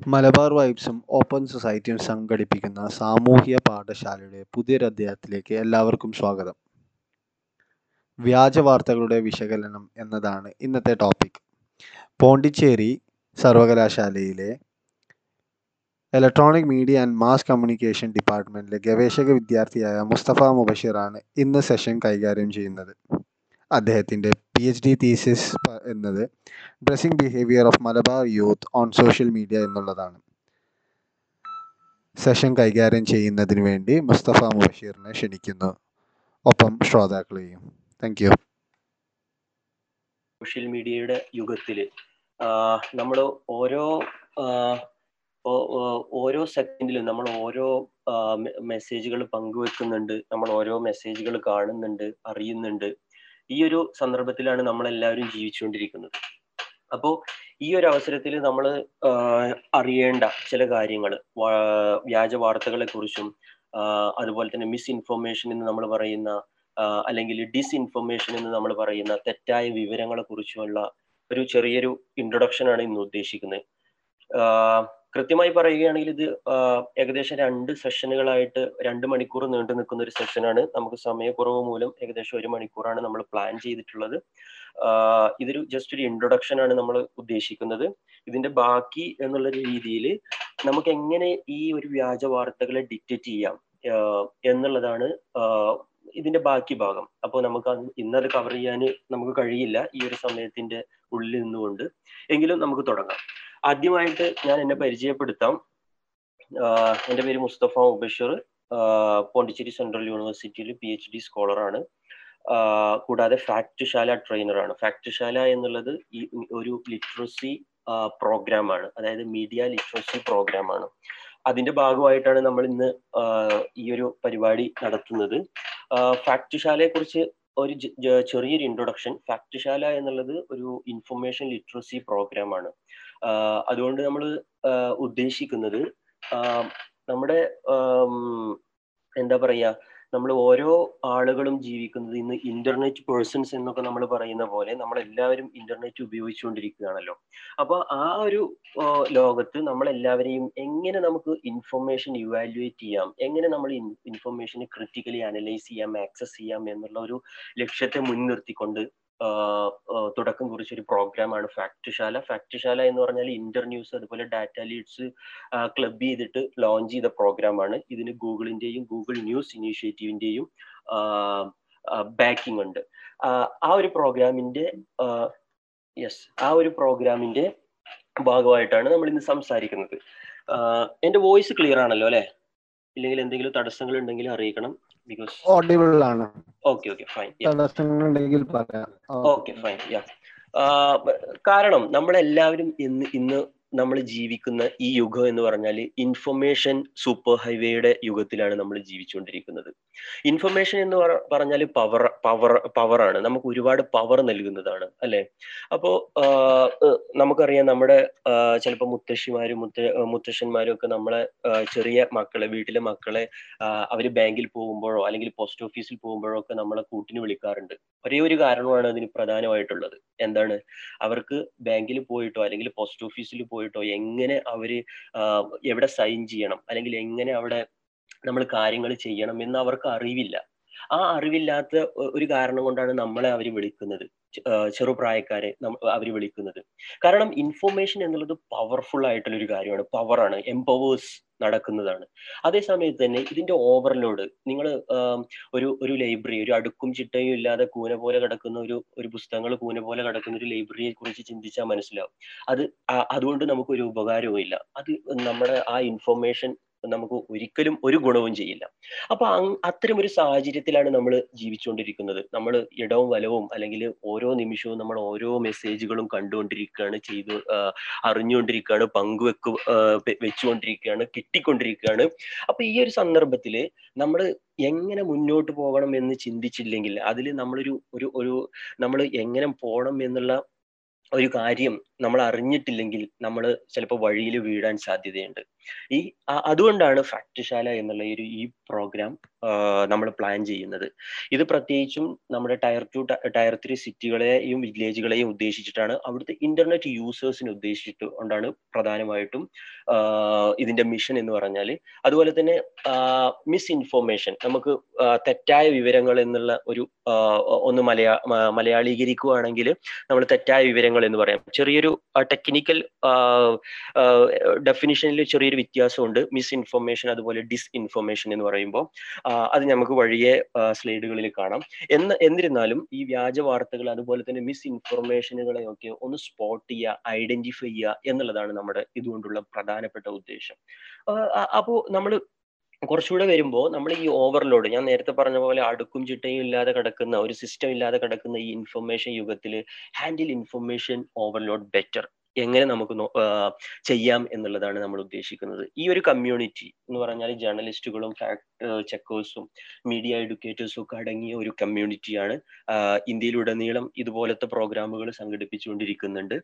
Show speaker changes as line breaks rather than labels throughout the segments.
Malabar വൈബ്സും open സൊസൈറ്റിയും സംഘടിപ്പിക്കുന്ന സാമൂഹ്യ പാഠശാലയുടെ പുതിയൊരധ്യായത്തിലേക്ക് എല്ലാവർക്കും സ്വാഗതം. വ്യാജ വാർത്തകളുടെ വിശകലനം എന്നതാണ് ഇന്നത്തെ ടോപ്പിക് പോണ്ടിച്ചേരി സർവകലാശാലയിലെ electronic media and mass communication ഡിപ്പാർട്ട്മെന്റിലെ ഗവേഷക വിദ്യാർത്ഥിയായ മുസ്തഫ മുബഷിറാണ് ഇന്ന് സെഷൻ കൈകാര്യം ചെയ്യുന്നത്. അദ്ദേഹത്തിന്റെ പി എച്ച് ഡി തീസിസ് എന്നത് dressing behaviour of Malabar youth on social media എന്നുള്ളതാണ്. സെഷൻ കൈകാര്യം ചെയ്യുന്നതിന് വേണ്ടി മുസ്തഫ മുബഷീറിനെ ക്ഷണിക്കുന്നു. ഒപ്പം ശ്രോതാക്കളെയും. താങ്ക് യു
സോഷ്യൽ മീഡിയയുടെ യുഗത്തിൽ നമ്മൾ ഓരോ ഓരോ സെക്കൻഡിലും നമ്മൾ ഓരോ മെസ്സേജുകൾ പങ്കുവെക്കുന്നുണ്ട്. നമ്മൾ ഓരോ മെസ്സേജുകൾ കാണുന്നുണ്ട് അറിയുന്നുണ്ട്. ഈ ഒരു സന്ദർഭത്തിലാണ് നമ്മൾ എല്ലാവരും ജീവിച്ചുകൊണ്ടിരിക്കുന്നത്. അപ്പോൾ ഈ ഒരു അവസരത്തിൽ നമ്മൾ അറിയേണ്ട ചില കാര്യങ്ങൾ വ്യാജ വാർത്തകളെ കുറിച്ചും അതുപോലെ തന്നെ മിസ് ഇൻഫർമേഷൻ എന്ന് നമ്മൾ പറയുന്ന അല്ലെങ്കിൽ ഡിസ്ഇൻഫോർമേഷൻ എന്ന് നമ്മൾ പറയുന്ന തെറ്റായ വിവരങ്ങളെ കുറിച്ചുള്ള ഒരു ചെറിയൊരു ഇൻട്രൊഡക്ഷൻ ആണ് ഇന്ന് ഉദ്ദേശിക്കുന്നത്. കൃത്യമായി പറയുകയാണെങ്കിൽ ഇത് ഏകദേശം രണ്ട് സെഷനുകളായിട്ട് രണ്ട് മണിക്കൂർ നീണ്ടു നിൽക്കുന്ന ഒരു സെഷനാണ്. നമുക്ക് സമയക്കുറവ് മൂലം ഏകദേശം ഒരു മണിക്കൂറാണ് നമ്മൾ പ്ലാൻ ചെയ്തിട്ടുള്ളത്. ഇതൊരു ജസ്റ്റ് ഒരു ഇൻട്രൊഡക്ഷൻ ആണ് നമ്മൾ ഉദ്ദേശിക്കുന്നത്. ഇതിന്റെ ബാക്കി എന്നുള്ള രീതിയിൽ നമുക്ക് എങ്ങനെ ഈ ഒരു വ്യാജ വാർത്തകളെ ഡിറ്റക്റ്റ് ചെയ്യാം എന്നുള്ളതാണ് ഇതിന്റെ ബാക്കി ഭാഗം. അപ്പോൾ നമുക്ക് ഇന്നത് കവർ ചെയ്യാൻ നമുക്ക് കഴിയില്ല ഈ ഒരു സമയത്തിന്റെ ഉള്ളിൽ നിന്നുകൊണ്ട്. എങ്കിലും നമുക്ക് തുടങ്ങാം. ആദ്യമായിട്ട് ഞാൻ എന്നെ പരിചയപ്പെടുത്താം. എന്റെ പേര് മുസ്തഫ മുബഷീർ. പോണ്ടിച്ചേരി സെൻട്രൽ യൂണിവേഴ്സിറ്റിയിൽ പി എച്ച് ഡി സ്കോളറാണ് കൂടാതെ ഫാക്ട്ശാല ട്രെയിനറാണ് ഫാക്ട്ശാല എന്നുള്ളത് ഈ ഒരു ലിറ്ററസി പ്രോഗ്രാമാണ് അതായത് മീഡിയ ലിറ്ററസി പ്രോഗ്രാമാണ് അതിന്റെ ഭാഗമായിട്ടാണ് നമ്മൾ ഇന്ന് ഈ ഒരു പരിപാടി നടത്തുന്നത്. ഫാക്ട്ശാലയെ കുറിച്ച് ഒരു ചെറിയൊരു ഇൻട്രൊഡക്ഷൻ ഫാക്ട്ശാല എന്നുള്ളത് ഒരു ഇൻഫർമേഷൻ ലിറ്ററസി പ്രോഗ്രാമാണ് അതുകൊണ്ട് നമ്മൾ ഉദ്ദേശിക്കുന്നത് നമ്മുടെ എന്താ പറയുക നമ്മൾ ഓരോ ആളുകളും ജീവിക്കുന്നത് ഇന്ന് ഇന്റർനെറ്റ് പേഴ്സൺസ് എന്നൊക്കെ നമ്മൾ പറയുന്ന പോലെ നമ്മൾ എല്ലാവരും ഇന്റർനെറ്റ് ഉപയോഗിച്ചുകൊണ്ടിരിക്കുകയാണല്ലോ. അപ്പൊ ആ ഒരു ലോകത്ത് നമ്മൾ എല്ലാവരെയും എങ്ങനെ നമുക്ക് ഇൻഫർമേഷൻ ഇവാലുവേറ്റ് ചെയ്യാം എങ്ങനെ നമ്മൾ ഇൻഫർമേഷനെ ക്രിറ്റിക്കലി അനലൈസ് ചെയ്യാം ആക്സസ് ചെയ്യാം എന്നുള്ള ഒരു ലക്ഷ്യത്തെ മുൻനിർത്തിക്കൊണ്ട് തുടക്കം കുറിച്ച ഒരു പ്രോഗ്രാമാണ് ഫാക്ട്ശാല ഫാക്ട്ശാല എന്ന് പറഞ്ഞാൽ ഇന്റർ ന്യൂസ് അതുപോലെ ഡാറ്റ ലീഡ്സ് ക്ലബ് ചെയ്തിട്ട് ലോഞ്ച് ചെയ്ത പ്രോഗ്രാമാണ് ഇതിന് ഗൂഗിളിന്റെയും ഗൂഗിൾ ന്യൂസ് ഇനീഷ്യേറ്റീവിന്റെയും ബാക്കിംഗ് ഉണ്ട്. ആ ഒരു പ്രോഗ്രാമിന്റെ യെസ് ആ ഒരു പ്രോഗ്രാമിന്റെ ഭാഗമായിട്ടാണ് നമ്മൾ ഇന്ന് സംസാരിക്കുന്നത് എന്റെ വോയിസ് ക്ലിയർ ആണല്ലോ അല്ലെ? ഇല്ലെങ്കിൽ എന്തെങ്കിലും തടസ്സങ്ങൾ ഉണ്ടെങ്കിൽ അറിയിക്കണം. ബിക്കോസ്
ഓഡിബിൾ ആണ്.
ഓക്കെ ഓക്കെ ഫൈൻ
തടസ്സങ്ങളുണ്ടെങ്കിൽ പറയാം.
ഓക്കെ ഫൈൻ യാ കാരണം നമ്മളെല്ലാവരും ഇന്ന് ഇന്ന് നമ്മൾ ജീവിക്കുന്ന ഈ യുഗം എന്ന് പറഞ്ഞാൽ ഇൻഫർമേഷൻ സൂപ്പർ ഹൈവേയുടെ യുഗത്തിലാണ് നമ്മൾ ജീവിച്ചുകൊണ്ടിരിക്കുന്നത്. ഇൻഫർമേഷൻ എന്ന് പറഞ്ഞാൽ പവർ പവർ പവറാണ് നമുക്ക് ഒരുപാട് പവർ നൽകുന്നതാണ് അല്ലെ? അപ്പോ നമുക്കറിയാം നമ്മുടെ ചിലപ്പോൾ മുത്തശ്ശിമാരും മുത്ത മുത്തശ്ശന്മാരും ഒക്കെ നമ്മളെ ചെറിയ മക്കളെ വീട്ടിലെ മക്കളെ അവർ ബാങ്കിൽ പോകുമ്പോഴോ അല്ലെങ്കിൽ പോസ്റ്റ് ഓഫീസിൽ പോകുമ്പോഴോ ഒക്കെ നമ്മളെ കൂട്ടിന് വിളിക്കാറുണ്ട്. ഒരേ ഒരു കാരണമാണ് അതിന് പ്രധാനമായിട്ടുള്ളത്. എന്താണ്? അവർക്ക് ബാങ്കിൽ പോയിട്ടോ അല്ലെങ്കിൽ പോസ്റ്റ് ഓഫീസിൽ പോയിട്ടോ എങ്ങനെ അവർ എവിടെ സൈൻ ചെയ്യണം അല്ലെങ്കിൽ എങ്ങനെ അവിടെ നമ്മൾ കാര്യങ്ങൾ ചെയ്യണം എന്ന് അവർക്ക് അറിവില്ല. ആ അറിവില്ലാത്ത ഒരു കാരണം കൊണ്ടാണ് നമ്മളെ അവർ വിളിക്കുന്നത്. ചെറുപ്രായക്കാരെ അവർ വിളിക്കുന്നത്. കാരണം ഇൻഫോർമേഷൻ എന്നുള്ളത് പവർഫുൾ ആയിട്ടുള്ള ഒരു കാര്യമാണ് പവറാണ് എംപവേഴ്സ് നടക്കുന്നതാണ്. അതേ സമയത്ത് തന്നെ ഇതിന്റെ ഓവർലോഡ് നിങ്ങൾ ഒരു ഒരു ലൈബ്രറി ഒരു അടുക്കും ചിട്ടയും ഇല്ലാതെ കൂന പോലെ കിടക്കുന്ന ഒരു ഒരു പുസ്തകങ്ങൾ കൂന പോലെ കിടക്കുന്ന ഒരു ലൈബ്രറിയെ കുറിച്ച് ചിന്തിച്ചാൽ മനസ്സിലാവും. അത് അതുകൊണ്ട് നമുക്ക് ഒരു ഉപകാരവും ഇല്ല അത് നമ്മുടെ ആ ഇൻഫർമേഷൻ നമുക്ക് ഒരിക്കലും ഒരു ഗുണവും ചെയ്യില്ല. അപ്പൊ അത്തരം ഒരു സാഹചര്യത്തിലാണ് നമ്മൾ ജീവിച്ചുകൊണ്ടിരിക്കുന്നത്. നമ്മൾ ഇടവും വലവും അല്ലെങ്കിൽ ഓരോ നിമിഷവും നമ്മൾ ഓരോ മെസ്സേജുകളും കണ്ടുകൊണ്ടിരിക്കുകയാണ് ചെയ്തു അറിഞ്ഞുകൊണ്ടിരിക്കുകയാണ് പങ്കുവെക്കു വെച്ചുകൊണ്ടിരിക്കുകയാണ് കിട്ടിക്കൊണ്ടിരിക്കുകയാണ്. അപ്പൊ ഈ ഒരു സന്ദർഭത്തിൽ നമ്മൾ എങ്ങനെ മുന്നോട്ട് പോകണം എന്ന് ചിന്തിച്ചില്ലെങ്കിൽ അതിൽ നമ്മളൊരു ഒരു ഒരു നമ്മൾ എങ്ങനെ പോകണം എന്നുള്ള ഒരു കാര്യം നമ്മൾ അറിഞ്ഞിട്ടില്ലെങ്കിൽ നമ്മൾ ചിലപ്പോൾ വഴിയിൽ വീഴാൻ സാധ്യതയുണ്ട്. ഈ അതുകൊണ്ടാണ് ഫാക്ട്ശാല എന്നുള്ള ഒരു ഈ പ്രോഗ്രാം നമ്മൾ പ്ലാൻ ചെയ്യുന്നത്. ഇത് പ്രത്യേകിച്ചും നമ്മുടെ ടയർ ടു ടയർ ത്രീ സിറ്റികളെയും വില്ലേജുകളെയും ഉദ്ദേശിച്ചിട്ടാണ്. അവിടുത്തെ ഇന്റർനെറ്റ് യൂസേഴ്സിനെ ഉദ്ദേശിച്ചിട്ട് കൊണ്ടാണ് പ്രധാനമായിട്ടും ഇതിന്റെ മിഷൻ എന്ന് പറഞ്ഞാൽ അതുപോലെ തന്നെ മിസ് ഇൻഫോർമേഷൻ നമുക്ക് തെറ്റായ വിവരങ്ങൾ എന്നുള്ള ഒരു ഒന്ന് മലയാ മലയാളീകരിക്കുകയാണെങ്കിൽ നമ്മൾ തെറ്റായ വിവരങ്ങൾ എന്ന് പറയാം. ചെറിയൊരു ടെക്നിക്കൽ ഡെഫിനിഷനിൽ ചെറിയൊരു വ്യത്യാസമുണ്ട്. മിസ് ഇൻഫർമേഷൻ അതുപോലെ ഡിസ് ഇൻഫർമേഷൻ എന്ന് പറയുമ്പോൾ അത് നമുക്ക് വഴിയെ സ്ലൈഡുകളിൽ കാണാം. എന്ന് എന്നിരുന്നാലും ഈ വ്യാജ വാർത്തകൾ അതുപോലെ തന്നെ മിസ് ഇൻഫർമേഷനുകളെയൊക്കെ ഒന്ന് സ്പോട്ട് ചെയ്യുക ഐഡന്റിഫൈ ചെയ്യുക എന്നുള്ളതാണ് നമ്മുടെ ഇതുകൊണ്ടുള്ള പ്രധാനപ്പെട്ട ഉദ്ദേശം. അപ്പോൾ നമ്മൾ കുറച്ചുകൂടെ വരുമ്പോൾ നമ്മൾ ഈ ഓവർലോഡ് ഞാൻ നേരത്തെ പറഞ്ഞ പോലെ അടുക്കും ചിട്ടയും ഇല്ലാതെ കിടക്കുന്ന ഒരു സിസ്റ്റം ഇല്ലാതെ കിടക്കുന്ന ഈ ഇൻഫർമേഷൻ യുഗത്തിൽ ഹാൻഡിൽ ഇൻഫർമേഷൻ ഓവർലോഡ് ബെറ്റർ എങ്ങനെ നമുക്ക് ചെയ്യാം എന്നുള്ളതാണ് നമ്മൾ ഉദ്ദേശിക്കുന്നത്. ഈ ഒരു കമ്മ്യൂണിറ്റി എന്ന് പറഞ്ഞാൽ ജേർണലിസ്റ്റുകളും ഫാക്ട് ചെക്കേഴ്സും മീഡിയ എഡ്യൂക്കേറ്റേഴ്സും ഒക്കെ അടങ്ങിയ ഒരു കമ്മ്യൂണിറ്റിയാണ് ഇന്ത്യയിലുടനീളം ഇതുപോലത്തെ പ്രോഗ്രാമുകൾ സംഘടിപ്പിച്ചുകൊണ്ടിരിക്കുന്നുണ്ട്.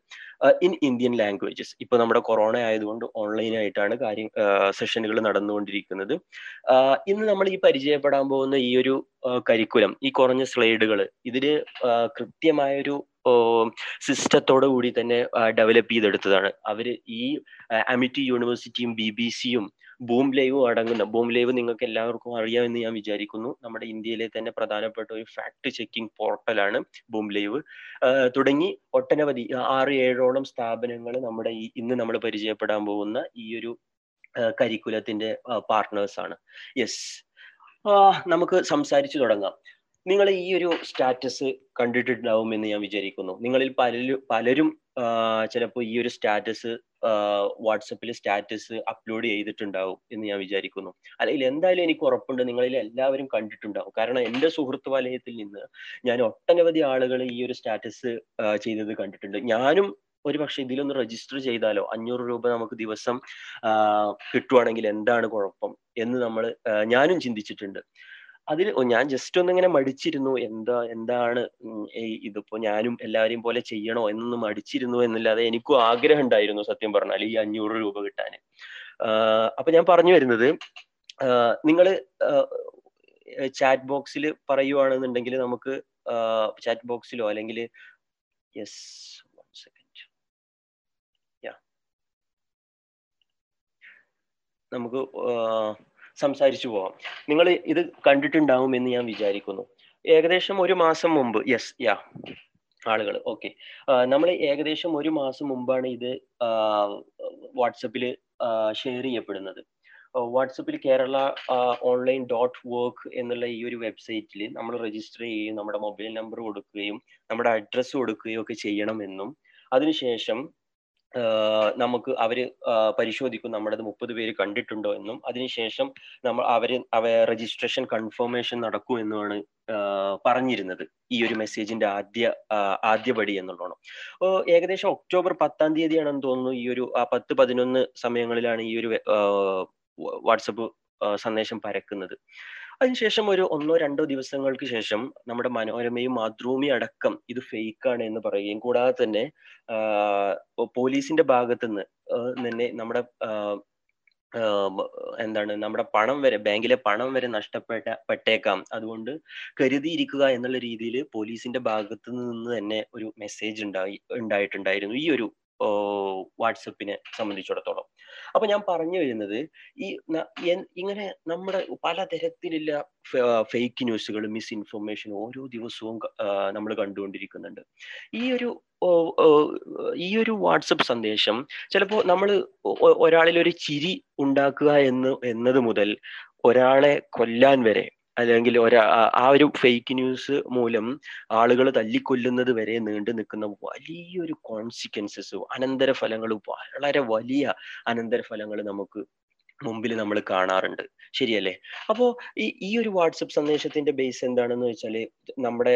ഇൻ ഇന്ത്യൻ ലാംഗ്വേജസ് ഇപ്പൊ നമ്മുടെ കൊറോണ ആയതുകൊണ്ട് ഓൺലൈനായിട്ടാണ് കാര്യം സെഷനുകൾ നടന്നുകൊണ്ടിരിക്കുന്നത്. ഇന്ന് നമ്മൾ ഈ പരിചയപ്പെടാൻ പോകുന്ന ഈ ഒരു കരിക്കുലം ഈ കുറഞ്ഞ സ്ലൈഡുകൾ ഇതിൽ കൃത്യമായൊരു സിസ്റ്റത്തോടു കൂടി തന്നെ ഡെവലപ്പ് ചെയ്തെടുത്തതാണ്. അവർ ഈ അമിറ്റി യൂണിവേഴ്സിറ്റിയും ബി ബി സിയും ബൂം ലൈവും അടങ്ങുന്ന ബൂം ലൈവ് നിങ്ങൾക്ക് എല്ലാവർക്കും അറിയാമെന്ന് ഞാൻ വിചാരിക്കുന്നു. നമ്മുടെ ഇന്ത്യയിലെ തന്നെ പ്രധാനപ്പെട്ട ഒരു ഫാക്ട് ചെക്കിംഗ് പോർട്ടലാണ് ബൂം ലൈവ് തുടങ്ങി ഒട്ടനവധി ആറ് ഏഴോളം സ്ഥാപനങ്ങൾ നമ്മുടെ ഈ ഇന്ന് നമ്മൾ പരിചയപ്പെടാൻ പോകുന്ന ഈ ഒരു കരിക്കുലത്തിന്റെ പാർട്ട്നേഴ്സ് ആണ്. യെസ് നമുക്ക് സംസാരിച്ചു തുടങ്ങാം. നിങ്ങൾ ഈ ഒരു സ്റ്റാറ്റസ് കണ്ടിട്ടുണ്ടാവും എന്ന് ഞാൻ വിചാരിക്കുന്നു. നിങ്ങളിൽ പലരും പലരും ചിലപ്പോൾ ഈ ഒരു സ്റ്റാറ്റസ് വാട്സപ്പിൽ സ്റ്റാറ്റസ് അപ്ലോഡ് ചെയ്തിട്ടുണ്ടാവും എന്ന് ഞാൻ വിചാരിക്കുന്നു. അല്ലെങ്കിൽ എന്തായാലും എനിക്ക് ഉറപ്പുണ്ട് നിങ്ങളിൽ എല്ലാവരും കണ്ടിട്ടുണ്ടാവും. കാരണം എന്റെ സുഹൃത്ത് വലയത്തിൽ നിന്ന് ഞാൻ ഒട്ടനവധി ആളുകൾ ഈ ഒരു സ്റ്റാറ്റസ് ചെയ്തത് കണ്ടിട്ടുണ്ട്. ഞാനും ഒരു പക്ഷെ ഇതിലൊന്ന് രജിസ്റ്റർ ചെയ്താലോ അഞ്ഞൂറ് രൂപ നമുക്ക് ദിവസം കിട്ടുവാണെങ്കിൽ എന്താണ് കുഴപ്പം എന്ന് നമ്മൾ ഞാനും ചിന്തിച്ചിട്ടുണ്ട്. അതിൽ ഞാൻ ജസ്റ്റ് ഒന്നിങ്ങനെ മടിച്ചിരുന്നു. എന്താ എന്താണ് ഇതിപ്പോ ഞാനും എല്ലാവരെയും പോലെ ചെയ്യണോ എന്നൊന്നും മടിച്ചിരുന്നു എന്നല്ലാതെ എനിക്കും ആഗ്രഹം ഉണ്ടായിരുന്നു സത്യം പറഞ്ഞാൽ ഈ അഞ്ഞൂറ് രൂപ കിട്ടാൻ. അപ്പൊ ഞാൻ പറഞ്ഞു വരുന്നത് നിങ്ങൾ ചാറ്റ് ബോക്സിൽ പറയുവാണെന്നുണ്ടെങ്കിൽ നമുക്ക് ചാറ്റ് ബോക്സിലോ അല്ലെങ്കിൽ യെസ് വൺ സെക്കൻഡ് നമുക്ക് സംസാരിച്ചു പോവാം. നിങ്ങൾ ഇത് കണ്ടിട്ടുണ്ടാവും എന്ന് ഞാൻ വിചാരിക്കുന്നു. ഏകദേശം ഒരു മാസം മുമ്പ് യെസ് യാ ആളുകൾ ഓക്കെ നമ്മൾ ഏകദേശം ഒരു മാസം മുമ്പാണ് ഇത് വാട്സപ്പിൽ ഷെയർ ചെയ്യപ്പെടുന്നത്. വാട്സപ്പിൽ കേരള ഓൺലൈൻ ഡോട്ട് വർക്ക് എന്നുള്ള ഈ ഒരു വെബ്സൈറ്റിൽ നമ്മൾ രജിസ്റ്റർ ചെയ്യുകയും നമ്മുടെ മൊബൈൽ നമ്പർ കൊടുക്കുകയും നമ്മുടെ അഡ്രസ്സ് കൊടുക്കുകയും ഒക്കെ ചെയ്യണമെന്നും അതിനുശേഷം നമുക്ക് അവർ പരിശോധിക്കും നമ്മുടേത് മുപ്പത് പേര് കണ്ടിട്ടുണ്ടോ എന്നും. അതിനുശേഷം നമ്മൾ അവർ അവ രജിസ്ട്രേഷൻ കൺഫർമേഷൻ നടക്കൂ എന്നുമാണ് പറഞ്ഞിരുന്നത് ഈ ഒരു മെസ്സേജിന്റെ ആദ്യ ആദ്യപടി എന്നുള്ളതാണ്. ഏകദേശം ഒക്ടോബർ പത്താം തീയതിയാണെന്ന് തോന്നുന്നു ഈ ഒരു പത്ത് പതിനൊന്ന് സമയങ്ങളിലാണ് ഈ ഒരു വാട്സപ്പ് സന്ദേശം പരക്കുന്നത്. അതിനുശേഷം ഒരു ഒന്നോ രണ്ടോ ദിവസങ്ങൾക്ക് ശേഷം നമ്മുടെ മനോരമയും മാതൃഭൂമി അടക്കം ഇത് ഫേക്ക് ആണ് എന്ന് പറയുകയും കൂടാതെ തന്നെ പോലീസിന്റെ ഭാഗത്ത് നിന്ന് തന്നെ നമ്മുടെ എന്താണ് നമ്മുടെ പണം വരെ ബാങ്കിലെ പണം വരെ നഷ്ടപ്പെട്ട പെട്ടേക്കാം. അതുകൊണ്ട് കരുതിയിരിക്കുക എന്നുള്ള രീതിയിൽ പോലീസിന്റെ ഭാഗത്തു നിന്ന് തന്നെ ഒരു മെസ്സേജ് ഉണ്ടായി ഉണ്ടായിട്ടുണ്ടായിരുന്നു. ഈ ഒരു വാട്സപ്പിനെ സംബന്ധിച്ചിടത്തോളം. അപ്പൊ ഞാൻ പറഞ്ഞു വരുന്നത് ഈ ഇങ്ങനെ നമ്മുടെ പലതരത്തിലുള്ള ഫേക്ക് ന്യൂസുകൾ മിസ് ഇൻഫർമേഷൻ ഓരോ ദിവസവും നമ്മൾ കണ്ടുകൊണ്ടിരിക്കുന്നുണ്ട്. ഈ ഒരു ഈ ഒരു വാട്സപ്പ് സന്ദേശം ചിലപ്പോൾ നമ്മൾ ഒരാളിൽ ഒരു ചിരി ഉണ്ടാക്കുക എന്ന് എന്നത് മുതൽ ഒരാളെ കൊല്ലാൻ വരെ അല്ലെങ്കിൽ ഒരു ആ ഒരു ഫേക്ക് ന്യൂസ് മൂലം ആളുകൾ തല്ലിക്കൊല്ലുന്നത് വരെ നീണ്ടു നിൽക്കുന്ന വലിയൊരു കോൺസിക്വൻസസ് അനന്തരഫലങ്ങൾ വളരെ വലിയ അനന്തരഫലങ്ങൾ നമുക്ക് മുമ്പിൽ നമ്മൾ കാണാറുണ്ട്. ശരിയല്ലേ? അപ്പോ ഈ ഈ ഒരു വാട്സപ്പ് സന്ദേശത്തിന്റെ ബേസ് എന്താണെന്ന് വെച്ചാൽ നമ്മുടെ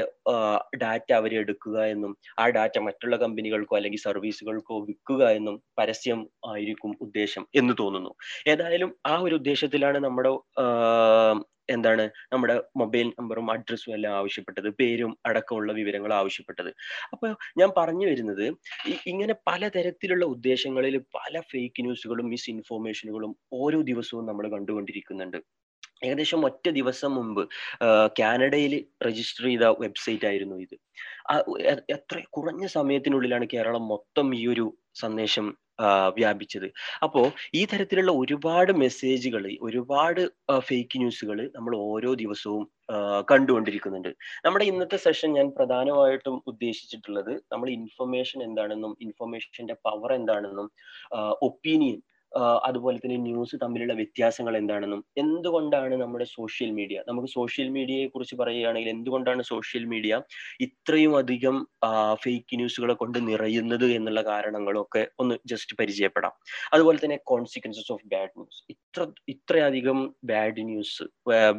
ഡാറ്റ അവർ എടുക്കുക എന്നും ആ ഡാറ്റ മറ്റുള്ള കമ്പനികൾക്കോ അല്ലെങ്കിൽ സർവീസുകൾക്കോ വിൽക്കുക എന്നും പരസ്യം ആയിരിക്കും ഉദ്ദേശം എന്ന് തോന്നുന്നു. ഏതായാലും ആ ഒരു ഉദ്ദേശത്തിലാണ് നമ്മുടെ എന്താണ് നമ്മുടെ മൊബൈൽ നമ്പറും അഡ്രസ്സും എല്ലാം ആവശ്യപ്പെട്ടത് പേരും അടക്കമുള്ള വിവരങ്ങൾ ആവശ്യപ്പെട്ടത്. അപ്പോൾ ഞാൻ പറഞ്ഞു വരുന്നത് ഇങ്ങനെ പലതരത്തിലുള്ള ഉദ്ദേശങ്ങളിൽ പല ഫേക്ക് ന്യൂസുകളും മിസ് ഇൻഫോർമേഷനുകളും ഓരോ ദിവസവും നമ്മൾ കണ്ടുകൊണ്ടിരിക്കുന്നുണ്ട്. ഏകദേശം ഒറ്റ ദിവസം മുമ്പ് കാനഡയിൽ രജിസ്റ്റർ ചെയ്ത വെബ്സൈറ്റ് ആയിരുന്നു ഇത്. എത്ര കുറഞ്ഞ സമയത്തിനുള്ളിലാണ് കേരളം മൊത്തം ഈ ഒരു സന്ദേശം വ്യാപിച്ചത്. അപ്പോ ഈ തരത്തിലുള്ള ഒരുപാട് മെസ്സേജുകൾ ഒരുപാട് ഫേക്ക് ന്യൂസുകൾ നമ്മൾ ഓരോ ദിവസവും കണ്ടുകൊണ്ടിരിക്കുന്നുണ്ട്. നമ്മുടെ ഇന്നത്തെ സെഷൻ ഞാൻ പ്രധാനമായിട്ടും ഉദ്ദേശിച്ചിട്ടുള്ളത് നമ്മൾ ഇൻഫർമേഷൻ എന്താണെന്നും ഇൻഫർമേഷന്റെ പവർ എന്താണെന്നും ഒപ്പീനിയൻ അതുപോലെ തന്നെ ന്യൂസ് തമ്മിലുള്ള വ്യത്യാസങ്ങൾ എന്താണെന്നും എന്തുകൊണ്ടാണ് നമ്മുടെ സോഷ്യൽ മീഡിയ നമുക്ക് സോഷ്യൽ മീഡിയയെ കുറിച്ച് പറയുകയാണെങ്കിൽ എന്തുകൊണ്ടാണ് സോഷ്യൽ മീഡിയ ഇത്രയും അധികം ഫേക്ക് ന്യൂസുകളെ കൊണ്ട് നിറയുന്നത് എന്നുള്ള കാരണങ്ങളൊക്കെ ഒന്ന് ജസ്റ്റ് പരിചയപ്പെടാം. അതുപോലെ തന്നെ കോൺസിക്വൻസസ് ഓഫ് ബാഡ് ന്യൂസ് ഇത്ര ഇത്രയധികം ബാഡ് ന്യൂസ്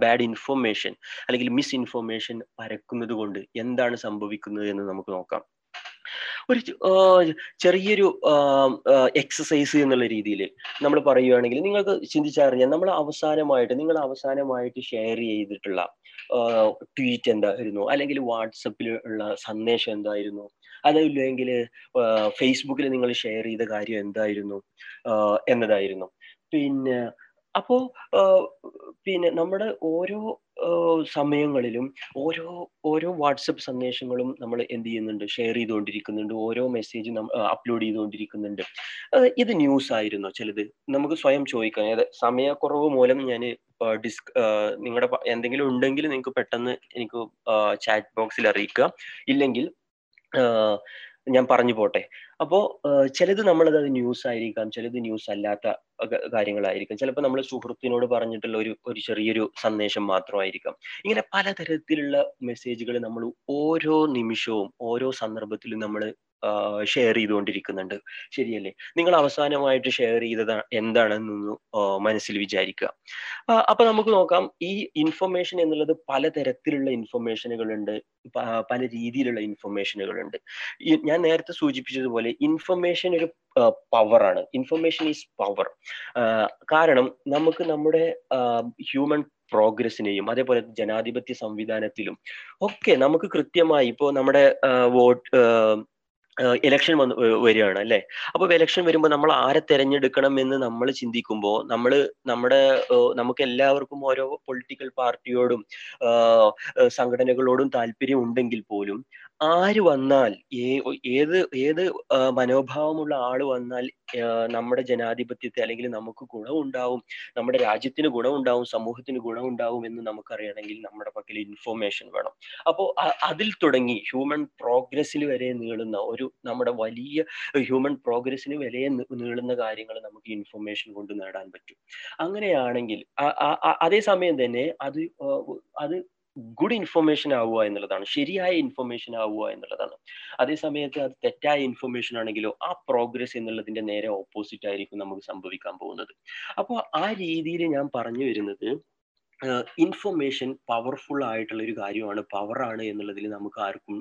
ബാഡ് ഇൻഫർമേഷൻ അല്ലെങ്കിൽ മിസ് ഇൻഫർമേഷൻ പരക്കുന്നത് കൊണ്ട് എന്താണ് സംഭവിക്കുന്നത് എന്ന് നമുക്ക് നോക്കാം. ഒരു ചെറിയൊരു എക്സസൈസ് എന്നുള്ള രീതിയിൽ നമ്മൾ പറയുകയാണെങ്കിൽ നിങ്ങൾക്ക് ചിന്തിച്ചറിഞ്ഞാൽ നമ്മൾ അവസാനമായിട്ട് നിങ്ങൾ അവസാനമായിട്ട് ഷെയർ ചെയ്തിട്ടുള്ള ട്വീറ്റ് എന്തായിരുന്നു? അല്ലെങ്കിൽ വാട്സപ്പിൽ ഉള്ള സന്ദേശം എന്തായിരുന്നു? അതല്ലെങ്കിൽ ഫേസ്ബുക്കിൽ നിങ്ങൾ ഷെയർ ചെയ്ത കാര്യം എന്തായിരുന്നു? എന്നതായിരുന്നു. പിന്നെ അപ്പോ പിന്നെ നമ്മുടെ ഓരോ സമയങ്ങളിലും ഓരോ ഓരോ വാട്സപ്പ് സന്ദേശങ്ങളും നമ്മൾ എന്ത് ചെയ്യുന്നുണ്ട്? ഷെയർ ചെയ്തുകൊണ്ടിരിക്കുന്നുണ്ട്. ഓരോ മെസ്സേജ് അപ്ലോഡ് ചെയ്തുകൊണ്ടിരിക്കുന്നുണ്ട്. ഇത് ന്യൂസ് ആയിരുന്നോ ചിലത്? നമുക്ക് സ്വയം ചോദിക്കാം. അതായത് സമയക്കുറവ് മൂലം ഞാൻ ഡിസ്ക് നിങ്ങളുടെ എന്തെങ്കിലും ഉണ്ടെങ്കിൽ നിങ്ങൾക്ക് പെട്ടെന്ന് എനിക്ക് ചാറ്റ് ബോക്സിൽ അറിയിക്കുക. ഇല്ലെങ്കിൽ ഞാൻ പറഞ്ഞു പോട്ടെ. അപ്പോ ചിലത് നമ്മളത് ന്യൂസ് ആയിരിക്കാം ചിലത് ന്യൂസ് അല്ലാത്ത കാര്യങ്ങളായിരിക്കും. ചിലപ്പോൾ നമ്മൾ സുഹൃത്തിനോട് പറഞ്ഞിട്ടുള്ള ഒരു ഒരു ചെറിയൊരു സന്ദേശം മാത്രമായിരിക്കാം. ഇങ്ങനെ പലതരത്തിലുള്ള മെസ്സേജുകൾ നമ്മൾ ഓരോ നിമിഷവും ഓരോ സന്ദർഭത്തിലും നമ്മൾ ഷെയർ ചെയ്തുകൊണ്ടിരിക്കുന്നുണ്ട്. ശരിയല്ലേ? നിങ്ങൾ അവസാനമായിട്ട് ഷെയർ ചെയ്തത് എന്താണെന്നൊന്ന് മനസ്സിൽ വിചാരിക്കുക. അപ്പൊ നമുക്ക് നോക്കാം. ഈ ഇൻഫർമേഷൻ എന്നുള്ളത് പലതരത്തിലുള്ള ഇൻഫർമേഷനുകളുണ്ട് പല രീതിയിലുള്ള ഇൻഫർമേഷനുകളുണ്ട് ഞാൻ നേരത്തെ സൂചിപ്പിച്ചതുപോലെ ഇൻഫർമേഷൻ ഒരു പവറാണ് ഇൻഫർമേഷൻ ഈസ് പവർ കാരണം നമുക്ക് നമ്മുടെ ഹ്യൂമൻ പ്രോഗ്രസിനെയും അതേപോലെ ജനാധിപത്യ സംവിധാനത്തിലും ഒക്കെ നമുക്ക് കൃത്യമായി ഇപ്പോൾ നമ്മുടെ വോട്ട് ഇലക്ഷൻ വന്ന് വരികയാണ് അല്ലെ? അപ്പൊ ഇലക്ഷൻ വരുമ്പോൾ നമ്മൾ ആരെ തെരഞ്ഞെടുക്കണം എന്ന് നമ്മൾ ചിന്തിക്കുമ്പോൾ നമ്മൾ നമ്മുടെ നമുക്ക് എല്ലാവർക്കും ഓരോ പൊളിറ്റിക്കൽ പാർട്ടിയോടും സംഘടനകളോടും താല്പര്യം ഉണ്ടെങ്കിൽ പോലും ആര് വന്നാൽ ഏത് ഏത് മനോഭാവമുള്ള ആൾ വന്നാൽ നമ്മുടെ ജനാധിപത്യത്തെ അല്ലെങ്കിൽ നമുക്ക് ഗുണമുണ്ടാവും നമ്മുടെ രാജ്യത്തിന് ഗുണമുണ്ടാവും സമൂഹത്തിന് ഗുണമുണ്ടാവും എന്ന് നമുക്കറിയണമെങ്കിൽ നമ്മുടെ പക്കൽ ഇൻഫോർമേഷൻ വേണം. അപ്പോൾ അതിൽ തുടങ്ങി ഹ്യൂമൻ പ്രോഗ്രസ്സിൽ വരെ നീളുന്ന ഒരു നമ്മുടെ വലിയ ഹ്യൂമൻ പ്രോഗ്രസ്സിന് വരെ നീളുന്ന കാര്യങ്ങൾ നമുക്ക് ഇൻഫോർമേഷൻ കൊണ്ട് നേടാൻ പറ്റും. അങ്ങനെയാണെങ്കിൽ അതേസമയം തന്നെ അത് അത് ഗുഡ് ഇൻഫർമേഷൻ ആവുക എന്നുള്ളതാണ് ശരിയായ ഇൻഫർമേഷൻ ആവുക എന്നുള്ളതാണ്. അതേസമയത്ത് അത് തെറ്റായ ഇൻഫർമേഷൻ ആണെങ്കിലോ ആ പ്രോഗ്രസ് എന്നുള്ളതിന്റെ നേരെ ഓപ്പോസിറ്റ് ആയിരിക്കും നമുക്ക് സംഭവിക്കാൻ പോകുന്നത്. അപ്പോൾ ആ രീതിയിൽ ഞാൻ പറഞ്ഞു വരുന്നത് ഇൻഫർമേഷൻ പവർഫുൾ ആയിട്ടുള്ള ഒരു കാര്യമാണ് പവറാണ് എന്നുള്ളതിൽ നമുക്ക് ആർക്കും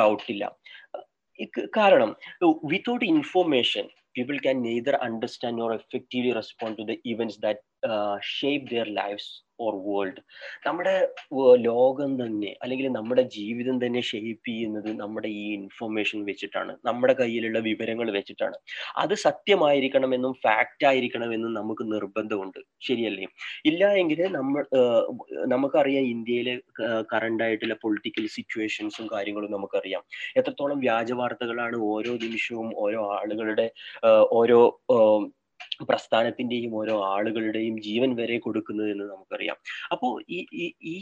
ഡൗട്ട് ഇല്ല. കാരണം without information people can neither understand nor effectively respond to the events that uh, their lives or world നമ്മുടെ ലോകം തന്നെ അല്ലെങ്കിൽ നമ്മുടെ ജീവിതം തന്നെ ഷേപ്പ് ചെയ്യുന്നത് നമ്മുടെ ഈ ഇൻഫർമേഷൻ വെച്ചിട്ടാണ്. നമ്മുടെ കയ്യിലുള്ള വിവരങ്ങൾ വെച്ചിട്ടാണ്. അത് സത്യമായിരിക്കണമെന്നും ഫാക്റ്റ് ആയിരിക്കണമെന്നും നമുക്ക് നിർബന്ധമുണ്ട്. ശരിയല്ലേ? ഇല്ല എങ്കിൽ നമ്മൾ നമുക്കറിയാം ഇന്ത്യയിലെ കറണ്ട് ആയിട്ടുള്ള പൊളിറ്റിക്കൽ സിറ്റുവേഷൻസും കാര്യങ്ങളും നമുക്കറിയാം. എത്രത്തോളം വ്യാജ വാർത്തകളാണ് ഓരോ നിമിഷവും ഓരോ ആളുകളുടെ ഓരോ പ്രസ്ഥാനത്തിന്റെയും ഓരോ ആളുകളുടെയും ജീവൻ വരെ കൊടുക്കുന്നത് എന്ന് നമുക്കറിയാം. അപ്പോൾ ഈ ഈ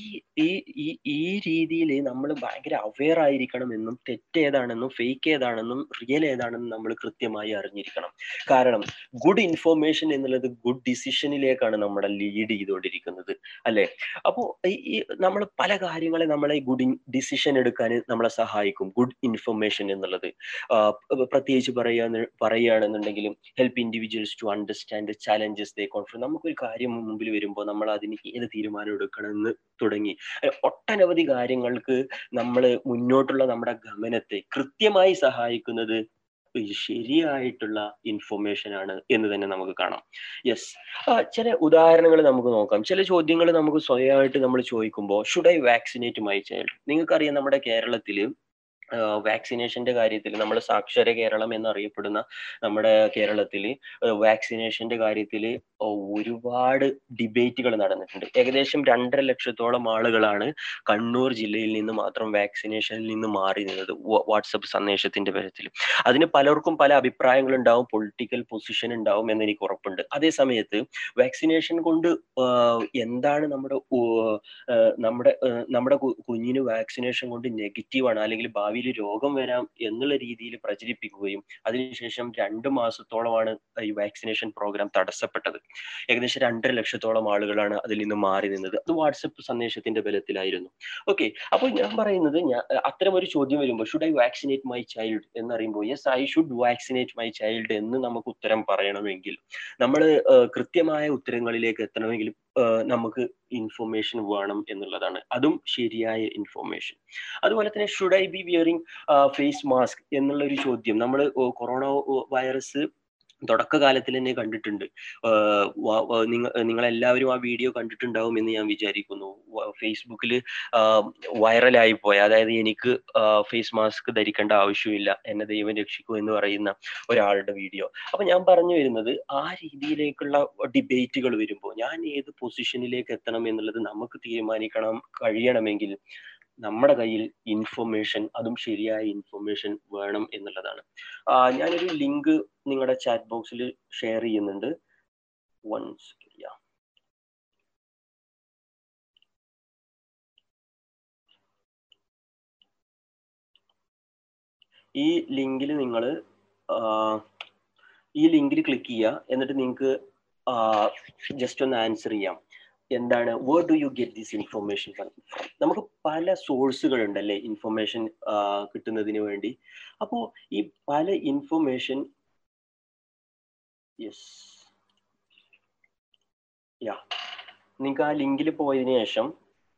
ഈ ഈ രീതിയിൽ നമ്മൾ ഭയങ്കര അവെയർ ആയിരിക്കണം എന്നും തെറ്റ് ഏതാണെന്നും ഫേക്ക് ഏതാണെന്നും റിയൽ ഏതാണെന്നും നമ്മൾ കൃത്യമായി അറിഞ്ഞിരിക്കണം. കാരണം ഗുഡ് ഇൻഫോർമേഷൻ എന്നുള്ളത് ഗുഡ് ഡിസിഷനിലേക്കാണ് നമ്മളെ ലീഡ് ചെയ്തുകൊണ്ടിരിക്കുന്നത് അല്ലെ? അപ്പോ ഈ നമ്മൾ പല കാര്യങ്ങളെ നമ്മളെ ഗുഡ് ഡിസിഷൻ എടുക്കാൻ നമ്മളെ സഹായിക്കും. ഗുഡ് ഇൻഫർമേഷൻ എന്നുള്ളത്. പ്രത്യേകിച്ച് പറയാ പറയുകയാണെന്നുണ്ടെങ്കിലും help individuals to understand challenges they confidence നമുക്കൊരു കാര്യം മുമ്പിൽ വരുമ്പോൾ നമ്മൾ അതിന് ഏത് തീരുമാനം എടുക്കണമെന്ന് തുടങ്ങി. ഒട്ടനവധി കാര്യങ്ങൾക്ക് നമ്മൾ മുന്നോട്ടുള്ള നമ്മുടെ ഗമനത്തെ കൃത്യമായി സഹായിക്കുന്നത് ശരിയായിട്ടുള്ള ഇൻഫർമേഷൻ ആണ് എന്ന് തന്നെ നമുക്ക് കാണാം. യെസ് ചില ഉദാഹരണങ്ങൾ നമുക്ക് നോക്കാം. ചില ചോദ്യങ്ങൾ നമുക്ക് സ്വയമായിട്ട് നമ്മൾ ചോദിക്കുമ്പോൾ should I vaccinate my child നിങ്ങൾക്കറിയാം നമ്മുടെ കേരളത്തിൽ വാക്സിനേഷന്റെ കാര്യത്തിൽ നമ്മൾ സാക്ഷര കേരളം എന്നറിയപ്പെടുന്ന നമ്മുടെ കേരളത്തിൽ വാക്സിനേഷന്റെ കാര്യത്തിൽ ഒരുപാട് ഡിബേറ്റുകൾ നടന്നിട്ടുണ്ട്. ഏകദേശം രണ്ടര ലക്ഷത്തോളം ആളുകളാണ് കണ്ണൂർ ജില്ലയിൽ നിന്ന് മാത്രം വാക്സിനേഷനിൽ നിന്ന് മാറി നിന്നത് വാട്സപ്പ് സന്ദേശത്തിന്റെ പേരത്തിൽ അതിന് പലർക്കും പല അഭിപ്രായങ്ങൾ ഉണ്ടാവും പൊളിറ്റിക്കൽ പൊസിഷൻ ഉണ്ടാവും എന്ന് എനിക്ക് ഉറപ്പുണ്ട്. അതേ സമയത്ത് വാക്സിനേഷൻ കൊണ്ട് എന്താണ് നമ്മുടെ നമ്മുടെ നമ്മുടെ കുഞ്ഞിന് വാക്സിനേഷൻ കൊണ്ട് നെഗറ്റീവാണ് അല്ലെങ്കിൽ ഭാവിയിൽ രോഗം വരാം എന്നുള്ള രീതിയിൽ പ്രചരിപ്പിക്കുകയും അതിനുശേഷം രണ്ട് മാസത്തോളമാണ് ഈ വാക്സിനേഷൻ പ്രോഗ്രാം തടസ്സപ്പെട്ടത്. ഏകദേശം രണ്ടര ലക്ഷത്തോളം ആളുകളാണ് അതിൽ നിന്ന് മാറി നിന്നത്. അത് വാട്സപ്പ് സന്ദേശത്തിന്റെ ബലത്തിലായിരുന്നു. ഓക്കെ അപ്പോൾ ഞാൻ പറയുന്നത് ഞാൻ അത്തരം ഒരു ചോദ്യം വരുമ്പോൾ should I vaccinate my child എന്ന് പറയുമ്പോൾ yes I should vaccinate my child എന്ന് നമുക്ക് ഉത്തരം പറയണമെങ്കിൽ നമ്മൾ കൃത്യമായ ഉത്തരങ്ങളിലേക്ക് എത്തണമെങ്കിൽ നമുക്ക് ഇൻഫർമേഷൻ വേണം എന്നുള്ളതാണ്. അതും ശരിയായ ഇൻഫർമേഷൻ അതുപോലെ തന്നെ should I be wearing face mask എന്നുള്ള ഒരു ചോദ്യം. നമ്മൾ കൊറോണ വൈറസ് തുടക്കകാലത്തിൽ തന്നെ കണ്ടിട്ടുണ്ട് നിങ്ങൾ എല്ലാവരും ആ വീഡിയോ കണ്ടിട്ടുണ്ടാവും എന്ന് ഞാൻ വിചാരിക്കുന്നു. ഫേസ്ബുക്കിൽ വൈറലായി പോയ അതായത് എനിക്ക് ഫേസ് മാസ്ക് ധരിക്കേണ്ട ആവശ്യമില്ല എന്നെ ദൈവം രക്ഷിക്കൂ എന്ന് പറയുന്ന ഒരാളുടെ വീഡിയോ. അപ്പൊ ഞാൻ പറഞ്ഞു വരുന്നത് ആ രീതിയിലേക്കുള്ള ഡിബേറ്റുകൾ വരുമ്പോൾ ഞാൻ ഏത് പൊസിഷനിലേക്ക് എത്തണം എന്നുള്ളത് നമുക്ക് തീരുമാനിക്കണം കഴിയണമെങ്കിൽ നമ്മുടെ കയ്യിൽ ഇൻഫർമേഷൻ അതും ശരിയായ ഇൻഫർമേഷൻ വേണം എന്നുള്ളതാണ്. ഞാനൊരു ലിങ്ക് നിങ്ങളുടെ ചാറ്റ് ബോക്സിൽ ഷെയർ ചെയ്യുന്നുണ്ട്. വൺസ് ഈ ലിങ്കിൽ നിങ്ങൾ ഈ ലിങ്കിൽ ക്ലിക്ക് ചെയ്യുക എന്നിട്ട് നിങ്ങൾക്ക് ജസ്റ്റ് ഒന്ന് ആൻസർ ചെയ്യാം. എന്താണ് where do you get these information നമുക്ക് പല സോഴ്സുകൾ ഉണ്ടല്ലേ ഇൻഫർമേഷൻ കിട്ടുന്നതിന് വേണ്ടി. അപ്പോൾ ഈ പല ഇൻഫർമേഷൻ യെസ് യാ നിങ്ങൾക്ക് ആ ലിങ്കിൽ പോയതിനു ശേഷം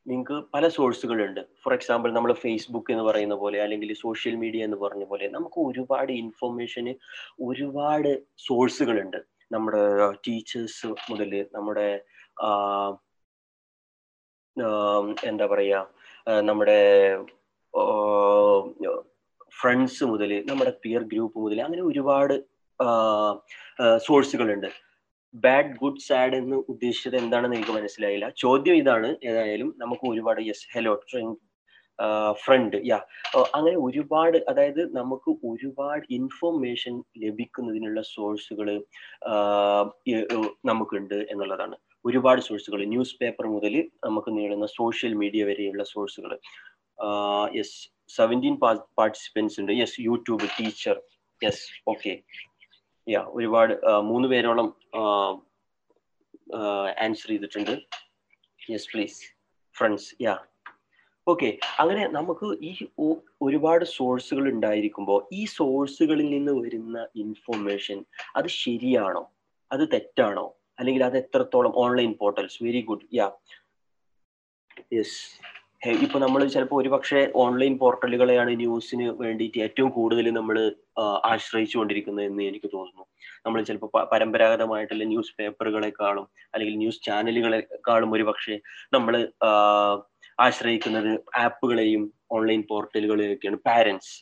നിങ്ങൾക്ക് പല സോഴ്സുകളുണ്ട് ഫോർ എക്സാമ്പിൾ നമ്മൾ ഫേസ്ബുക്ക് എന്ന് പറയുന്ന പോലെ അല്ലെങ്കിൽ സോഷ്യൽ മീഡിയ എന്ന് പറഞ്ഞ പോലെ നമുക്ക് ഒരുപാട് ഇൻഫർമേഷന് ഒരുപാട് സോഴ്സുകളുണ്ട് നമ്മുടെ ടീച്ചേഴ്സ് മുതൽ നമ്മുടെ എന്താ പറയുക നമ്മുടെ ഫ്രണ്ട്സ് മുതൽ നമ്മുടെ പിയർ ഗ്രൂപ്പ് മുതൽ അങ്ങനെ ഒരുപാട് സോഴ്സുകളുണ്ട് ബാഡ് ഗുഡ് സാഡ് എന്ന് ഉദ്ദേശിച്ചത് എന്താണെന്ന് എനിക്ക് മനസ്സിലായില്ല. ചോദ്യം ഇതാണ്. ഏതായാലും നമുക്ക് ഒരുപാട് യെസ് ഹലോ ഫ്രണ്ട് യാ അങ്ങനെ ഒരുപാട് അതായത് നമുക്ക് ഒരുപാട് ഇൻഫോർമേഷൻ ലഭിക്കുന്നതിനുള്ള സോഴ്സുകൾ നമുക്കുണ്ട് എന്നുള്ളതാണ്. ഒരുപാട് സോഴ്സുകൾ ന്യൂസ് പേപ്പർ മുതൽ നമുക്ക് നേടുന്ന സോഷ്യൽ മീഡിയ വരെയുള്ള സോഴ്സുകൾ യെസ് സെവന്റീൻ പാർട്ടിസിപ്പൻസ് ഉണ്ട്. Yes YouTube teacher yes okay yeah ഒരുപാട് മൂന്ന് പേരോളം ആൻസർ ചെയ്തിട്ടുണ്ട്. Yes please friends yeah okay അങ്ങനെ നമുക്ക് ഈ ഒരുപാട് സോഴ്സുകൾ ഉണ്ടായിരിക്കുമ്പോൾ ഈ സോഴ്സുകളിൽ നിന്ന് വരുന്ന ഇൻഫോർമേഷൻ അത് ശരിയാണോ? അത് തെറ്റാണോ? അല്ലെങ്കിൽ അത് എത്രത്തോളം online portals very good yeah yes ഇപ്പൊ നമ്മൾ ചിലപ്പോൾ ഒരുപക്ഷെ ഓൺലൈൻ പോർട്ടലുകളെയാണ് ന്യൂസിന് വേണ്ടിയിട്ട് ഏറ്റവും കൂടുതൽ നമ്മൾ ആശ്രയിച്ചു കൊണ്ടിരിക്കുന്നത് എന്ന് എനിക്ക് തോന്നുന്നു. നമ്മൾ ചിലപ്പോൾ പരമ്പരാഗതമായിട്ടുള്ള ന്യൂസ് പേപ്പറുകളെക്കാളും അല്ലെങ്കിൽ ന്യൂസ് ചാനലുകളെക്കാളും ഒരുപക്ഷെ നമ്മൾ ആശ്രയിക്കുന്നത് ആപ്പുകളെയും ഓൺലൈൻ പോർട്ടലുകളെയൊക്കെയാണ് പാരൻസ്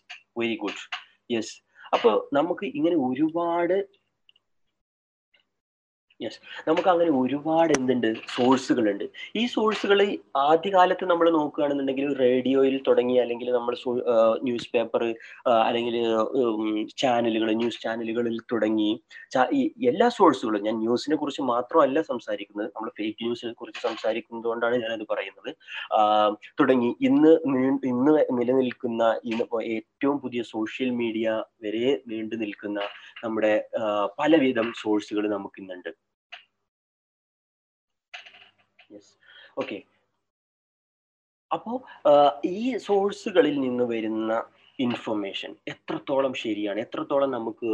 വെരി ഗുഡ് യെസ് അപ്പോൾ നമുക്ക് ഇങ്ങനെ ഒരുപാട് യെസ് നമുക്ക് അങ്ങനെ ഒരുപാട് എന്തുണ്ട്? സോഴ്സുകളുണ്ട്. ഈ സോഴ്സുകൾ ആദ്യകാലത്ത് നമ്മൾ നോക്കുകയാണെന്നുണ്ടെങ്കിൽ റേഡിയോയിൽ തുടങ്ങി അല്ലെങ്കിൽ നമ്മൾ ന്യൂസ് പേപ്പർ അല്ലെങ്കിൽ ചാനലുകൾ ന്യൂസ് ചാനലുകളിൽ തുടങ്ങി എല്ലാ സോഴ്സുകളും ഞാൻ ന്യൂസിനെ കുറിച്ച് മാത്രമല്ല സംസാരിക്കുന്നത് നമ്മൾ ഫേക്ക് ന്യൂസിനെ കുറിച്ച് സംസാരിക്കുന്നത് കൊണ്ടാണ് ഞാനത് പറയുന്നത്. തുടങ്ങി ഇന്ന് ഇന്ന് നിലനിൽക്കുന്ന ഇന്ന് ഏറ്റവും പുതിയ സോഷ്യൽ മീഡിയ വരെ നീണ്ടു നിൽക്കുന്ന നമ്മുടെ പലവിധം സോഴ്സുകൾ നമുക്ക് ഇന്നുണ്ട് യെസ് ഓക്കെ അപ്പോ ഈ സോഴ്സുകളിൽ നിന്ന് വരുന്ന ഇൻഫർമേഷൻ എത്രത്തോളം ശരിയാണ്? എത്രത്തോളം നമുക്ക്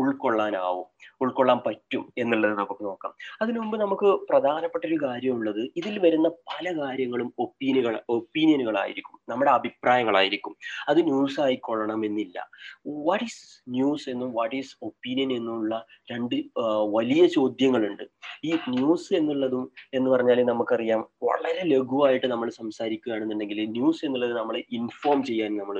ഉൾക്കൊള്ളാനാവും ഉൾക്കൊള്ളാൻ പറ്റും എന്നുള്ളത് നമുക്ക് നോക്കാം. അതിനു മുമ്പ് നമുക്ക് പ്രധാനപ്പെട്ട ഒരു കാര്യമുള്ളത് ഇതിൽ വരുന്ന പല കാര്യങ്ങളും ഒപ്പീനിയനുകൾ ഒപ്പീനിയനുകളായിരിക്കും. നമ്മുടെ അഭിപ്രായങ്ങളായിരിക്കും. അത് ന്യൂസ് ആയിക്കൊള്ളണം എന്നില്ല വാട്ട് ഈസ് ന്യൂസ് എന്നും വാട്ട് ഈസ് ഒപ്പീനിയൻ എന്നുള്ള രണ്ട് വലിയ ചോദ്യങ്ങളുണ്ട്. ഈ ന്യൂസ് എന്നുള്ളതും എന്ന് പറഞ്ഞാൽ നമുക്കറിയാം വളരെ ലഘുവായിട്ട് നമ്മൾ സംസാരിക്കുകയാണെന്നുണ്ടെങ്കിൽ ന്യൂസ് എന്നുള്ളത് നമ്മളെ ഇൻഫോം ചെയ്യാൻ നമ്മൾ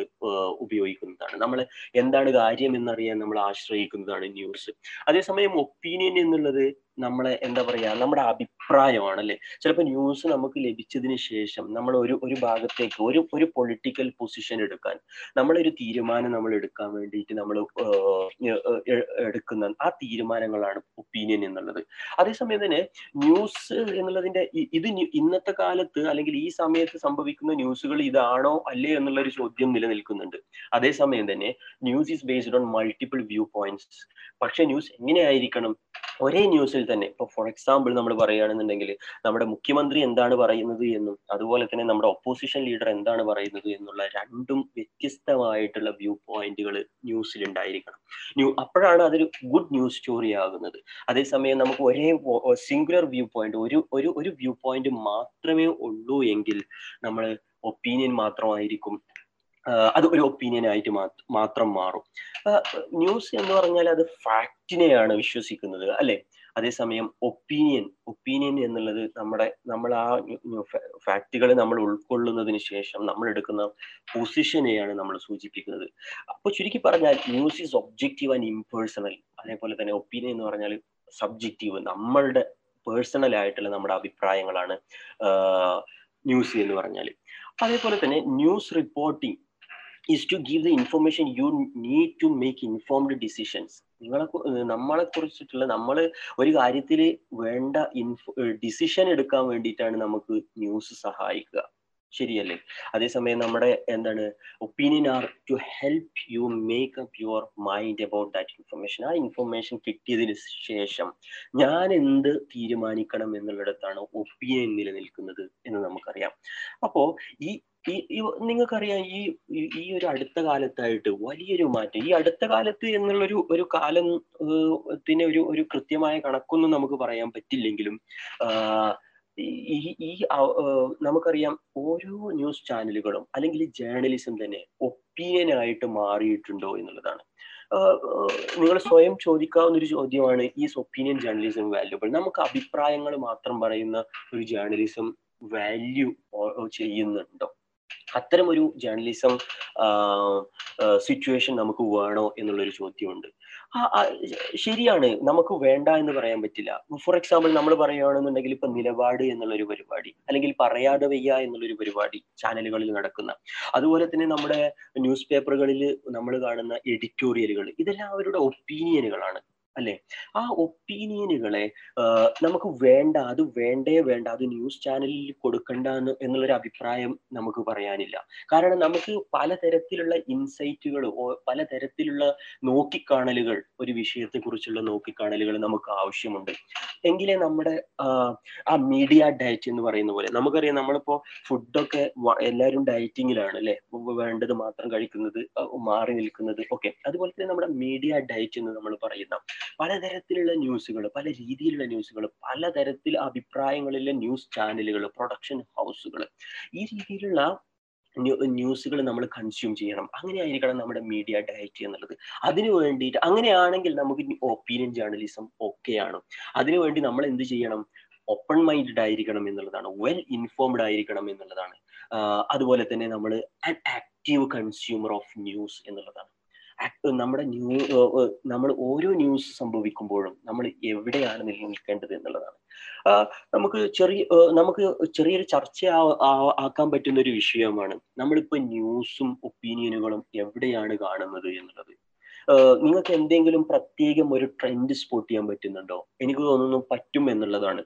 ഉപയോഗിക്കുന്നതാണ്. നമ്മൾ എന്താണ് കാര്യം എന്നറിയാൻ നമ്മൾ ആശ്രയിക്കുന്നതാണ് ന്യൂസ് അതേസമയം ഒപ്പീനിയൻ എന്നുള്ളത് നമ്മളെ എന്താ പറയാ നമ്മുടെ അഭിപ്രായമാണ് അല്ലെ ചിലപ്പോൾ ന്യൂസ് നമുക്ക് ലഭിച്ചതിന് ശേഷം നമ്മൾ ഒരു ഒരു ഭാഗത്തേക്ക് ഒരു ഒരു പൊളിറ്റിക്കൽ പൊസിഷൻ എടുക്കാൻ നമ്മളൊരു തീരുമാനം നമ്മൾ എടുക്കാൻ വേണ്ടിയിട്ട് നമ്മൾ എടുക്കുന്ന ആ തീരുമാനങ്ങളാണ് ഒപ്പീനിയൻ എന്നുള്ളത്. അതേസമയം തന്നെ ന്യൂസ് എന്നുള്ളതിന്റെ ഇത് ഇന്നത്തെ കാലത്ത് അല്ലെങ്കിൽ ഈ സമയത്ത് സംഭവിക്കുന്ന ന്യൂസുകൾ ഇതാണോ അല്ലേ എന്നുള്ള ഒരു ചോദ്യം നിലനിൽക്കുന്നുണ്ട്. അതേസമയം തന്നെ news is based on multiple viewpoints പക്ഷെ ന്യൂസ് എങ്ങനെയായിരിക്കണം? ഒരേ ന്യൂസിൽ തന്നെ. ഇപ്പൊ ഫോർ എക്സാമ്പിൾ നമ്മൾ പറയുകയാണെന്നുണ്ടെങ്കിൽ നമ്മുടെ മുഖ്യമന്ത്രി എന്താണ് പറയുന്നത് എന്നും അതുപോലെ തന്നെ നമ്മുടെ ഒപ്പോസിഷൻ ലീഡർ എന്താണ് പറയുന്നത് എന്നുള്ള രണ്ടും വ്യത്യസ്തമായിട്ടുള്ള വ്യൂ പോയിന്റുകൾ ന്യൂസിൽ ഉണ്ടായിരിക്കണം. ന്യൂ അപ്പോഴാണ് അതൊരു ഗുഡ് ന്യൂസ് സ്റ്റോറി ആകുന്നത്. അതേസമയം നമുക്ക് ഒരേ സിംഗുലർ വ്യൂ പോയിന്റ് ഒരു ഒരു ഒരു വ്യൂ പോയിന്റ് മാത്രമേ ഉള്ളൂ എങ്കിൽ നമ്മൾ ഒപ്പീനിയൻ മാത്രമായിരിക്കും അത് ഒരു ഒപ്പീനിയൻ ആയിട്ട് മാത്രം മാറും. ന്യൂസ് എന്ന് പറഞ്ഞാൽ അത് ഫാക്റ്റിനെയാണ് വിശ്വസിക്കുന്നത് അല്ലെ? അതേസമയം ഒപ്പീനിയൻ ഒപ്പീനിയൻ എന്നുള്ളത് നമ്മുടെ നമ്മൾ ആ ഫാക്റ്റുകൾ നമ്മൾ ഉൾക്കൊള്ളുന്നതിന് ശേഷം നമ്മൾ എടുക്കുന്ന പൊസിഷനെയാണ് നമ്മൾ സൂചിപ്പിക്കുന്നത്. അപ്പോൾ ചുരുക്കി പറഞ്ഞാൽ news is objective and impersonal അതേപോലെ തന്നെ ഒപ്പീനിയൻ എന്ന് പറഞ്ഞാൽ സബ്ജക്റ്റീവ് നമ്മളുടെ പേഴ്സണൽ ആയിട്ടുള്ള നമ്മുടെ അഭിപ്രായങ്ങളാണ് ന്യൂസ് എന്ന് പറഞ്ഞാൽ അതേപോലെ തന്നെ news reporting is to give the information you need to make informed decisions. നിങ്ങളെ നമ്മളെ കുറിച്ചിട്ടുള്ള നമ്മൾ ഒരു കാര്യത്തിൽ വേണ്ട ഇൻഫോ ഡിസിഷൻ എടുക്കാൻ വേണ്ടിയിട്ടാണ് നമുക്ക് ന്യൂസ് സഹായിക്കുക. ശരിയല്ലേ? അതേസമയം നമ്മുടെ എന്താണ് opinion are to help you make up your mind about that information ആ ഇൻഫർമേഷൻ കിട്ടിയതിന് ശേഷം ഞാൻ എന്ത് തീരുമാനിക്കണം എന്നുള്ളിടത്താണ് ഒപ്പീനിയൻ നിലനിൽക്കുന്നത് എന്ന് നമുക്കറിയാം. അപ്പോൾ ഈ ഈ നിങ്ങൾക്കറിയാം ഈ ഈ ഒരു അടുത്ത കാലത്തായിട്ട് വലിയൊരു മാറ്റം. ഈ അടുത്ത കാലത്ത് എന്നുള്ളൊരു ഒരു കാലം ത്തിന് ഒരു ഒരു കൃത്യമായ കണക്കൊന്നും നമുക്ക് പറയാൻ പറ്റില്ലെങ്കിലും ഈ ഈ നമുക്കറിയാം ഓരോ ന്യൂസ് ചാനലുകളും അല്ലെങ്കിൽ ജേർണലിസം തന്നെ ഒപ്പീനിയൻ ആയിട്ട് മാറിയിട്ടുണ്ടോ എന്നുള്ളതാണ്. നിങ്ങൾ സ്വയം ചോദിക്കാവുന്ന ഒരു ചോദ്യമാണ് ഈ ഒപ്പീനിയൻ ജേർണലിസം വാല്യൂബിൾ. നമുക്ക് അഭിപ്രായങ്ങൾ മാത്രം പറയുന്ന ഒരു ജേർണലിസം വാല്യൂ ചെയ്യുന്നുണ്ടോ? അത്തരം ഒരു ജേർണലിസം സിറ്റുവേഷൻ നമുക്ക് വേണോ എന്നുള്ളൊരു ചോദ്യമുണ്ട്. ശരിയാണ്. നമുക്ക് വേണ്ട എന്ന് പറയാൻ പറ്റില്ല. ഫോർ എക്സാമ്പിൾ നമ്മൾ പറയുകയാണെന്നുണ്ടെങ്കിൽ ഇപ്പൊ നിലപാട് എന്നുള്ളൊരു പരിപാടി അല്ലെങ്കിൽ പറയാതെ വയ്യ എന്നുള്ളൊരു പരിപാടി ചാനലുകളിൽ നടക്കുന്ന. അതുപോലെ തന്നെ നമ്മുടെ ന്യൂസ് പേപ്പറുകളിൽ നമ്മൾ കാണുന്ന എഡിറ്റോറിയലുകൾ ഇതെല്ലാം അവരുടെ ഒപ്പീനിയനുകളാണ് അല്ലെ? ആ ഒപ്പീനിയനുകളെ നമുക്ക് വേണ്ട അത് വേണ്ടേ വേണ്ട അത് ന്യൂസ് ചാനലിൽ കൊടുക്കണ്ട എന്നുള്ളൊരു അഭിപ്രായം നമുക്ക് പറയാനില്ല. കാരണം നമുക്ക് പലതരത്തിലുള്ള ഇൻസൈറ്റുകൾ പലതരത്തിലുള്ള നോക്കിക്കാണലുകൾ ഒരു വിഷയത്തെ കുറിച്ചുള്ള നോക്കിക്കാണലുകൾ നമുക്ക് ആവശ്യമുണ്ട്. എങ്കിലേ നമ്മുടെ ആ മീഡിയ ഡയറ്റ് എന്ന് പറയുന്ന പോലെ നമുക്കറിയാം നമ്മളിപ്പോ ഫുഡൊക്കെ എല്ലാവരും ഡയറ്റിങ്ങിലാണ് അല്ലെ? വേണ്ടത് മാത്രം കഴിക്കുന്നത് മാറി നിൽക്കുന്നത് ഓക്കെ അതുപോലെ തന്നെ നമ്മുടെ മീഡിയ ഡയറ്റ് എന്ന് നമ്മൾ പറയുന്ന പലതരത്തിലുള്ള ന്യൂസുകൾ പല രീതിയിലുള്ള ന്യൂസുകൾ പലതരത്തിൽ അഭിപ്രായങ്ങളിലെ ന്യൂസ് ചാനലുകൾ പ്രൊഡക്ഷൻ ഹൗസുകൾ ഈ രീതിയിലുള്ള ന്യൂസുകൾ നമ്മൾ കൺസ്യൂം ചെയ്യണം. അങ്ങനെ ആയിരിക്കണം നമ്മുടെ മീഡിയ ഡയറ്റ് എന്നുള്ളത്. അതിനു വേണ്ടിയിട്ട് അങ്ങനെയാണെങ്കിൽ നമുക്ക് ഒപ്പീനിയൻ ജേർണലിസം ഓക്കെയാണ് അതിനുവേണ്ടി നമ്മൾ എന്ത് ചെയ്യണം? ഓപ്പൺ മൈൻഡഡ് ആയിരിക്കണം എന്നുള്ളതാണ്. വെൽ ഇൻഫോംഡ് ആയിരിക്കണം എന്നുള്ളതാണ്. അതുപോലെ തന്നെ നമ്മൾ an active consumer of news എന്നുള്ളതാണ്. നമ്മുടെ ന്യൂ നമ്മൾ ഓരോ ന്യൂസ് സംഭവിക്കുമ്പോഴും നമ്മൾ എവിടെയാണ് നിലനിൽക്കേണ്ടത് എന്നുള്ളതാണ്. നമുക്ക് ചെറിയ നമുക്ക് ചെറിയൊരു ചർച്ച ആക്കാൻ പറ്റുന്ന ഒരു വിഷയമാണ് നമ്മളിപ്പോ ന്യൂസും ഒപ്പീനിയനുകളും എവിടെയാണ് കാണുന്നത് എന്നുള്ളത്. നിങ്ങൾക്ക് എന്തെങ്കിലും പ്രത്യേകം ഒരു ട്രെൻഡ് സ്പോട്ട് ചെയ്യാൻ പറ്റുന്നുണ്ടോ? എനിക്ക് തോന്നുന്നു പറ്റും എന്നുള്ളതാണ്.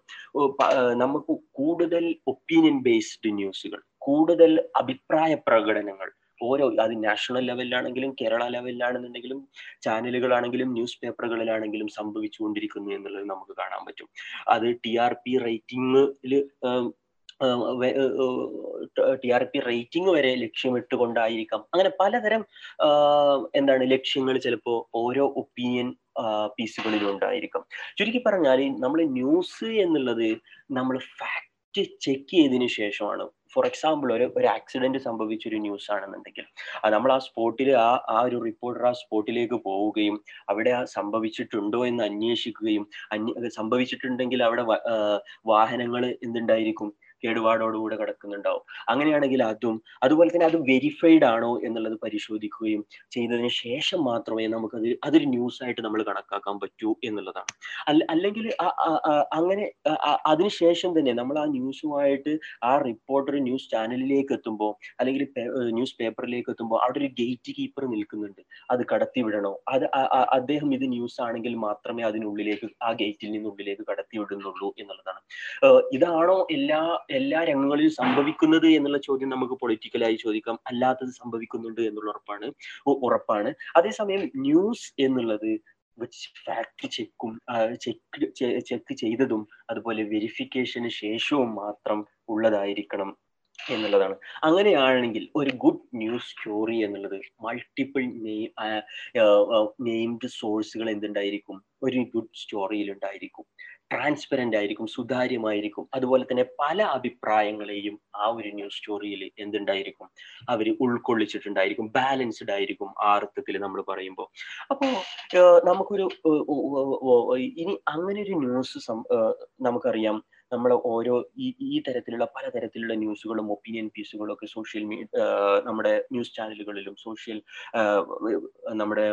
നമുക്ക് കൂടുതൽ ഒപ്പീനിയൻ ബേസ്ഡ് ന്യൂസുകൾ കൂടുതൽ അഭിപ്രായ പ്രകടനങ്ങൾ ഓരോ അത് നാഷണൽ ലെവലിലാണെങ്കിലും കേരള ലെവലിലാണെന്നുണ്ടെങ്കിലും ചാനലുകളാണെങ്കിലും ന്യൂസ് പേപ്പറുകളിലാണെങ്കിലും സംഭവിച്ചുകൊണ്ടിരിക്കുന്നു എന്നുള്ളത് നമുക്ക് കാണാൻ പറ്റും. അത് ടി ആർ പി റേറ്റിംഗിൽ ടി ആർ പി റേറ്റിംഗ് വരെ ലക്ഷ്യമിട്ടുകൊണ്ടായിരിക്കാം. അങ്ങനെ പലതരം എന്താണ് ലക്ഷ്യങ്ങൾ ചിലപ്പോൾ ഓരോ ഒപ്പീനിയൻ പീസുകളിലും ഉണ്ടായിരിക്കാം. ചുരുക്കി പറഞ്ഞാൽ നമ്മൾ ന്യൂസ് എന്നുള്ളത് നമ്മൾ ഫാക്ട് ചെക്ക് ചെയ്തതിനു ശേഷമാണ്. ഫോർ എക്സാമ്പിൾ ഒരു ഒരു ആക്സിഡന്റ് സംഭവിച്ച ഒരു ന്യൂസ് ആണെന്നുണ്ടെങ്കിൽ. നമ്മൾ ആ സ്പോട്ടിൽ ആ ആ ഒരു റിപ്പോർട്ടർ ആ സ്പോട്ടിലേക്ക് പോവുകയും അവിടെ ആ സംഭവിച്ചിട്ടുണ്ടോ എന്ന് അന്വേഷിക്കുകയും അന്വ സംഭവിച്ചിട്ടുണ്ടെങ്കിൽ അവിടെ വാഹനങ്ങൾ എന്തുണ്ടായിരിക്കും? കേടുപാടോടുകൂടെ കിടക്കുന്നുണ്ടാവും. അങ്ങനെയാണെങ്കിൽ അതും അതുപോലെ തന്നെ അത് വെരിഫൈഡ് ആണോ എന്നുള്ളത് പരിശോധിക്കുകയും ചെയ്തതിന് ശേഷം മാത്രമേ നമുക്കത് അതൊരു ന്യൂസ് ആയിട്ട് നമ്മൾ കണക്കാക്കാൻ പറ്റൂ എന്നുള്ളതാണ്. അല്ല അല്ലെങ്കിൽ അങ്ങനെ അതിനുശേഷം തന്നെ നമ്മൾ ആ ന്യൂസുമായിട്ട് ആ റിപ്പോർട്ടർ ന്യൂസ് ചാനലിലേക്ക് എത്തുമ്പോൾ അല്ലെങ്കിൽ ന്യൂസ് പേപ്പറിലേക്ക് എത്തുമ്പോൾ അവിടെ ഒരു ഗേറ്റ് കീപ്പർ നിൽക്കുന്നുണ്ട്. അത് കടത്തിവിടണോ അത് അദ്ദേഹം ഇത് ന്യൂസ് ആണെങ്കിൽ മാത്രമേ അതിനുള്ളിലേക്ക് ആ ഗേറ്റിൽ നിന്നുള്ളിലേക്ക് കടത്തിവിടുന്നുള്ളൂ എന്നുള്ളതാണ്. ഇതാണോ എല്ലാ എല്ലാ രംഗങ്ങളിലും സംഭവിക്കുന്നത് എന്നുള്ള ചോദ്യം നമുക്ക് പൊളിറ്റിക്കലായി ചോദിക്കാം. അല്ലാത്തത് സംഭവിക്കുന്നുണ്ട് എന്നുള്ള ഉറപ്പാണ്. ഉറപ്പാണ്. അതേസമയം ന്യൂസ് എന്നുള്ളത് ഫാക്ട് ചെക്കും ചെക്ക് ചെക്ക് ചെയ്തതും അതുപോലെ വെരിഫിക്കേഷന് ശേഷവും മാത്രം ഉള്ളതായിരിക്കണം എന്നുള്ളതാണ്. അങ്ങനെയാണെങ്കിൽ ഒരു ഗുഡ് ന്യൂസ് സ്റ്റോറി എന്നുള്ളത് മൾട്ടിപ്പിൾ നെയിം നെയിംഡ് സോഴ്സുകൾ എന്തുണ്ടായിരിക്കും? ഒരു ഗുഡ് സ്റ്റോറിയിൽ ഉണ്ടായിരിക്കും. ട്രാൻസ്പെറന്റ് ആയിരിക്കും സുതാര്യമായിരിക്കും. അതുപോലെ തന്നെ പല അഭിപ്രായങ്ങളെയും ആ ഒരു ന്യൂസ് സ്റ്റോറിയിൽ എന്തുണ്ടായിരിക്കും? അവർ ഉൾക്കൊള്ളിച്ചിട്ടുണ്ടായിരിക്കും. ബാലൻസ്ഡ് ആയിരിക്കും ആ അർത്ഥത്തിൽ നമ്മൾ പറയുമ്പോൾ. അപ്പോൾ നമുക്കൊരു ഇനി അങ്ങനെ ഒരു ന്യൂസ് നമുക്കറിയാം. നമ്മൾ ഓരോ ഈ ഈ തരത്തിലുള്ള പലതരത്തിലുള്ള ന്യൂസുകളും ഒപ്പീനിയൻ പീസുകളും ഒക്കെ സോഷ്യൽ മീഡിയ നമ്മുടെ ന്യൂസ് ചാനലുകളിലും സോഷ്യൽ നമ്മുടെ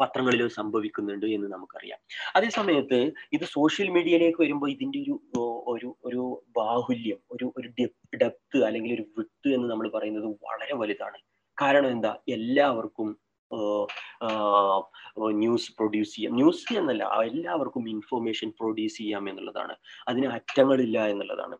പത്രങ്ങളിലും സംഭവിക്കുന്നുണ്ട് എന്ന് നമുക്കറിയാം. അതേ സമയത്ത് ഇത് സോഷ്യൽ മീഡിയയിലേക്ക് വരുമ്പോൾ ഇതിന്റെ ഒരു ഒരു ഒരു ബാഹുല്യം ഒരു ഒരു ഡെപ്ത് അല്ലെങ്കിൽ ഒരു വിട്ട് എന്ന് നമ്മൾ പറയുന്നത് വളരെ വലുതാണ്. കാരണം എന്താ? എല്ലാവർക്കും ന്യൂസ് പ്രൊഡ്യൂസ് ചെയ്യാം. ന്യൂസ് എന്നല്ല എല്ലാവർക്കും ഇൻഫോർമേഷൻ പ്രൊഡ്യൂസ് ചെയ്യാം എന്നുള്ളതാണ്. അതിന് അറ്റങ്ങളില്ല എന്നുള്ളതാണ്.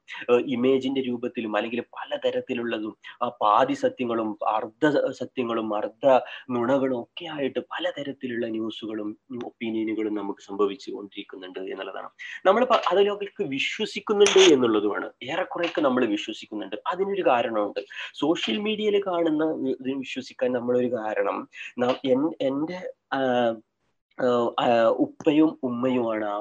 ഇമേജിന്റെ രൂപത്തിലും അല്ലെങ്കിൽ പലതരത്തിലുള്ളതും പാതി സത്യങ്ങളും അർദ്ധ സത്യങ്ങളും അർദ്ധ നുണകളും ഒക്കെ ആയിട്ട് പലതരത്തിലുള്ള ന്യൂസുകളും ഒപ്പീനിയനുകളും നമുക്ക് സംഭവിച്ചു കൊണ്ടിരിക്കുന്നുണ്ട് എന്നുള്ളതാണ്. നമ്മൾ അതിലൊക്കെ വിശ്വസിക്കുന്നുണ്ട് എന്നുള്ളതുമാണ്. ഏറെക്കുറെയൊക്കെ നമ്മൾ വിശ്വസിക്കുന്നുണ്ട്. അതിനൊരു കാരണമുണ്ട്. സോഷ്യൽ മീഡിയയിൽ കാണുന്ന ഇതിന് വിശ്വസിക്കാൻ നമ്മളൊരു കാരണം എന്റെ ഉപ്പയും ഉമ്മയുമാണ് ആ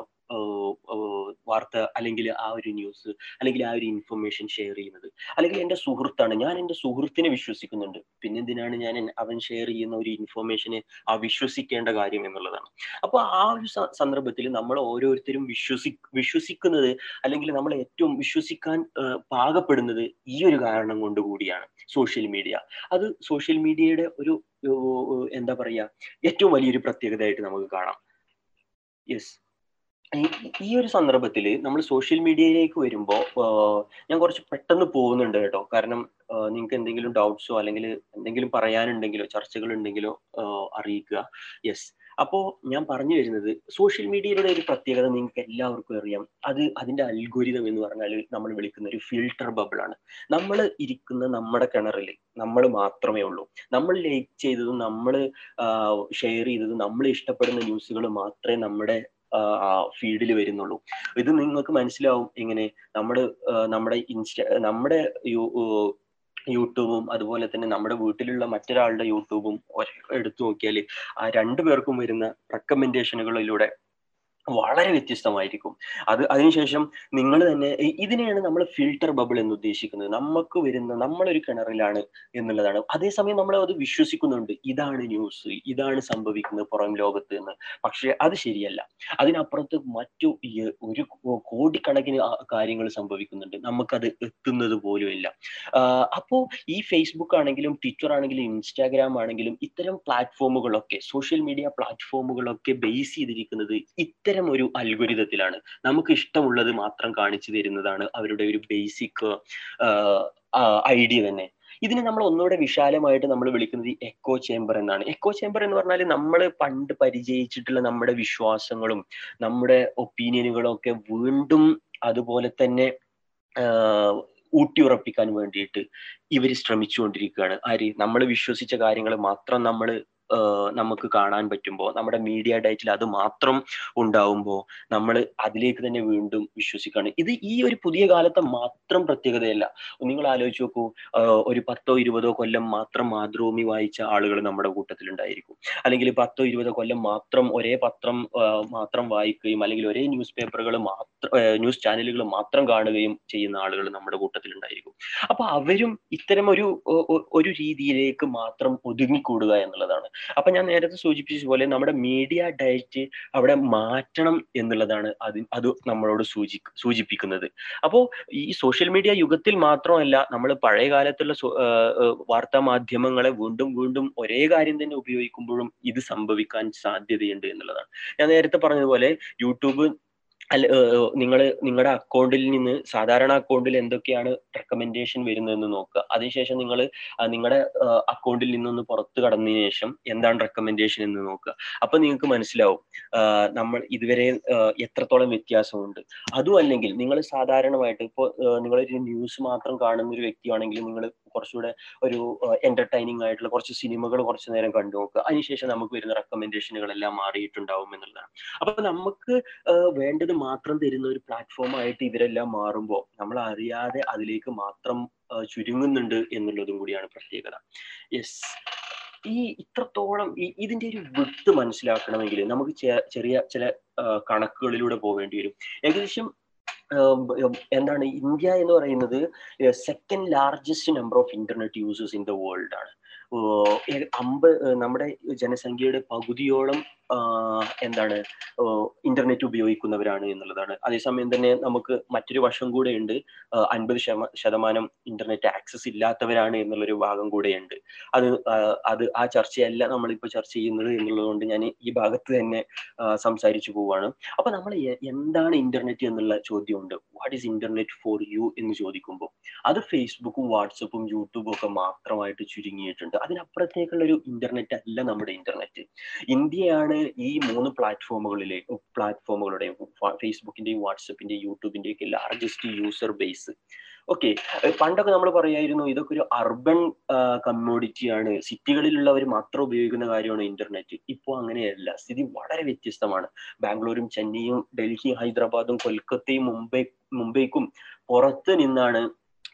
വാർത്ത അല്ലെങ്കിൽ ആ ഒരു ന്യൂസ് അല്ലെങ്കിൽ ആ ഒരു ഇൻഫർമേഷൻ ഷെയർ ചെയ്യുന്നത്. അല്ലെങ്കിൽ എന്റെ സുഹൃത്താണ്. ഞാൻ എന്റെ സുഹൃത്തിനെ വിശ്വസിക്കുന്നുണ്ട്. പിന്നെ എന്തിനാണ് ഞാൻ അവൻ ഷെയർ ചെയ്യുന്ന ഒരു ഇൻഫർമേഷനെ ആ വിശ്വസിക്കേണ്ട കാര്യം എന്നുള്ളതാണ്. അപ്പോൾ ആ ഒരു സന്ദർഭത്തിൽ നമ്മൾ ഓരോരുത്തരും വിശ്വസി വിശ്വസിക്കുന്നത് അല്ലെങ്കിൽ നമ്മൾ ഏറ്റവും വിശ്വസിക്കാൻ പാകപ്പെടുന്നത് ഈ ഒരു കാരണം കൊണ്ട് കൂടിയാണ് സോഷ്യൽ മീഡിയ അത് സോഷ്യൽ മീഡിയയുടെ ഒരു എന്താ പറയുക ഏറ്റവും വലിയൊരു പ്രത്യേകതയായിട്ട് നമുക്ക് കാണാം. യെസ് ഈ ഒരു സന്ദർഭത്തിൽ നമ്മൾ സോഷ്യൽ മീഡിയയിലേക്ക് വരുമ്പോൾ ഞാൻ കുറച്ച് പെട്ടെന്ന് പോകുന്നുണ്ട് കേട്ടോ. കാരണം നിങ്ങൾക്ക് എന്തെങ്കിലും ഡൗട്ട്സോ അല്ലെങ്കിൽ എന്തെങ്കിലും പറയാനുണ്ടെങ്കിലോ ചർച്ചകൾ ഉണ്ടെങ്കിലോ അറിയിക്കുക. യെസ് അപ്പോൾ ഞാൻ പറഞ്ഞു വരുന്നത് സോഷ്യൽ മീഡിയയുടെ ഒരു പ്രത്യേകത നിങ്ങൾക്ക് എല്ലാവർക്കും അറിയാം. അത് അതിന്റെ അൽഗോരിതം എന്ന് പറഞ്ഞാൽ നമ്മൾ വിളിക്കുന്ന ഒരു ഫിൽട്ടർ ബബിളാണ്. നമ്മൾ ഇരിക്കുന്ന നമ്മുടെ കിണറിൽ നമ്മൾ മാത്രമേ ഉള്ളൂ. നമ്മൾ ലൈക്ക് ചെയ്തതും നമ്മൾ ഷെയർ ചെയ്തതും നമ്മൾ ഇഷ്ടപ്പെടുന്ന ന്യൂസുകൾ മാത്രമേ നമ്മുടെ ഫീഡിൽ വരുന്നുള്ളൂ. ഇത് നിങ്ങൾക്ക് മനസ്സിലാവും ഇങ്ങനെ നമ്മുടെ നമ്മുടെ ഇൻസ്റ്റ നമ്മുടെ യൂട്യൂബും അതുപോലെ തന്നെ നമ്മുടെ വീട്ടിലുള്ള മറ്റൊരാളുടെ യൂട്യൂബും എടുത്തു നോക്കിയാൽ ആ രണ്ടു പേർക്കും വരുന്ന റെക്കമെൻഡേഷനുകളിലൂടെ വളരെ വ്യത്യസ്തമായിരിക്കും. അത് അതിനുശേഷം നിങ്ങൾ തന്നെ ഇതിനെയാണ് നമ്മൾ ഫിൽട്ടർ ബബിൾ എന്ന് ഉദ്ദേശിക്കുന്നത്. നമുക്ക് വരുന്ന നമ്മളൊരു കിണറിലാണ് എന്നുള്ളതാണ്. അതേസമയം നമ്മൾ അത് വിശ്വസിക്കുന്നുണ്ട്. ഇതാണ് ന്യൂസ് ഇതാണ് സംഭവിക്കുന്നത് പുറം ലോകത്ത് എന്ന്. പക്ഷെ അത് ശരിയല്ല. അതിനപ്പുറത്ത് മറ്റു ഒരു കോടിക്കണക്കിന് കാര്യങ്ങൾ സംഭവിക്കുന്നുണ്ട്. നമുക്കത് എത്തുന്നത് പോലും ഇല്ല. അപ്പോൾ ഈ ഫേസ്ബുക്ക് ആണെങ്കിലും ട്വിറ്റർ ആണെങ്കിലും ഇൻസ്റ്റാഗ്രാം ആണെങ്കിലും ഇത്തരം പ്ലാറ്റ്ഫോമുകളൊക്കെ സോഷ്യൽ മീഡിയ പ്ലാറ്റ്ഫോമുകളൊക്കെ ബേസ് ചെയ്തിരിക്കുന്നത് ഇത്തരം ഇത്തരം ഒരു അൽഗുരിതത്തിലാണ് നമുക്ക് ഇഷ്ടമുള്ളത് മാത്രം കാണിച്ചു തരുന്നതാണ് അവരുടെ ഒരു ബേസിക് ഐഡിയ തന്നെ. ഇതിനെ നമ്മൾ ഒന്നുകൂടെ വിശാലമായിട്ട് നമ്മൾ വിളിക്കുന്നത് എക്കോ ചേംബർ എന്നാണ്. എക്കോ ചേംബർ എന്ന് പറഞ്ഞാൽ നമ്മൾ പണ്ട് പരിചയിച്ചിട്ടുള്ള നമ്മുടെ വിശ്വാസങ്ങളും നമ്മുടെ ഒപ്പീനിയനുകളും ഒക്കെ വീണ്ടും അതുപോലെ തന്നെ ഊട്ടിയുറപ്പിക്കാൻ വേണ്ടിയിട്ട് ഇവർ ശ്രമിച്ചുകൊണ്ടിരിക്കുകയാണ്. ആര്? നമ്മൾ വിശ്വസിച്ച കാര്യങ്ങൾ മാത്രം നമ്മൾ നമുക്ക് കാണാൻ പറ്റുമ്പോൾ നമ്മുടെ മീഡിയ ഡയറ്റിൽ അത് മാത്രം ഉണ്ടാവുമ്പോൾ നമ്മൾ അതിലേക്ക് തന്നെ വീണ്ടും വിശ്വസിക്കുകയാണ് ഇത് ഈ ഒരു പുതിയ കാലത്തെ മാത്രം പ്രത്യേകതയല്ല. നിങ്ങൾ ആലോചിച്ച് നോക്കൂ ഒരു പത്തോ ഇരുപതോ കൊല്ലം മാത്രം മാതൃഭൂമി വായിച്ച ആളുകൾ നമ്മുടെ കൂട്ടത്തിൽ ഉണ്ടായിരിക്കും അല്ലെങ്കിൽ പത്തോ ഇരുപതോ കൊല്ലം മാത്രം ഒരേ പത്രം മാത്രം വായിക്കുകയും അല്ലെങ്കിൽ ഒരേ ന്യൂസ് പേപ്പറുകൾ മാത്രം ന്യൂസ് ചാനലുകൾ മാത്രം കാണുകയും ചെയ്യുന്ന ആളുകൾ നമ്മുടെ കൂട്ടത്തിൽ ഉണ്ടായിരിക്കും അപ്പൊ അവരും ഇത്തരം ഒരു ഒരു രീതിയിലേക്ക് മാത്രം ഒതുങ്ങിക്കൂടുക എന്നുള്ളതാണ്. അപ്പൊ ഞാൻ നേരത്തെ സൂചിപ്പിച്ച പോലെ നമ്മുടെ മീഡിയ ഡയറ്റ് അവിടെ മാറ്റണം എന്നുള്ളതാണ് അത് അത് നമ്മളോട് സൂചി സൂചിപ്പിക്കുന്നത്. അപ്പോൾ ഈ സോഷ്യൽ മീഡിയ യുഗത്തിൽ മാത്രമല്ല നമ്മൾ പഴയ കാലത്തുള്ള വാർത്താ മാധ്യമങ്ങളെ വീണ്ടും വീണ്ടും ഒരേ കാര്യം തന്നെ ഉപയോഗിക്കുമ്പോഴും ഇത് സംഭവിക്കാൻ സാധ്യതയുണ്ട് എന്നുള്ളതാണ്. ഞാൻ നേരത്തെ പറഞ്ഞതുപോലെ യൂട്യൂബ് അല്ല നിങ്ങൾ നിങ്ങളുടെ അക്കൗണ്ടിൽ നിന്ന് സാധാരണ അക്കൗണ്ടിൽ എന്തൊക്കെയാണ് റെക്കമെൻഡേഷൻ വരുന്നതെന്ന് നോക്കുക. അതിനുശേഷം നിങ്ങൾ നിങ്ങളുടെ അക്കൗണ്ടിൽ നിന്നൊന്ന് പുറത്തു കടന്നതിന് ശേഷം എന്താണ് റെക്കമെൻഡേഷൻ എന്ന് നോക്കുക. അപ്പൊ നിങ്ങൾക്ക് മനസ്സിലാവും നമ്മൾ ഇതുവരെ എത്രത്തോളം വ്യത്യാസമുണ്ട്. അതും അല്ലെങ്കിൽ നിങ്ങൾ സാധാരണമായിട്ട് ഇപ്പോൾ നിങ്ങളൊരു ന്യൂസ് മാത്രം കാണുന്ന ഒരു വ്യക്തിയാണെങ്കിൽ നിങ്ങൾ കുറച്ചുകൂടെ ഒരു എന്റർടൈനിങ് ആയിട്ടുള്ള കുറച്ച് സിനിമകൾ കുറച്ചു നേരം കണ്ടു നോക്കുക. അതിനുശേഷം നമുക്ക് വരുന്ന റെക്കമെൻഡേഷനുകളെല്ലാം മാറിയിട്ടുണ്ടാവും എന്നുള്ളതാണ്. അപ്പൊ നമുക്ക് വേണ്ടത് മാത്രം തരുന്ന ഒരു പ്ലാറ്റ്ഫോം ആയിട്ട് ഇവരെല്ലാം മാറുമ്പോൾ നമ്മൾ അറിയാതെ അതിലേക്ക് മാത്രം ചുരുങ്ങുന്നുണ്ട് എന്നുള്ളതും കൂടിയാണ് പ്രത്യേകത. യെസ് ഈ ഇത്രത്തോളം ഇതിന്റെ ഒരു വിട്ട് മനസ്സിലാക്കണമെങ്കിൽ നമുക്ക് ചെറിയ ചില കണക്കുകളിലൂടെ പോവേണ്ടി വരും. ഏകദേശം എന്താണ് ഇന്ത്യ എന്ന് പറയുന്നത് second largest number of internet users in the world ആണ്. അമ്പത് നമ്മുടെ ജനസംഖ്യയുടെ പകുതിയോളം എന്താണ് ഇന്റർനെറ്റ് ഉപയോഗിക്കുന്നവരാണ് എന്നുള്ളതാണ്. അതേസമയം തന്നെ നമുക്ക് മറ്റൊരു വശം കൂടെ ഉണ്ട് അൻപത് ശതമാനം ഇന്റർനെറ്റ് ആക്സസ് ഇല്ലാത്തവരാണ് എന്നുള്ളൊരു ഭാഗം കൂടെയുണ്ട്. അത് അത് ആ ചർച്ചയല്ല നമ്മളിപ്പോൾ ചർച്ച ചെയ്യുന്നത് എന്നുള്ളതുകൊണ്ട് ഞാൻ ഈ ഭാഗത്ത് തന്നെ സംസാരിച്ചു പോവാണ്. അപ്പൊ നമ്മൾ എന്താണ് ഇന്റർനെറ്റ് എന്നുള്ള ചോദ്യമുണ്ട്. What is internet for you എന്ന് ചോദിക്കുമ്പോൾ അത് ഫേസ്ബുക്കും വാട്സപ്പും യൂട്യൂബും ഒക്കെ മാത്രമായിട്ട് ചുരുങ്ങിയിട്ടുണ്ട്. അതിനപ്പുറത്തേക്കുള്ള ഒരു ഇന്റർനെറ്റ് അല്ല നമ്മുടെ ഇന്റർനെറ്റ് ഇന്ത്യയാണ് ഈ മൂന്ന് പ്ലാറ്റ്ഫോമുകളിലെ പ്ലാറ്റ്ഫോമുകളുടെയും ഫേസ്ബുക്കിന്റെയും വാട്സപ്പിന്റെയും യൂട്യൂബിന്റെയും ഒക്കെ ലാർജസ്റ്റ് യൂസർ ബേസ് ഓക്കെ പണ്ടൊക്കെ നമ്മൾ പറയായിരുന്നു ഇതൊക്കെ ഒരു അർബൻ കമ്മ്യൂണിറ്റി ആണ്. സിറ്റികളിലുള്ളവർ മാത്രം ഉപയോഗിക്കുന്ന കാര്യമാണ് ഇന്റർനെറ്റ് ഇപ്പോൾ അങ്ങനെയല്ല. സ്ഥിതി വളരെ വ്യത്യസ്തമാണ്. ബാംഗ്ലൂരും ചെന്നൈയും ഡൽഹി ഹൈദരാബാദും കൊൽക്കത്തയും മുംബൈ മുംബൈക്കും പുറത്ത് നിന്നാണ്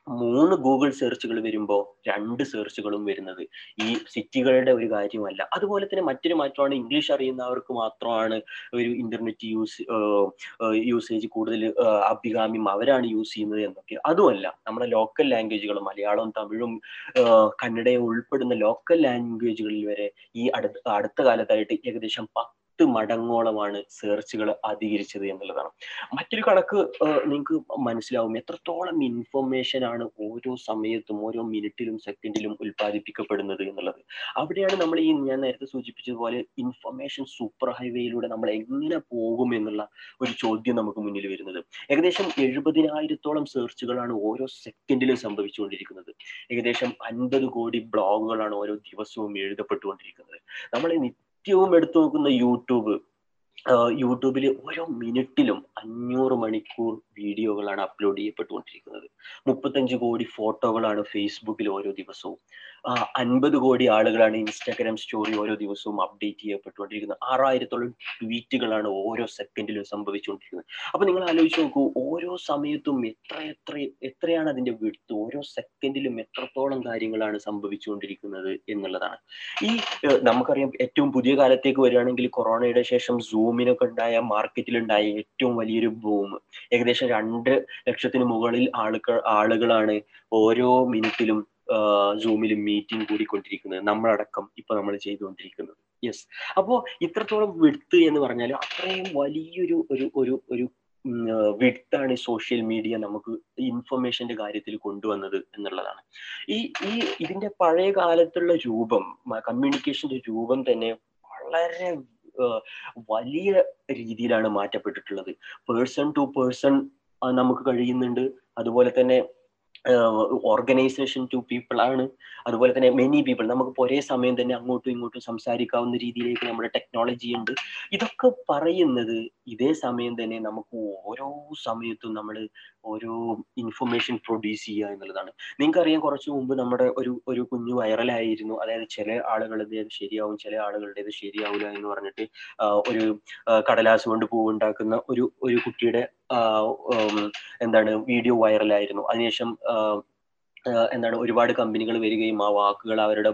മൂന്ന് ഗൂഗിൾ സെർച്ചുകൾ വരുമ്പോൾ രണ്ട് സെർച്ചുകളും വരുന്നത്. ഈ സിറ്റികളുടെ ഒരു കാര്യമല്ല. അതുപോലെ തന്നെ മറ്റൊരു മാറ്റമാണ് ഇംഗ്ലീഷ് അറിയുന്നവർക്ക് മാത്രമാണ് ഒരു ഇന്റർനെറ്റ് യൂസ് യൂസേജ് കൂടുതൽ അഭികാമ്യം അവരാണ് യൂസ് ചെയ്യുന്നത് എന്നൊക്കെ. അതുമല്ല നമ്മുടെ ലോക്കൽ ലാംഗ്വേജുകൾ മലയാളവും തമിഴും കന്നഡയും ഉൾപ്പെടുന്ന ലോക്കൽ ലാംഗ്വേജുകളിൽ വരെ ഈ അടുത്ത അടുത്ത കാലത്തായിട്ട് ഏകദേശം പത്ത് മടങ്ങോളമാണ് സെർച്ചുകൾ അധികരിച്ചത് എന്നുള്ളതാണ്. മറ്റൊരു കണക്ക് നിങ്ങൾക്ക് മനസ്സിലാവും. എത്രത്തോളം ഇൻഫർമേഷൻ ആണ് ഓരോ സമയത്തും ഓരോ മിനിറ്റിലും സെക്കൻഡിലും ഉൽപ്പാദിപ്പിക്കപ്പെടുന്നത് എന്നുള്ളത്. അവിടെയാണ് നമ്മൾ ഈ ഞാൻ നേരത്തെ സൂചിപ്പിച്ചതുപോലെ ഇൻഫർമേഷൻ സൂപ്പർ ഹൈവേയിലൂടെ നമ്മൾ എങ്ങനെ പോകും എന്നുള്ള ഒരു ചോദ്യം നമുക്ക് മുന്നിൽ വരുന്നത്. ഏകദേശം എഴുപതിനായിരത്തോളം സെർച്ചുകളാണ് ഓരോ സെക്കൻഡിലും സംഭവിച്ചുകൊണ്ടിരിക്കുന്നത്. ഏകദേശം അൻപത് കോടി ബ്ലോഗുകളാണ് ഓരോ ദിവസവും എഴുതപ്പെട്ടുകൊണ്ടിരിക്കുന്നത്. നമ്മളെ നിത്യവും എടുത്തു നോക്കുന്ന യൂട്യൂബ് യൂട്യൂബിൽ ഓരോ മിനിറ്റിലും അഞ്ഞൂറ് മണിക്കൂർ വീഡിയോകളാണ് അപ്ലോഡ് ചെയ്യപ്പെട്ടുകൊണ്ടിരിക്കുന്നത്. മുപ്പത്തഞ്ച് കോടി ഫോട്ടോകളാണ് ഫേസ്ബുക്കിൽ ഓരോ ദിവസവും. അൻപത് കോടി ആളുകളാണ് ഇൻസ്റ്റാഗ്രാം സ്റ്റോറി ഓരോ ദിവസവും അപ്ഡേറ്റ് ചെയ്യപ്പെട്ടുകൊണ്ടിരിക്കുന്നത്. ആറായിരത്തോളം ട്വീറ്റുകളാണ് ഓരോ സെക്കൻഡിലും സംഭവിച്ചുകൊണ്ടിരിക്കുന്നത്. അപ്പൊ നിങ്ങൾ ആലോചിച്ച് നോക്കൂ ഓരോ സമയത്തും എത്ര എത്ര എത്രയാണ് അതിന്റെ വിടുത്ത് ഓരോ സെക്കൻഡിലും എത്രത്തോളം കാര്യങ്ങളാണ് സംഭവിച്ചുകൊണ്ടിരിക്കുന്നത് എന്നുള്ളതാണ്. ഈ നമുക്കറിയാം ഏറ്റവും പുതിയ കാലത്തേക്ക് വരികയാണെങ്കിൽ കൊറോണയുടെ ശേഷം സൂമിനൊക്കെ ഉണ്ടായ മാർക്കറ്റിലുണ്ടായ ഏറ്റവും വലിയൊരു ബൂം ഏകദേശം രണ്ട് ലക്ഷത്തിന് മുകളിൽ ആളുകൾ ആളുകളാണ് ഓരോ മിനിറ്റിലും സൂമിലും മീറ്റിംഗ് കൂടിക്കൊണ്ടിരിക്കുന്നത് നമ്മളടക്കം ഇപ്പൊ നമ്മൾ ചെയ്തുകൊണ്ടിരിക്കുന്നത്. യെസ് അപ്പോ ഇത്രത്തോളം വിടുത്ത് എന്ന് പറഞ്ഞാൽ അത്രയും വലിയൊരു ഒരു ഒരു ഒരു വിടുത്താണ് സോഷ്യൽ മീഡിയ നമുക്ക് ഇൻഫർമേഷന്റെ കാര്യത്തിൽ കൊണ്ടുവന്നത് എന്നുള്ളതാണ്. ഈ ഈ ഇതിന്റെ പഴയ കാലത്തുള്ള രൂപം കമ്മ്യൂണിക്കേഷന്റെ രൂപം തന്നെ വളരെ വലിയ രീതിയിലാണ് മാറ്റപ്പെട്ടിട്ടുള്ളത്. പേഴ്സൺ ടു പേഴ്സൺ നമുക്ക് കഴിയുന്നുണ്ട്. അതുപോലെ തന്നെ ഓർഗനൈസേഷൻ ടു പീപ്പിൾ ആണ്. അതുപോലെ തന്നെ മെനി പീപ്പിൾ നമുക്ക് ഒരേ സമയം തന്നെ അങ്ങോട്ടും ഇങ്ങോട്ടും സംസാരിക്കാവുന്ന രീതിയിലേക്ക് നമ്മുടെ ടെക്നോളജി ഉണ്ട്. ഇതൊക്കെ പറയുന്നത് ഇതേ സമയം തന്നെ നമുക്ക് ഓരോ സമയത്തും നമ്മൾ ഓരോ ഇൻഫർമേഷൻ പ്രൊഡ്യൂസ് ചെയ്യുക എന്നുള്ളതാണ്. നിങ്ങൾക്കറിയാം കുറച്ച് മുമ്പ് നമ്മുടെ ഒരു ഒരു കുഞ്ഞു വൈറലായിരുന്നു. അതായത് ചില ആളുകളുടേത് ശരിയാവും ചില ആളുകളുടേത് ശരിയാവില്ല എന്ന് പറഞ്ഞിട്ട് ഒരു കടലാസ് കൊണ്ട് പൂവുണ്ടാക്കുന്ന ഒരു ഒരു കുട്ടിയുടെ എന്താണ് വീഡിയോ വൈറലായിരുന്നു. അതിനുശേഷം എന്താണ് ഒരുപാട് കമ്പനികൾ വരികയും ആ വാക്കുകൾ അവരുടെ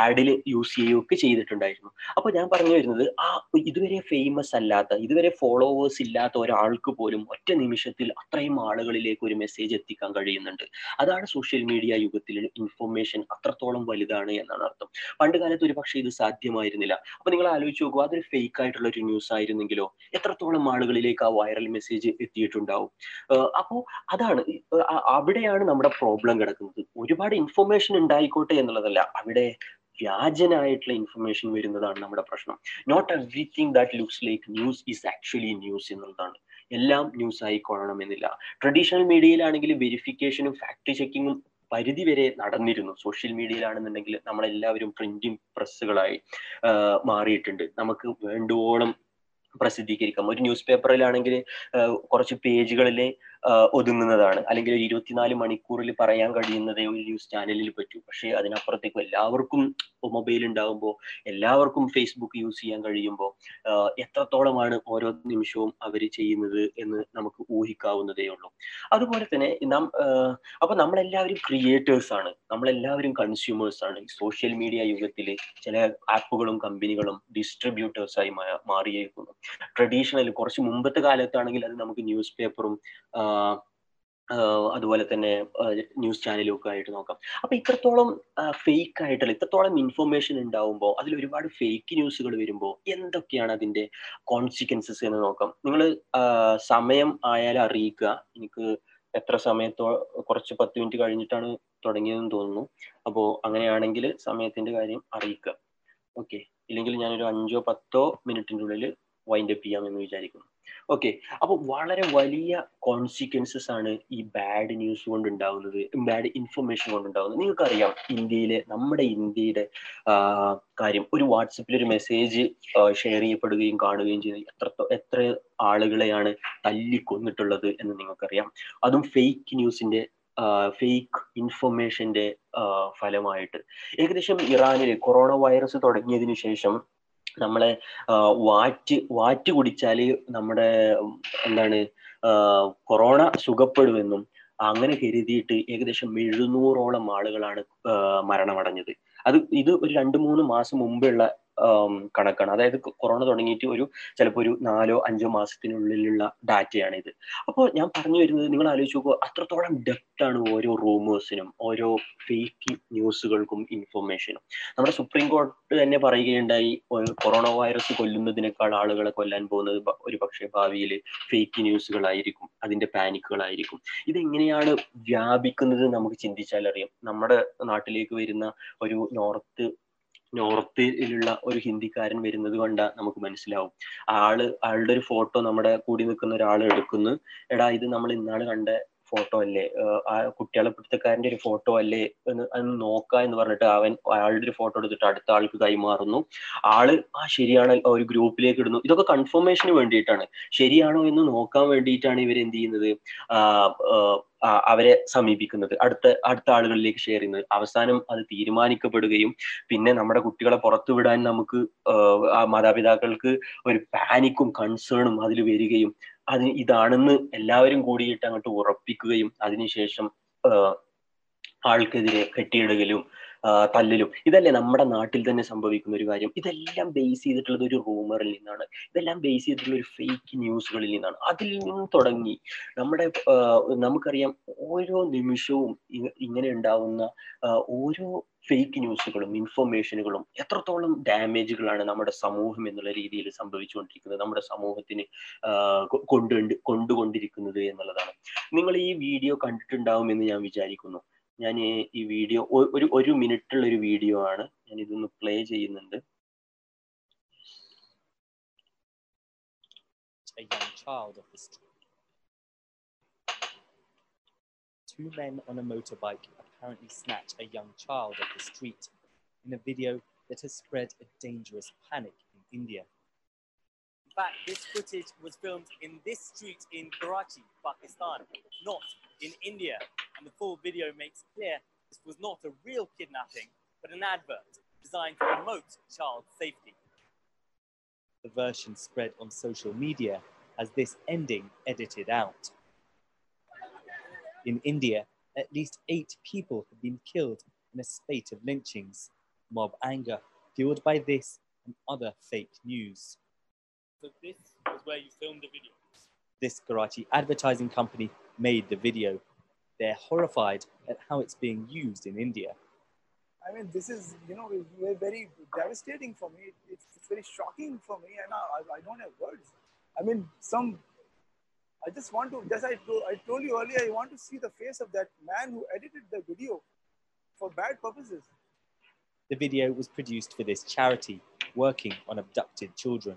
ആഡിൽ യൂസ് ചെയ്യുകയൊക്കെ ചെയ്തിട്ടുണ്ടായിരുന്നു. അപ്പോൾ ഞാൻ പറഞ്ഞു വരുന്നത് ആ ഇതുവരെ ഫേമസ് അല്ലാത്ത ഇതുവരെ ഫോളോവേഴ്സ് ഇല്ലാത്ത ഒരാൾക്ക് പോലും ഒറ്റ നിമിഷത്തിൽ അത്രയും ആളുകളിലേക്ക് ഒരു മെസ്സേജ് എത്തിക്കാൻ കഴിയുന്നുണ്ട്. അതാണ് സോഷ്യൽ മീഡിയ യുഗത്തിൽ ഇൻഫർമേഷൻ അത്രത്തോളം വലുതാണ് എന്നാണ് അർത്ഥം. പണ്ട് കാലത്ത് ഒരു പക്ഷേ ഇത് സാധ്യമായിരുന്നില്ല. അപ്പൊ നിങ്ങൾ ആലോചിച്ച് നോക്കുക അതൊരു ഫേക്ക് ആയിട്ടുള്ള ഒരു ന്യൂസ് ആയിരുന്നെങ്കിലോ എത്രത്തോളം ആളുകളിലേക്ക് ആ വൈറൽ മെസ്സേജ് എത്തിയിട്ടുണ്ടാവും? അപ്പോൾ അതാണ് അവിടെയാണ് നമ്മുടെ കിടക്കുന്നത്. ഒരുപാട് ഇൻഫർമേഷൻ ഉണ്ടായിക്കോട്ടെ എന്നുള്ളതല്ല. അവിടെ വ്യാജനായിട്ടുള്ള ഇൻഫർമേഷൻ വരുന്നതാണ് നമ്മുടെ പ്രശ്നം. Not everything that looks like news is actually news എന്നുള്ളതാണ്. എല്ലാം ന്യൂസ് ആയിക്കൊള്ളണം എന്നില്ല ട്രഡീഷണൽ മീഡിയയിലാണെങ്കിൽ വെരിഫിക്കേഷനും ഫാക്ട് ചെക്കിങ്ങും പരിധി വരെ നടന്നിരുന്നു. സോഷ്യൽ മീഡിയയിലാണെന്നുണ്ടെങ്കിൽ നമ്മളെല്ലാവരും പ്രിന്റിംഗ് പ്രസ്സുകളായി മാറിയിട്ടുണ്ട്. നമുക്ക് വേണ്ടുവോളം പ്രസിദ്ധീകരിക്കാം. ഒരു ന്യൂസ് പേപ്പറിലാണെങ്കിൽ കുറച്ച് പേജുകളിലെ ഒതുങ്ങുന്നതാണ്. അല്ലെങ്കിൽ ഒരു ഇരുപത്തിനാല് മണിക്കൂറിൽ പറയാൻ കഴിയുന്നതേ ഒരു ന്യൂസ് ചാനലിൽ പറ്റൂ. പക്ഷേ അതിനപ്പുറത്തേക്കും എല്ലാവർക്കും മൊബൈൽ ഉണ്ടാകുമ്പോൾ എല്ലാവർക്കും ഫേസ്ബുക്ക് യൂസ് ചെയ്യാൻ കഴിയുമ്പോൾ എത്രത്തോളമാണ് ഓരോ നിമിഷവും അവർ ചെയ്യുന്നത് എന്ന് നമുക്ക് ഊഹിക്കാവുന്നതേ ഉള്ളൂ. അതുപോലെ തന്നെ നാം അപ്പൊ നമ്മളെല്ലാവരും ക്രിയേറ്റേഴ്സ് ആണ്. നമ്മളെല്ലാവരും കൺസ്യൂമേഴ്സ് ആണ്. സോഷ്യൽ മീഡിയ യുഗത്തിൽ ചില ആപ്പുകളും കമ്പനികളും ഡിസ്ട്രിബ്യൂട്ടേഴ്സായി മാറിയിരിക്കുന്നു ട്രഡീഷണൽ കുറച്ച് മുമ്പത്തെ കാലത്താണെങ്കിൽ അത് നമുക്ക് ന്യൂസ് പേപ്പറും അതുപോലെ തന്നെ ന്യൂസ് ചാനലും ഒക്കെ ആയിട്ട് നോക്കാം. അപ്പൊ ഇത്രത്തോളം ഫേക്ക് ആയിട്ടുള്ള ഇത്രത്തോളം ഇൻഫർമേഷൻ ഉണ്ടാവുമ്പോൾ അതിൽ ഒരുപാട് ഫേക്ക് ന്യൂസുകൾ വരുമ്പോൾ എന്തൊക്കെയാണ് അതിന്റെ കോൺസിക്വൻസസ് എന്ന് നോക്കാം. നിങ്ങൾ സമയം ആയാലും അറിയിക്കുക. എനിക്ക് എത്ര സമയത്തോ കുറച്ച് പത്ത് മിനിറ്റ് കഴിഞ്ഞിട്ടാണ് തുടങ്ങിയതെന്ന് തോന്നുന്നു. അപ്പോൾ അങ്ങനെയാണെങ്കിൽ സമയത്തിന്റെ കാര്യം അറിയിക്കുക. ഓക്കെ ഇല്ലെങ്കിൽ ഞാനൊരു അഞ്ചോ പത്തോ മിനിറ്റിന്റെ ഉള്ളിൽ വൈൻഡ് അപ്പ് ചെയ്യാമെന്ന് വിചാരിക്കുന്നു. ഓക്കെ അപ്പൊ വളരെ വലിയ കോൺസിക്വൻസസ് ആണ് ഈ ബാഡ് ന്യൂസ് കൊണ്ട് ഉണ്ടാവുന്നത് ബാഡ് ഇൻഫർമേഷൻ കൊണ്ട് ഉണ്ടാവുന്നത് നിങ്ങൾക്കറിയാം ഇന്ത്യയിലെ നമ്മുടെ ഇന്ത്യയുടെ കാര്യം. ഒരു വാട്സപ്പിൽ ഒരു മെസ്സേജ് ഷെയർ ചെയ്യപ്പെടുകയും കാണുകയും ചെയ്ത് എത്ര എത്ര ആളുകളെയാണ് തല്ലിക്കൊന്നിട്ടുള്ളത് എന്ന് നിങ്ങൾക്കറിയാം. അതും ഫേക്ക് ന്യൂസിന്റെ ഫേക്ക് ഇൻഫർമേഷന്റെ ഫലമായിട്ട്. ഏകദേശം ഇറാനിൽ കൊറോണ വൈറസ് തുടങ്ങിയതിനു ശേഷം നമ്മളെ വാറ്റ് വാറ്റ് കുടിച്ചാൽ നമ്മുടെ എന്താണ് കൊറോണ സുഖപ്പെടുമെന്നും അങ്ങനെ കരുതിയിട്ട് ഏകദേശം എഴുന്നൂറോളം ആളുകളാണ് മരണമടഞ്ഞത്. അത് ഇത് ഒരു രണ്ട് മൂന്ന് മാസം മുമ്പുള്ള കണക്കാണ്. അതായത് കൊറോണ തുടങ്ങിയിട്ട് ഒരു ചിലപ്പോൾ ഒരു നാലോ അഞ്ചോ മാസത്തിനുള്ളിലുള്ള ഡാറ്റയാണ് ഇത് അപ്പോൾ ഞാൻ പറഞ്ഞു വരുന്നത് നിങ്ങൾ ആലോചിച്ച് നോക്കുക അത്രത്തോളം ഡെപ്ത് ആണ് ഓരോ റൂമേഴ്സിനും ഓരോ ഫേക്ക് ന്യൂസുകൾക്കും ഇൻഫർമേഷനും നമ്മുടെ സുപ്രീം കോടതി തന്നെ പറയുകയുണ്ടായി കൊറോണ വൈറസ് കൊല്ലുന്നതിനേക്കാൾ ആളുകളെ കൊല്ലാൻ പോകുന്നത് ഒരു പക്ഷേ ഭാവിയിൽ ഫേക്ക് ന്യൂസുകളായിരിക്കും അതിന്റെ പാനിക്കുകളായിരിക്കും ഇതെങ്ങനെയാണ് വ്യാപിക്കുന്നത് നമുക്ക് ചിന്തിച്ചാൽ അറിയാം നമ്മുടെ നാട്ടിലേക്ക് വരുന്ന ഒരു നോർത്ത് നോർത്തിലുള്ള ഒരു ഹിന്ദിക്കാരൻ വരുന്നത് കൊണ്ട് നമുക്ക് മനസ്സിലാവും. ആൾ ആളുടെ ഒരു ഫോട്ടോ നമ്മുടെ കൂടി നിൽക്കുന്ന ഒരാൾ എടുക്കുന്നു. എടാ ഇത് നമ്മൾ ഇന്നാൾ കണ്ട ഫോട്ടോ അല്ലേ? ആ കുട്ടികളെ പിടുത്തക്കാരന്റെ ഒരു ഫോട്ടോ അല്ലേ? എന്ന് അന്ന് നോക്ക എന്ന് പറഞ്ഞിട്ട് അവൻ അയാളുടെ ഒരു ഫോട്ടോ എടുത്തിട്ട് അടുത്ത ആൾക്ക് കൈമാറുന്നു. ആൾ ആ ശരിയാണ് ഒരു ഗ്രൂപ്പിലേക്ക് ഇടുന്നു. ഇതൊക്കെ കൺഫർമേഷന് വേണ്ടിയിട്ടാണ്. ശരിയാണോ എന്ന് നോക്കാൻ വേണ്ടിയിട്ടാണ് ഇവർ എന്ത് ചെയ്യുന്നത് അവരെ സമീപിക്കുന്നത്. അടുത്ത അടുത്ത ആളുകളിലേക്ക് ഷെയർ ചെയ്യുന്നത്. അവസാനം അത് തീരുമാനിക്കപ്പെടുകയും പിന്നെ നമ്മുടെ കുട്ടികളെ പുറത്തു വിടാൻ നമുക്ക് മാതാപിതാക്കൾക്ക് ഒരു പാനിക്കും കൺസേണും അതിൽ വരികയും അത് ഇതാണെന്ന് എല്ലാവരും കൂടിയിട്ട് അങ്ങോട്ട് ഉറപ്പിക്കുകയും അതിനുശേഷം ആൾക്കെതിരെ കെട്ടിയിടുകയും തല്ലിലും. ഇതല്ലേ നമ്മുടെ നാട്ടിൽ തന്നെ സംഭവിക്കുന്ന ഒരു കാര്യം. ഇതെല്ലാം ബേസ് ചെയ്തിട്ടുള്ളത് ഒരു റൂമറിൽ നിന്നാണ്. ഇതെല്ലാം ബേസ് ചെയ്തിട്ടുള്ള ഒരു ഫേക്ക് ന്യൂസുകളിൽ നിന്നാണ്. അതിൽ നിന്നും തുടങ്ങി നമ്മുടെ നമുക്കറിയാം ഓരോ നിമിഷവും ഇങ്ങനെ ഉണ്ടാവുന്ന ഓരോ ഫേക്ക് ന്യൂസുകളും ഇൻഫർമേഷനുകളും എത്രത്തോളം ഡാമേജുകളാണ് നമ്മുടെ സമൂഹം എന്നുള്ള രീതിയിൽ സംഭവിച്ചുകൊണ്ടിരിക്കുന്നത് നമ്മുടെ സമൂഹത്തിന് കൊണ്ടു കൊണ്ടുകൊണ്ടിരിക്കുന്നത് എന്നുള്ളതാണ്. നിങ്ങൾ ഈ വീഡിയോ കണ്ടിട്ടുണ്ടാവും എന്ന് ഞാൻ വിചാരിക്കുന്നു. ഞാൻ ഈ വീഡിയോ ഒരു ഒരു മിനിറ്റുള്ള ഒരു വീഡിയോ ആണ് ഞാൻ ഇതൊന്ന് പ്ലേ ചെയ്യുന്നുണ്ട്
a young child of the street. two men on a motorbike apparently snatch a young child off the street in a video that has spread a dangerous panic in India.
In fact, this footage was filmed in this street in Karachi, Pakistan, not in India. And the full video makes clear this was not a real kidnapping, but an advert designed to promote child safety.
The version spread on social media has this ending edited out. In India, at least eight people have been killed in a spate of lynchings, mob anger fueled by this and other fake news.
So this was where you filmed the video.
This Karachi advertising company made the video. They're horrified at how it's being used in India.
I mean, this is, you know, very, very devastating for me. It's, it's very shocking for me, and I, I don't have words. I mean, some, I just want to, just I, told, I told you earlier, I want to see the face of that man who edited the video for bad purposes.
The video was produced for this charity working on abducted children.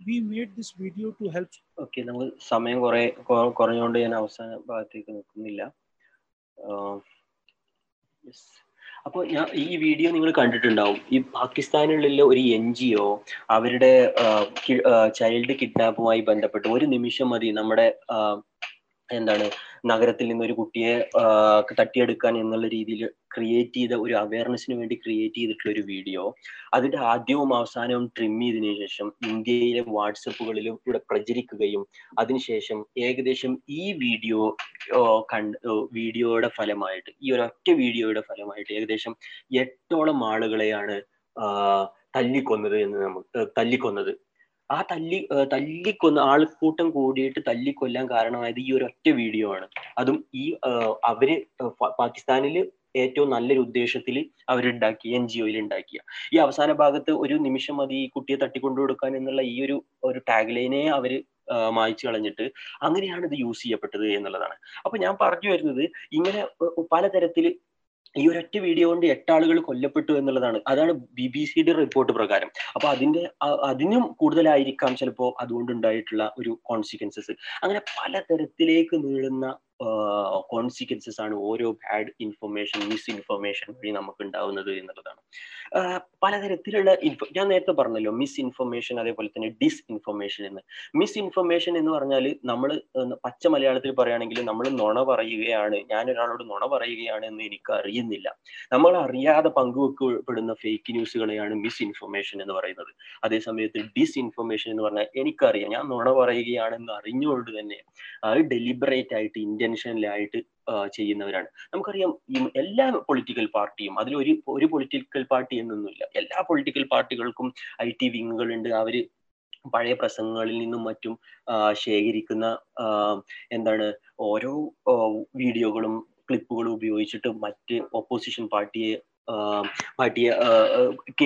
We made this video to help
okay നമ്മൾ സമയം കുറെ കുറഞ്ഞുകൊണ്ട് ഞാൻ അവസാന ഭാഗത്തേക്ക് നിൽക്കുന്നില്ല. അപ്പോൾ ഞാൻ ഈ വീഡിയോ നിങ്ങൾ കണ്ടിട്ടുണ്ടാവും. ഈ പാകിസ്ഥാനിലുള്ള ഒരു എൻ ജി ഒ അവരുടെ ചൈൽഡ് കിഡ്നാപ്പുമായി ബന്ധപ്പെട്ട് ഒരു നിമിഷം മതി നമ്മുടെ എന്താണ് നഗരത്തിൽ നിന്ന് ഒരു കുട്ടിയെ തട്ടിയെടുക്കാൻ എന്നുള്ള രീതിയിൽ ക്രിയേറ്റ് ചെയ്ത ഒരു അവയർനെസ്സിന് വേണ്ടി ക്രിയേറ്റ് ചെയ്തിട്ടുള്ള ഒരു വീഡിയോ അതിന്റെ ആദ്യവും അവസാനവും ട്രിം ചെയ്തതിനു ശേഷം ഇന്ത്യയിലെ വാട്സപ്പുകളിലും ഇവിടെ പ്രചരിക്കുകയും അതിനുശേഷം ഏകദേശം ഈ വീഡിയോ കണ്ട് വീഡിയോയുടെ ഫലമായിട്ട് ഈ ഒരൊറ്റ വീഡിയോയുടെ ഫലമായിട്ട് ഏകദേശം എട്ടോളം ആളുകളെയാണ് തല്ലിക്കൊന്നത് എന്ന് നമുക്ക് തല്ലിക്കൊന്നത്. ആ തല്ലി തല്ലിക്കൊന്ന് ആൾക്കൂട്ടം കൂടിയിട്ട് തല്ലിക്കൊല്ലാൻ കാരണമായത് ഈ ഒരൊറ്റ വീഡിയോ ആണ്. അതും ഈ അവർ പാകിസ്ഥാനിൽ ഏറ്റവും നല്ലൊരു ഉദ്ദേശത്തിൽ അവരുണ്ടാക്കി എൻ ജി ഒയിൽ ഉണ്ടാക്കിയ. ഈ അവസാന ഭാഗത്ത് ഒരു നിമിഷം മതി ഈ കുട്ടിയെ തട്ടിക്കൊണ്ടു കൊടുക്കാൻ എന്നുള്ള ഈ ഒരു ഒരു ടാഗ് ലൈനെ അവർ മായ്ച്ചു കളഞ്ഞിട്ട് അങ്ങനെയാണ് ഇത് യൂസ് ചെയ്യപ്പെട്ടത് എന്നുള്ളതാണ്. അപ്പൊ ഞാൻ പറഞ്ഞു വരുന്നത് ഇങ്ങനെ പലതരത്തിൽ ഈ ഒരൊറ്റ വീഡിയോ കൊണ്ട് എട്ടാളുകൾ കൊല്ലപ്പെട്ടു എന്നുള്ളതാണ്. അതാണ് ബി ബി സിയുടെ റിപ്പോർട്ട് പ്രകാരം. അപ്പൊ അതിന്റെ അതിനും കൂടുതലായിരിക്കാം ചിലപ്പോ അതുകൊണ്ട് ഉണ്ടായിട്ടുള്ള ഒരു കോൺസിക്വൻസസ് അങ്ങനെ പലതരത്തിലേക്ക് നീളുന്ന കോൺസിക്വൻസസ് ആണ് ഓരോ ബാഡ് ഇൻഫർമേഷൻ മിസ് ഇൻഫർമേഷൻ വഴി നമുക്ക് ഉണ്ടാവുന്നത് എന്നുള്ളതാണ് പലതരത്തിലുള്ള ഇൻഫോ ഞാൻ നേരത്തെ പറഞ്ഞല്ലോ മിസ് ഇൻഫർമേഷൻ അതേപോലെ തന്നെ ഡിസ് ഇൻഫർമേഷൻ എന്ന്. മിസ് ഇൻഫർമേഷൻ എന്ന് പറഞ്ഞാൽ നമ്മൾ പച്ച മലയാളത്തിൽ പറയുകയാണെങ്കിൽ നമ്മൾ നുണ പറയുകയാണ് ഞാൻ ഒരാളോട് നുണ പറയുകയാണ് എന്ന് എനിക്ക് അറിയുന്നില്ല നമ്മൾ അറിയാതെ പങ്കുവെക്കപ്പെടുന്ന ഫേക്ക് ന്യൂസുകളെയാണ് മിസ് ഇൻഫർമേഷൻ എന്ന് പറയുന്നത്. അതേസമയത്ത് ഡിസ് ഇൻഫർമേഷൻ എന്ന് പറഞ്ഞാൽ എനിക്കറിയാം ഞാൻ നുണ പറയുകയാണെന്ന് അറിഞ്ഞുകൊണ്ട് തന്നെ അത് ഡെലിബറേറ്റ് ആയിട്ട് ഇന്റൻഷനിലായിട്ട് ചെയ്യുന്നവരാണ്. നമുക്കറിയാം എല്ലാ പൊളിറ്റിക്കൽ പാർട്ടിയും അതിൽ ഒരു ഒരു പൊളിറ്റിക്കൽ പാർട്ടി എന്നൊന്നുമില്ല. എല്ലാ പൊളിറ്റിക്കൽ പാർട്ടികൾക്കും ഐ ടി വിങ്ങുകളുണ്ട്. അവർ പഴയ പ്രസംഗങ്ങളിൽ നിന്നും മറ്റും ശേഖരിക്കുന്ന എന്താണ് ഓരോ വീഡിയോകളും ക്ലിപ്പുകളും ഉപയോഗിച്ചിട്ട് മറ്റ് ഓപ്പോസിഷൻ പാർട്ടിയെ പാർട്ടിയെ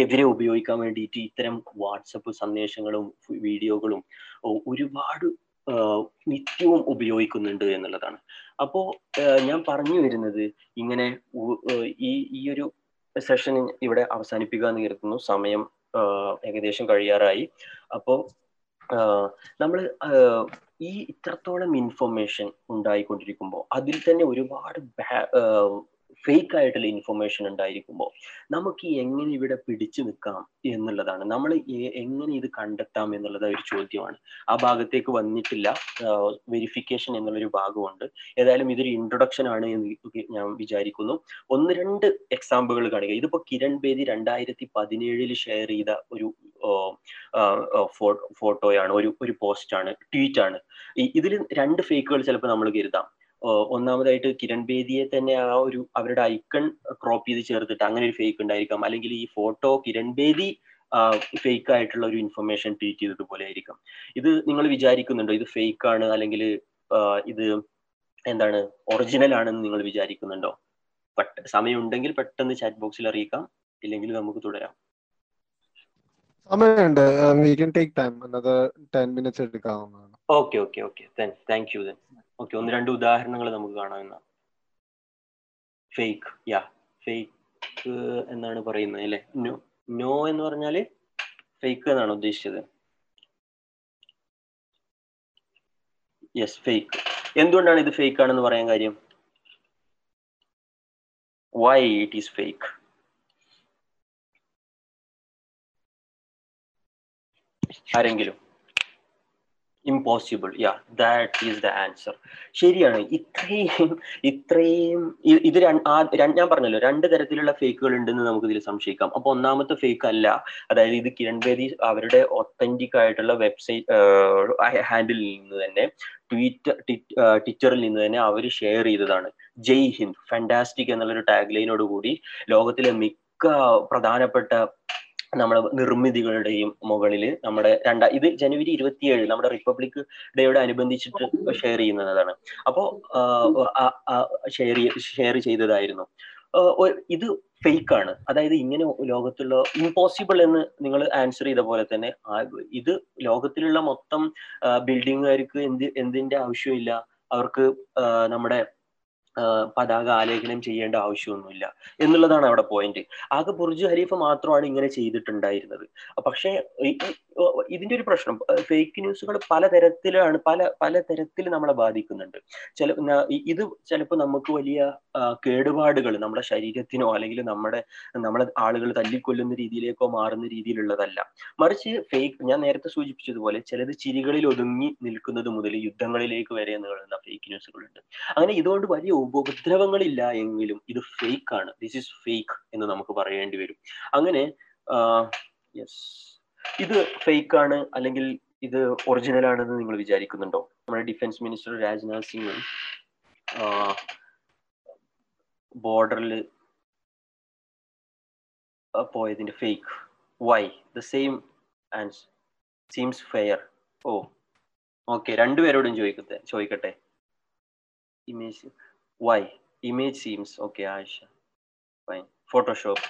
എതിരെ ഉപയോഗിക്കാൻ വേണ്ടിയിട്ട് ഇത്തരം വാട്സപ്പ് സന്ദേശങ്ങളും വീഡിയോകളും ഒരുപാട് നിത്യവും ഉപയോഗിക്കുന്നുണ്ട് എന്നുള്ളതാണ്. അപ്പോ ഞാൻ പറഞ്ഞു വരുന്നത് ഇങ്ങനെ ഈ ഈ ഒരു സെഷൻ ഇവിടെ അവസാനിപ്പിക്കുക എന്ന് കരുതുന്നു സമയം ഏകദേശം കഴിയാറായി. അപ്പോ നമ്മൾ ഈ ഇത്രത്തോളം ഇൻഫർമേഷൻ ഉണ്ടായിക്കൊണ്ടിരിക്കുമ്പോൾ അതിൽ തന്നെ ഒരുപാട് ഫേക്ക് ആയിട്ടുള്ള ഇൻഫർമേഷൻ ഉണ്ടായിരിക്കുമ്പോൾ നമുക്ക് എങ്ങനെ ഇവിടെ പിടിച്ചു നിൽക്കാം എന്നുള്ളതാണ്. നമ്മൾ എങ്ങനെ ഇത് കണ്ടെത്താം എന്നുള്ളത് ഒരു ചോദ്യമാണ്. ആ ഭാഗത്തേക്ക് വന്നിട്ടില്ല. വെരിഫിക്കേഷൻ എന്നുള്ളൊരു ഭാഗമുണ്ട്. ഏതായാലും ഇതൊരു ഇൻട്രൊഡക്ഷൻ ആണ് എന്ന് ഞാൻ വിചാരിക്കുന്നു. ഒന്ന് രണ്ട് എക്സാമ്പിളുകൾ കാണുക. ഇതിപ്പോ കിരൺ ബേദി രണ്ടായിരത്തി പതിനേഴിൽ ഷെയർ ചെയ്ത ഒരു ഫോട്ടോയാണ് ഒരു ഒരു പോസ്റ്റ് ആണ്. ട്വീറ്റ് ആണ്. ഇതിൽ രണ്ട് ഫേക്കുകൾ ചിലപ്പോൾ നമ്മൾ കരുതാം. ഒന്നാമതായിട്ട് കിരൺ ബേദിയെ തന്നെ ആ ഒരു അവരുടെ ഐക്കൺ ക്രോപ്പ് ചെയ്ത് ചേർത്തിട്ട് അങ്ങനെ ഒരു ഫേക്ക് ഉണ്ടായിരിക്കാം. അല്ലെങ്കിൽ ഈ ഫോട്ടോ കിരൺ ബേദി ഫേക്ക് ആയിട്ടുള്ള ഒരു ഇൻഫർമേഷൻ ട്വീറ്റ് ചെയ്തതുപോലെ ആയിരിക്കാം. ഇത് നിങ്ങൾ വിചാരിക്കുന്നുണ്ടോ ഇത് ഫേക്ക് ആണ്? അല്ലെങ്കിൽ ഇത് എന്താണ് ഒറിജിനൽ ആണെന്ന് നിങ്ങൾ വിചാരിക്കുന്നുണ്ടോ? സമയമുണ്ടെങ്കിൽ പെട്ടെന്ന് ചാറ്റ് ബോക്സിൽ അറിയിക്കാം. ഇല്ലെങ്കിൽ നമുക്ക് തുടരാം.
സമയമുണ്ട്. We can take time another 10 minutes എടുക്കാവുന്നതാണ്.
Okay okay okay thank you then okay ഒന്ന് രണ്ട് ഉദാഹരണങ്ങൾ നമുക്ക് കാണാവുന്ന ഫേക്ക് യാ ഫേക്ക് എന്നാണ് പറയുന്നത് അല്ലെ? നോ നോ എന്ന് പറഞ്ഞാൽ ഫേക്ക് എന്നാണ് ഉദ്ദേശിച്ചത്. യെസ് ഫേക്ക് എന്തുകൊണ്ടാണ് ഇത് ഫേക്ക് ആണെന്ന് പറയാൻ കാര്യം? വൈ ഇറ്റ് ഈസ് ഫേക്ക് ആരെങ്കിലും. Impossible yeah that is the answer ശരിയാണ്. ഇത്രയും ഇത്രയും ഇത് രണ്ട് ഞാൻ പറഞ്ഞല്ലോ രണ്ട് തരത്തിലുള്ള ഫേക്കുകൾ ഉണ്ടെന്ന് നമുക്ക് ഇതിൽ സംശയിക്കാം. അപ്പൊ ഒന്നാമത്തെ ഫേക്ക് അല്ല. അതായത് ഇത് കിരൺ ബേദി അവരുടെ ഒത്തന്റിക് ആയിട്ടുള്ള വെബ്സൈറ്റ് ഹാൻഡിൽ നിന്ന് തന്നെ ട്വീറ്റ് ട്വിറ്ററിൽ നിന്ന് തന്നെ അവർ ഷെയർ ചെയ്തതാണ്. ജയ് ഹിന്ദ്. ഫാന്റാസ്റ്റിക് എന്നുള്ളൊരു ടാഗ് ലൈനോട് കൂടി ലോകത്തിലെ മിക്ക പ്രധാനപ്പെട്ട നമ്മുടെ നിർമ്മിതികളുടെയും മുകളിൽ നമ്മുടെ രണ്ടാ ഇത് ജനുവരി ഇരുപത്തിയേഴ് നമ്മുടെ റിപ്പബ്ലിക് ഡേയോട് അനുബന്ധിച്ചിട്ട് ഷെയർ ചെയ്യുന്നതാണ്. അപ്പോ ഷെയർ ഷെയർ ചെയ്തതായിരുന്നു. ഇത് ഫേക്ക് ആണ്. അതായത് ഇങ്ങനെ ലോകത്തുള്ള ഇമ്പോസിബിൾ എന്ന് നിങ്ങൾ ആൻസർ ചെയ്ത പോലെ തന്നെ ഇത് ലോകത്തിലുള്ള മൊത്തം ബിൽഡിങ്ങുകാർക്ക് എന്ത് എന്തിന്റെ ആവശ്യമില്ല. അവർക്ക് നമ്മുടെ പതാക ആലേഖനം ചെയ്യേണ്ട ആവശ്യമൊന്നുമില്ല എന്നുള്ളതാണ് അവിടെ പോയിന്റ് ആകെ ബുർജ് ഖലീഫ മാത്രമാണ് ഇങ്ങനെ ചെയ്തിട്ടുണ്ടായിരുന്നത്. പക്ഷേ ഇതിന്റെ ഒരു പ്രശ്നം ഫേക്ക് ന്യൂസുകൾ പലതരത്തിലാണ് പല പലതരത്തിൽ നമ്മളെ ബാധിക്കുന്നുണ്ട്. ചില ഇത് ചിലപ്പോൾ നമുക്ക് വലിയ കേടുപാടുകൾ നമ്മുടെ ശരീരത്തിനോ അല്ലെങ്കിൽ നമ്മുടെ നമ്മളെ ആളുകൾ തല്ലിക്കൊല്ലുന്ന രീതിയിലേക്കോ മാറുന്ന രീതിയിലുള്ളതല്ല. മറിച്ച് ഫേക്ക് ഞാൻ നേരത്തെ സൂചിപ്പിച്ചതുപോലെ ചിലത് ചിരികളിൽ ഒതുങ്ങി നിൽക്കുന്നത് മുതൽ യുദ്ധങ്ങളിലേക്ക് വരെ നീളുന്ന ഫേക്ക് ന്യൂസുകളുണ്ട് അങ്ങനെ ഇതുകൊണ്ട് വലിയ ഉപദ്രവങ്ങളില്ല എങ്കിലും ഇത് ഫേക്ക് ആണ്. ദിസ് ഇസ് ഫേക്ക് എന്ന് നമുക്ക് പറയേണ്ടി വരും. അങ്ങനെ യെസ് ഇത് ഫേക്ക് ആണ് അല്ലെങ്കിൽ ഇത് ഒറിജിനൽ ആണെന്ന് നിങ്ങൾ വിചാരിക്കുന്നുണ്ടോ? നമ്മുടെ ഡിഫൻസ് മിനിസ്റ്റർ രാജ്നാഥ് സിംഗ് ബോർഡറിൽ പോയതിന്റെ fake why the same and seems fair oh okay രണ്ടുപേരോടും ചോദിക്കട്ടെ ചോദിക്കട്ടെ. Image why image seems okay Ayisha. Fine Photoshop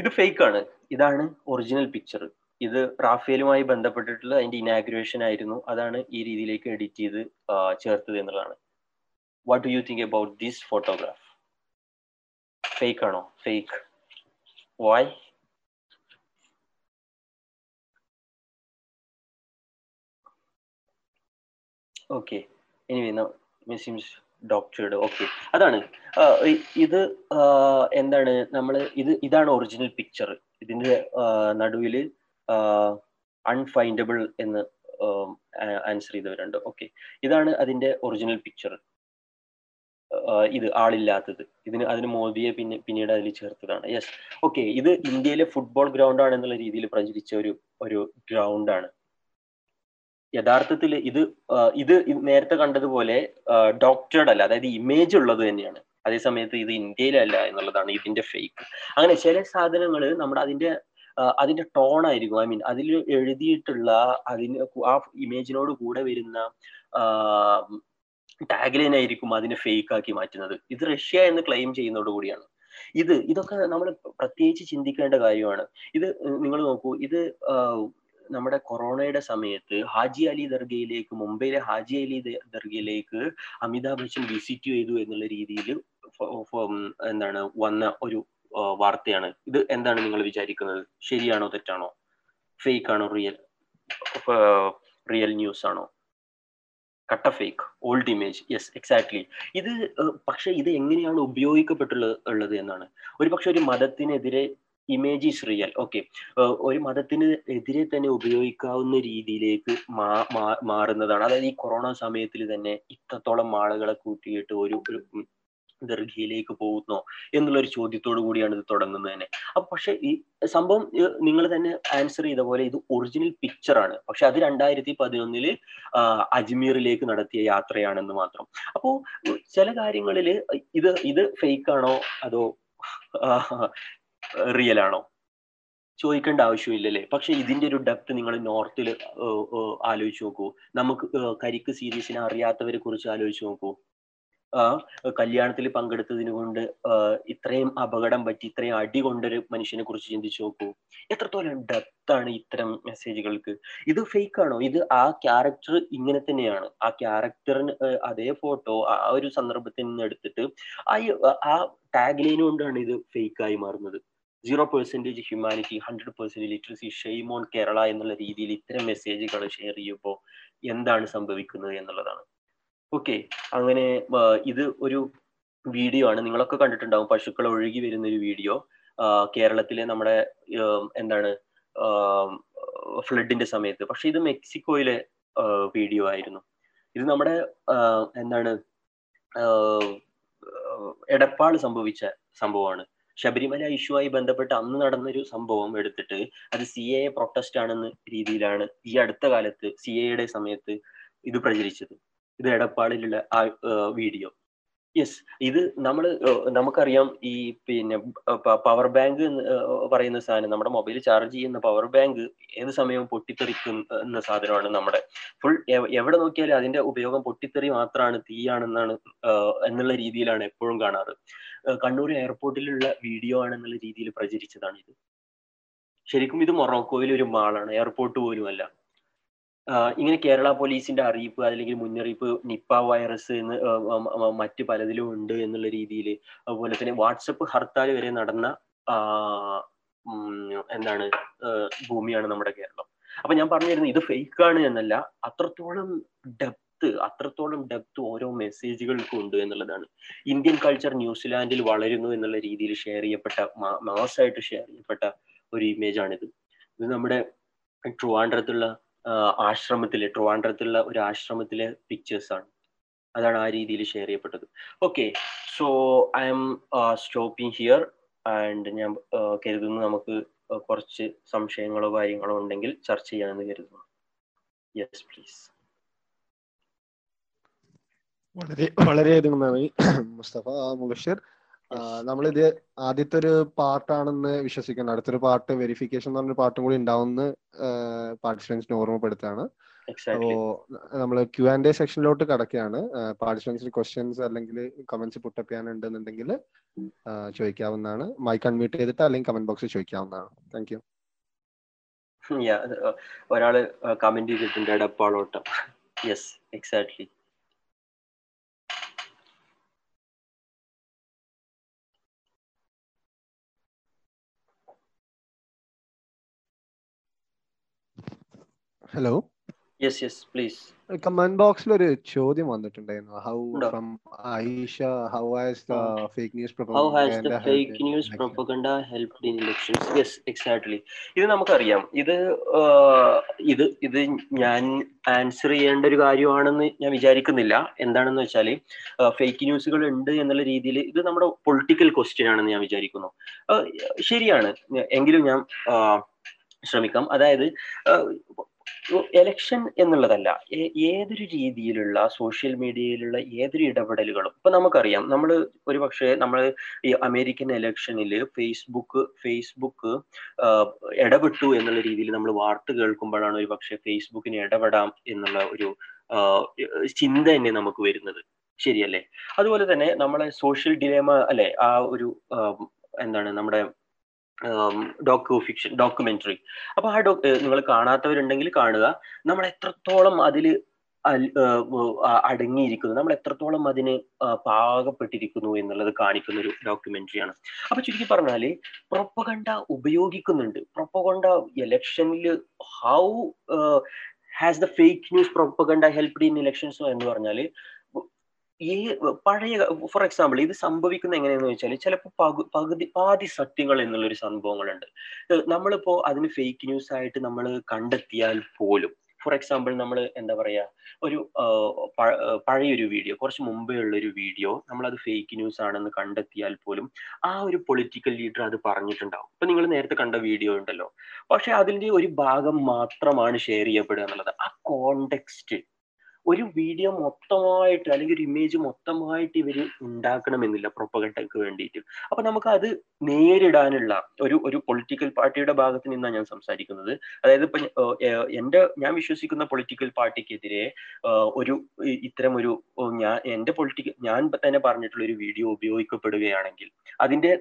ഇത് ഫേക്ക് ആണ്. ഇതാണ് ഒറിജിനൽ പിക്ചർ ഇത് റാഫേലുമായി ബന്ധപ്പെട്ടിട്ടുള്ള അതിന്റെ ഇനാഗ്രേഷൻ ആയിരുന്നു. അതാണ് ഈ രീതിയിലേക്ക് എഡിറ്റ് ചെയ്ത് ചേർത്തത് എന്നുള്ളതാണ്. What do you think about this photograph fake ആണോ? Fake why okay anyway seems doctored okay അതാണ്. ഇത് എന്താണ്? നമ്മൾ ഇത് ഇതാണ് ഒറിജിനൽ പിക്ചർ ഇതിന്റെ നടുവിൽ അൺഫൈൻഡബിൾ എന്ന് ആൻസർ ചെയ്തവരുണ്ട്. ഓക്കെ ഇതാണ് അതിന്റെ ഒറിജിനൽ പിക്ചർ ഇത് ആളില്ലാത്തത്. ഇതിന് അതിന് മോദിയെ പിന്നെ പിന്നീട് അതിൽ ചേർത്തതാണ്. യെസ് ഓക്കെ ഇത് ഇന്ത്യയിലെ ഫുട്ബോൾ ഗ്രൗണ്ട് ആണെന്നുള്ള രീതിയിൽ പ്രചരിച്ച ഒരു ഒരു ഗ്രൗണ്ട് ആണ്. യഥാർത്ഥത്തിൽ ഇത് ഇത് നേരത്തെ കണ്ടതുപോലെ ഡോക്ടേർഡ് അല്ല അതായത് ഇമേജ് ഉള്ളത് തന്നെയാണ്. അതേ സമയത്ത് ഇത് ഇന്ത്യയിലല്ല എന്നുള്ളതാണ് ഇതിന്റെ ഫേക്ക് അങ്ങനെ ചില സാധനങ്ങൾ നമ്മുടെ അതിന്റെ അതിന്റെ ടോൺ ആയിരിക്കും. ഐ മീൻ അതിൽ എഴുതിയിട്ടുള്ള അതിന് ആ ഇമേജിനോട് കൂടെ വരുന്ന ടാഗ് ലൈൻ ആയിരിക്കും അതിനെ ഫേക്ക് ആക്കി മാറ്റുന്നത്. ഇത് റഷ്യ എന്ന് ക്ലെയിം ചെയ്യുന്നതോട് കൂടിയാണ്. ഇത് ഇതൊക്കെ നമ്മൾ പ്രത്യേകിച്ച് ചിന്തിക്കേണ്ട കാര്യമാണ്. ഇത് നിങ്ങൾ നോക്കൂ ഇത് നമ്മുടെ കൊറോണയുടെ സമയത്ത് ഹാജി അലി ദർഗയിലേക്ക് മുംബൈയിലെ ഹാജി അലി ദർഗയിലേക്ക് അമിതാഭ് ബച്ചൻ വിസിറ്റ് ചെയ്തു എന്നുള്ള രീതിയിൽ എന്താണ് വന്ന ഒരു വാർത്തയാണ്. ഇത് എന്താണ് നിങ്ങൾ വിചാരിക്കുന്നത്? ശരിയാണോ തെറ്റാണോ? ഫേക്ക് ആണോ റിയൽ റിയൽ ന്യൂസ് ആണോ കട്ട fake old image yes exactly. ഇത് പക്ഷെ ഇത് എങ്ങനെയാണ് ഉപയോഗിക്കപ്പെട്ടുള്ളത് ഉള്ളത് എന്നാണ്. ഒരു പക്ഷെ ഒരു മതത്തിനെതിരെ ഇമേജ് റിയൽ. ഓക്കെ. ഒരു മതത്തിന് എതിരെ തന്നെ ഉപയോഗിക്കാവുന്ന രീതിയിലേക്ക് മാറുന്നതാണ്. അതായത് ഈ കൊറോണ സമയത്തിൽ തന്നെ ഇത്രത്തോളം ആളുകളെ കൂട്ടിയിട്ട് ഒരു ഉം പോകുന്നോ എന്നുള്ള ഒരു ചോദ്യത്തോടു കൂടിയാണ് ഇത് തുടങ്ങുന്നത് തന്നെ. അപ്പൊ പക്ഷെ ഈ സംഭവം നിങ്ങൾ തന്നെ ആൻസർ ചെയ്ത പോലെ ഇത് ഒറിജിനൽ പിക്ചർ ആണ്. പക്ഷെ അത് രണ്ടായിരത്തി പതിനൊന്നിൽ അജ്മീറിലേക്ക് നടത്തിയ യാത്രയാണെന്ന് മാത്രം. അപ്പോ ചില കാര്യങ്ങളിൽ ഇത് ഇത് ഫേക്ക് ആണോ അതോ റിയൽ ആണോ? ചോദിക്കേണ്ട ആവശ്യമില്ലല്ലേ? പക്ഷെ ഇതിന്റെ ഒരു ഡെപ്ത് നിങ്ങൾ നോർത്തിൽ ആലോചിച്ച് നോക്കൂ. നമുക്ക് കരിക്ക് സീരീസിനെ അറിയാത്തവരെ കുറിച്ച് ആലോചിച്ച് നോക്കൂ. കല്യാണത്തിൽ പങ്കെടുത്തതിന് കൊണ്ട് ഇത്രയും അപകടം പറ്റി ഇത്രയും അടി കൊണ്ടൊരു മനുഷ്യനെ കുറിച്ച് ചിന്തിച്ചു നോക്കൂ. എത്രത്തോളം ഡെപ്ത് ആണ് ഇത്തരം മെസ്സേജുകൾക്ക് ഇത് ഫേക്ക് ആണോ? ഇത് ആ ക്യാരക്ടർ ഇങ്ങനെ തന്നെയാണ്. ആ ക്യാരക്ടറിന് അതേ ഫോട്ടോ ആ ഒരു സന്ദർഭത്തിൽ നിന്ന് എടുത്തിട്ട് ആ ടാഗ് ലൈൻ കൊണ്ടാണ് ഇത് ഫേക്ക് ആയി മാറുന്നത്. Zero percentage humanity hundred percentage literacy shame on Kerala എന്നുള്ള രീതിയിൽ ഇത്തരം മെസ്സേജുകൾ ഷെയർ ചെയ്യുമ്പോൾ എന്താണ് സംഭവിക്കുന്നത് എന്നുള്ളതാണ്. ഓക്കെ അങ്ങനെ ഇത് ഒരു വീഡിയോ ആണ്. നിങ്ങളൊക്കെ കണ്ടിട്ടുണ്ടാവും പശുക്കൾ ഒഴുകി വരുന്ന ഒരു വീഡിയോ കേരളത്തിലെ നമ്മുടെ എന്താണ് ഫ്ലഡിന്റെ സമയത്ത്. പക്ഷെ ഇത് മെക്സിക്കോയിലെ വീഡിയോ ആയിരുന്നു. ഇത് നമ്മുടെ എന്താണ് എടപ്പാൾ സംഭവിച്ച സംഭവമാണ്. ശബരിമല ഇഷ്യൂമായി ബന്ധപ്പെട്ട് അന്ന് നടന്നൊരു സംഭവം എടുത്തിട്ട് അത് സി എ പ്രൊട്ടസ്റ്റ് ആണെന്ന രീതിയിലാണ് ഈ അടുത്ത കാലത്ത് സി എയുടെ സമയത്ത് ഇത് പ്രചരിച്ചത്. ഇത് എടപ്പാളിലുള്ള ആ വീഡിയോ യെസ് ഇത് നമ്മൾ നമുക്കറിയാം ഈ പിന്നെ പവർ ബാങ്ക് പറയുന്ന സാധനം നമ്മുടെ മൊബൈൽ ചാർജ് ചെയ്യുന്ന പവർ ബാങ്ക് ഏത് സമയവും പൊട്ടിത്തെറിക്കുന്ന സാധനമാണ് നമ്മുടെ. ഫുൾ എവിടെ നോക്കിയാലും അതിന്റെ ഉപയോഗം പൊട്ടിത്തെറി മാത്രമാണ് തീയാണെന്നാണ് എന്നുള്ള രീതിയിലാണ് എപ്പോഴും കാണാറ്. കണ്ണൂർ എയർപോർട്ടിലുള്ള വീഡിയോ ആണെന്നുള്ള രീതിയിൽ പ്രചരിച്ചതാണ് ഇത്. ശരിക്കും ഇത് മൊറോക്കോയിലെ ഒരു മാളാണ് എയർപോർട്ട് പോലും അല്ല. ഇങ്ങനെ കേരള പോലീസിന്റെ അറിയിപ്പ് അല്ലെങ്കിൽ മുന്നറിയിപ്പ് നിപ്പ വൈറസ് എന്ന് മറ്റ് പലതിലും ഉണ്ട് എന്നുള്ള രീതിയിൽ അതുപോലെ തന്നെ വാട്സപ്പ് ഹർത്താൽ വരെ നടന്ന എന്താണ് ഭൂമിയാണ് നമ്മുടെ കേരളം. അപ്പൊ ഞാൻ പറഞ്ഞിരുന്നു ഇത് ഫേക്ക് ആണ് എന്നല്ല അത്രത്തോളം ഡെപ്ത് അത്രത്തോളം ഡെപ്ത് ഓരോ മെസ്സേജുകൾക്കും ഉണ്ട് എന്നുള്ളതാണ്. ഇന്ത്യൻ കൾച്ചർ ന്യൂസിലാൻഡിൽ വളരുന്നു എന്നുള്ള രീതിയിൽ ഷെയർ ചെയ്യപ്പെട്ട മാസമായിട്ട് ഷെയർ ചെയ്യപ്പെട്ട ഒരു ഇമേജ് ആണിത്. ഇത് നമ്മുടെ ട്രുവാൻഡ്രത്തുള്ള ആശ്രമത്തിലെ ട്രുവാൻഡ്രത്തുള്ള ഒരു ആശ്രമത്തിലെ പിക്ചേഴ്സ് ആണ്. അതാണ് ആ രീതിയിൽ ഷെയർ ചെയ്യപ്പെട്ടത്. Okay so I'm stopping here and ഞാൻ കരുതുന്നു നമുക്ക് കുറച്ച് സംശയങ്ങളോ കാര്യങ്ങളോ ഉണ്ടെങ്കിൽ ചർച്ച ചെയ്യാമെന്ന് കരുതുന്നു. യെസ് പ്ലീസ്
വളരെ വളരെയധികം നന്ദി മുസ്തഫ മുബഷിർ. നമ്മൾ നമ്മളിത് ആദ്യത്തെ ഒരു പാർട്ടാണെന്ന് വിശ്വസിക്കുന്നു. അടുത്തൊരു പാർട്ട് വെരിഫിക്കേഷൻ എന്ന് പറഞ്ഞൊരു പാർട്ടും കൂടി ഉണ്ടാവുമെന്ന് പാർട്ടിസിപ്പൻസിന് ഓർമ്മപ്പെടുത്താണ് അപ്പോ
നമ്മൾ
നമ്മൾ ക്യു ആൻഡ് എ സെക്ഷനിലോട്ട് കടക്കുകയാണ് പാർട്ടിസിപ്പൻസിന് ക്വസ്റ്റ്യൻസ് അല്ലെങ്കിൽ കമന്റ്സ് പുട്ടപ്പ് ചെയ്യാനുണ്ടെന്നുണ്ടെങ്കിൽ ചോദിക്കാവുന്നതാണ്. മൈക്ക് അൺമ്യൂട്ട് ചെയ്തിട്ട് അല്ലെങ്കിൽ കമന്റ് ബോക്സിൽ ചോദിക്കാവുന്നതാണ്. താങ്ക് യു
ഒരാൾ കമന്റ് ചെയ്തിട്ടുണ്ട് എടപ്പാളോട്ടം. Yes exactly
hello
yes yes please
comment ബോക്സിൽ ഒരു ചോദ്യം വന്നിട്ടുണ്ടായിരുന്നു.
How
from Ayisha how has the fake news
how has the fake news propaganda helped in elections yes exactly ഇത് നമുക്കറിയാം. ഇത് ഇത് ഇത് ഞാൻ ആൻസർ ചെയ്യേണ്ട ഒരു കാര്യമാണെന്ന് ഞാൻ വിചാരിക്കുന്നില്ല. എന്താണെന്ന് വെച്ചാൽ ഫേക്ക് ന്യൂസുകൾ ഉണ്ട് എന്നുള്ള രീതിയിൽ ഇത് നമ്മുടെ പൊളിറ്റിക്കൽ ക്വസ്റ്റ്യൻ ആണെന്ന് ഞാൻ വിചാരിക്കുന്നു. ശരിയാണ്. എങ്കിലും ഞാൻ ശ്രമിക്കാം. അതായത് എലക്ഷൻ എന്നുള്ളതല്ല ഏതൊരു രീതിയിലുള്ള സോഷ്യൽ മീഡിയയിലുള്ള ഏതൊരു ഇടപെടലുകളും. ഇപ്പൊ നമുക്കറിയാം നമ്മൾ ഒരു പക്ഷേ നമ്മൾ ഈ അമേരിക്കൻ എലക്ഷനിൽ ഫേസ്ബുക്ക് ഫേസ്ബുക്ക് ഇടപെട്ടു എന്നുള്ള രീതിയിൽ നമ്മൾ വാർത്ത കേൾക്കുമ്പോഴാണ് ഒരു പക്ഷേ ഫേസ്ബുക്കിന് ഇടപെടാം എന്നുള്ള ഒരു ചിന്ത തന്നെ നമുക്ക് വരുന്നത്. ശരിയല്ലേ? അതുപോലെ തന്നെ നമ്മളെ സോഷ്യൽ ഡിലേമ അല്ലെ ആ ഒരു എന്താണ് നമ്മുടെ ഡോക്യു ഫിക്ഷൻ ഡോക്യുമെന്ററി അപ്പൊ ആ ഡോ നിങ്ങൾ കാണാത്തവരുണ്ടെങ്കിൽ കാണുക. നമ്മൾ എത്രത്തോളം അതിൽ അടങ്ങിയിരിക്കുന്നു നമ്മൾ എത്രത്തോളം അതിന് പാകപ്പെട്ടിരിക്കുന്നു എന്നുള്ളത് കാണിക്കുന്ന ഒരു ഡോക്യുമെന്ററി ആണ്. അപ്പൊ ചുരുക്കി പറഞ്ഞാൽ പ്രൊപ്പകണ്ട ഉപയോഗിക്കുന്നുണ്ട്. പ്രൊപ്പകണ്ട ഇലക്ഷനിൽ how has the fake news propaganda helped in elections എന്ന് പറഞ്ഞാൽ ഈ പഴയ ഫോർ എക്സാമ്പിൾ ഇത് സംഭവിക്കുന്ന എങ്ങനെയാണെന്ന് വെച്ചാൽ ചിലപ്പോൾ പകു പകുതി പാതി സത്യങ്ങൾ എന്നുള്ളൊരു സംഭവങ്ങളുണ്ട്. നമ്മളിപ്പോ അതിന് ഫേക്ക് ന്യൂസ് ആയിട്ട് നമ്മൾ കണ്ടെത്തിയാൽ പോലും ഫോർ എക്സാമ്പിൾ നമ്മൾ എന്താ പറയാ ഒരു പഴയൊരു വീഡിയോ കുറച്ച് മുമ്പേ ഉള്ള ഒരു വീഡിയോ നമ്മൾ അത് ഫേക്ക് ന്യൂസ് ആണെന്ന് കണ്ടെത്തിയാൽ പോലും ആ ഒരു പൊളിറ്റിക്കൽ ലീഡർ അത് പറഞ്ഞിട്ടുണ്ടാവും. ഇപ്പൊ നിങ്ങൾ നേരത്തെ കണ്ട വീഡിയോ ഉണ്ടല്ലോ. പക്ഷെ അതിന്റെ ഒരു ഭാഗം മാത്രമാണ് ഷെയർ ചെയ്യപ്പെടുക എന്നുള്ളത്. ആ കോണ്ടെക്സ്റ്റ് ഒരു വീഡിയോ മൊത്തമായിട്ട് അല്ലെങ്കിൽ ഒരു ഇമേജ് മൊത്തമായിട്ട് ഇവർ ഉണ്ടാക്കണമെന്നില്ല പ്രൊപ്പഗണ്ടയ്ക്ക് വേണ്ടിയിട്ട്. അപ്പൊ നമുക്ക് അത് നേരിടാനുള്ള ഒരു ഒരു പൊളിറ്റിക്കൽ പാർട്ടിയുടെ ഭാഗത്ത് നിന്നാണ് ഞാൻ സംസാരിക്കുന്നത്. അതായത് ഇപ്പൊ എന്റെ ഞാൻ വിശ്വസിക്കുന്ന പൊളിറ്റിക്കൽ പാർട്ടിക്കെതിരെ ഒരു ഇത്തരം ഒരു ഞാൻ എന്റെ പൊളിറ്റിക്കൽ ഞാൻ തന്നെ പറഞ്ഞിട്ടുള്ള ഒരു വീഡിയോ ഉപയോഗിക്കപ്പെടുകയാണെങ്കിൽ അതിന്റെ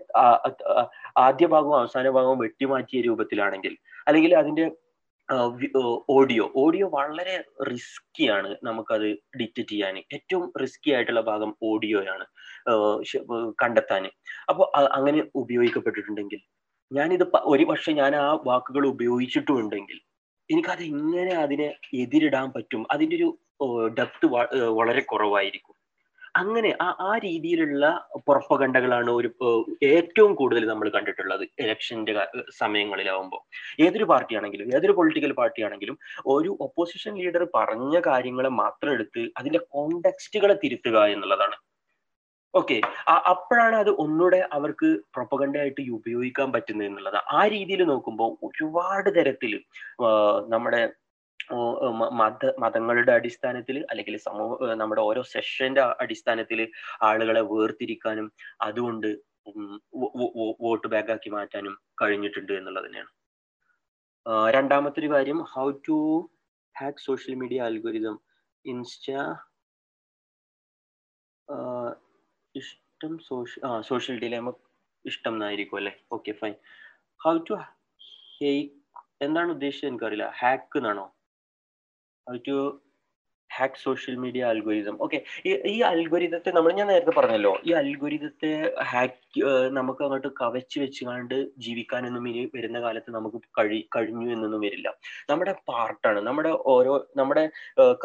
ആദ്യ ഭാഗവും അവസാന ഭാഗവും വെട്ടിമാറ്റിയ രൂപത്തിലാണെങ്കിൽ അല്ലെങ്കിൽ അതിന്റെ ഓഡിയോ. ഓഡിയോ വളരെ റിസ്കിയാണ് നമുക്കത് ഡിറ്റക്ട് ചെയ്യാൻ. ഏറ്റവും റിസ്കി ആയിട്ടുള്ള ഭാഗം ഓഡിയോയാണ് കണ്ടെത്താൻ. അപ്പോൾ അങ്ങനെ ഉപയോഗിക്കപ്പെട്ടിട്ടുണ്ടെങ്കിൽ ഞാനിത് ഒരു പക്ഷെ ഞാൻ ആ വാക്കുകൾ ഉപയോഗിച്ചിട്ടുണ്ടെങ്കിൽ എനിക്കത് എങ്ങനെ അതിനെ എതിരിടാൻ പറ്റും. അതിന്റെ ഒരു ഡെപ്ത് വളരെ കുറവായിരിക്കും. അങ്ങനെ ആ ആ രീതിയിലുള്ള പുറപ്പകണ്ടകളാണ് ഒരു ഏറ്റവും കൂടുതൽ നമ്മൾ കണ്ടിട്ടുള്ളത് ഇലക്ഷന്റെ സമയങ്ങളിലാവുമ്പോൾ. ഏതൊരു പാർട്ടി ആണെങ്കിലും ഏതൊരു പൊളിറ്റിക്കൽ പാർട്ടി ആണെങ്കിലും ഒരു ഒപ്പോസിഷൻ ലീഡർ പറഞ്ഞ കാര്യങ്ങളെ മാത്രം എടുത്ത് അതിന്റെ കോണ്ടെക്സ്റ്റുകളെ തിരുത്തുക എന്നുള്ളതാണ്. ഓക്കെ അപ്പോഴാണ് അത് ഒന്നുകൂടെ അവർക്ക് പ്രൊപ്പഗണ്ടയായിട്ട് ഉപയോഗിക്കാൻ പറ്റുന്നത് എന്നുള്ളത്. ആ രീതിയിൽ നോക്കുമ്പോൾ ഒരുപാട് തരത്തിൽ നമ്മുടെ മത മതങ്ങളുടെ അടിസ്ഥാനത്തിൽ അല്ലെങ്കിൽ സമൂഹ നമ്മുടെ ഓരോ സെഷന്റെ അടിസ്ഥാനത്തിൽ ആളുകളെ വേർതിരിക്കാനും അതുകൊണ്ട് വോട്ട് ബാങ്ക് ആക്കി മാറ്റാനും കഴിഞ്ഞിട്ടുണ്ട് എന്നുള്ളത് തന്നെയാണ്. രണ്ടാമത്തെ ഒരു കാര്യം how to hack social media algorithm Insta ഇഷ്ടം സോഷ്യൽ ആ സോഷ്യൽ ഡിലേമ ഇഷ്ടം എന്നായിരിക്കും അല്ലേ? Okay fine how to hack എന്താണ് ഉദ്ദേശിച്ചത് എനിക്കറിയില്ല. ഹാക്ക് എന്നാണോ? How to hack social media algorithm okay ഈ അൽഗോരിതത്തെ നമ്മൾ ഞാൻ നേരത്തെ പറഞ്ഞല്ലോ ഈ അൽഗോരിതത്തെ ഹാക്ക് നമുക്ക് അങ്ങോട്ട് കവച്ച് വെച്ചുകൊണ്ട് ജീവിക്കാനൊന്നും ഇനി വരുന്ന കാലത്ത് നമുക്ക് കഴി കഴിഞ്ഞു എന്നൊന്നും വരില്ല. നമ്മുടെ പാർട്ടാണ് നമ്മുടെ ഓരോ നമ്മുടെ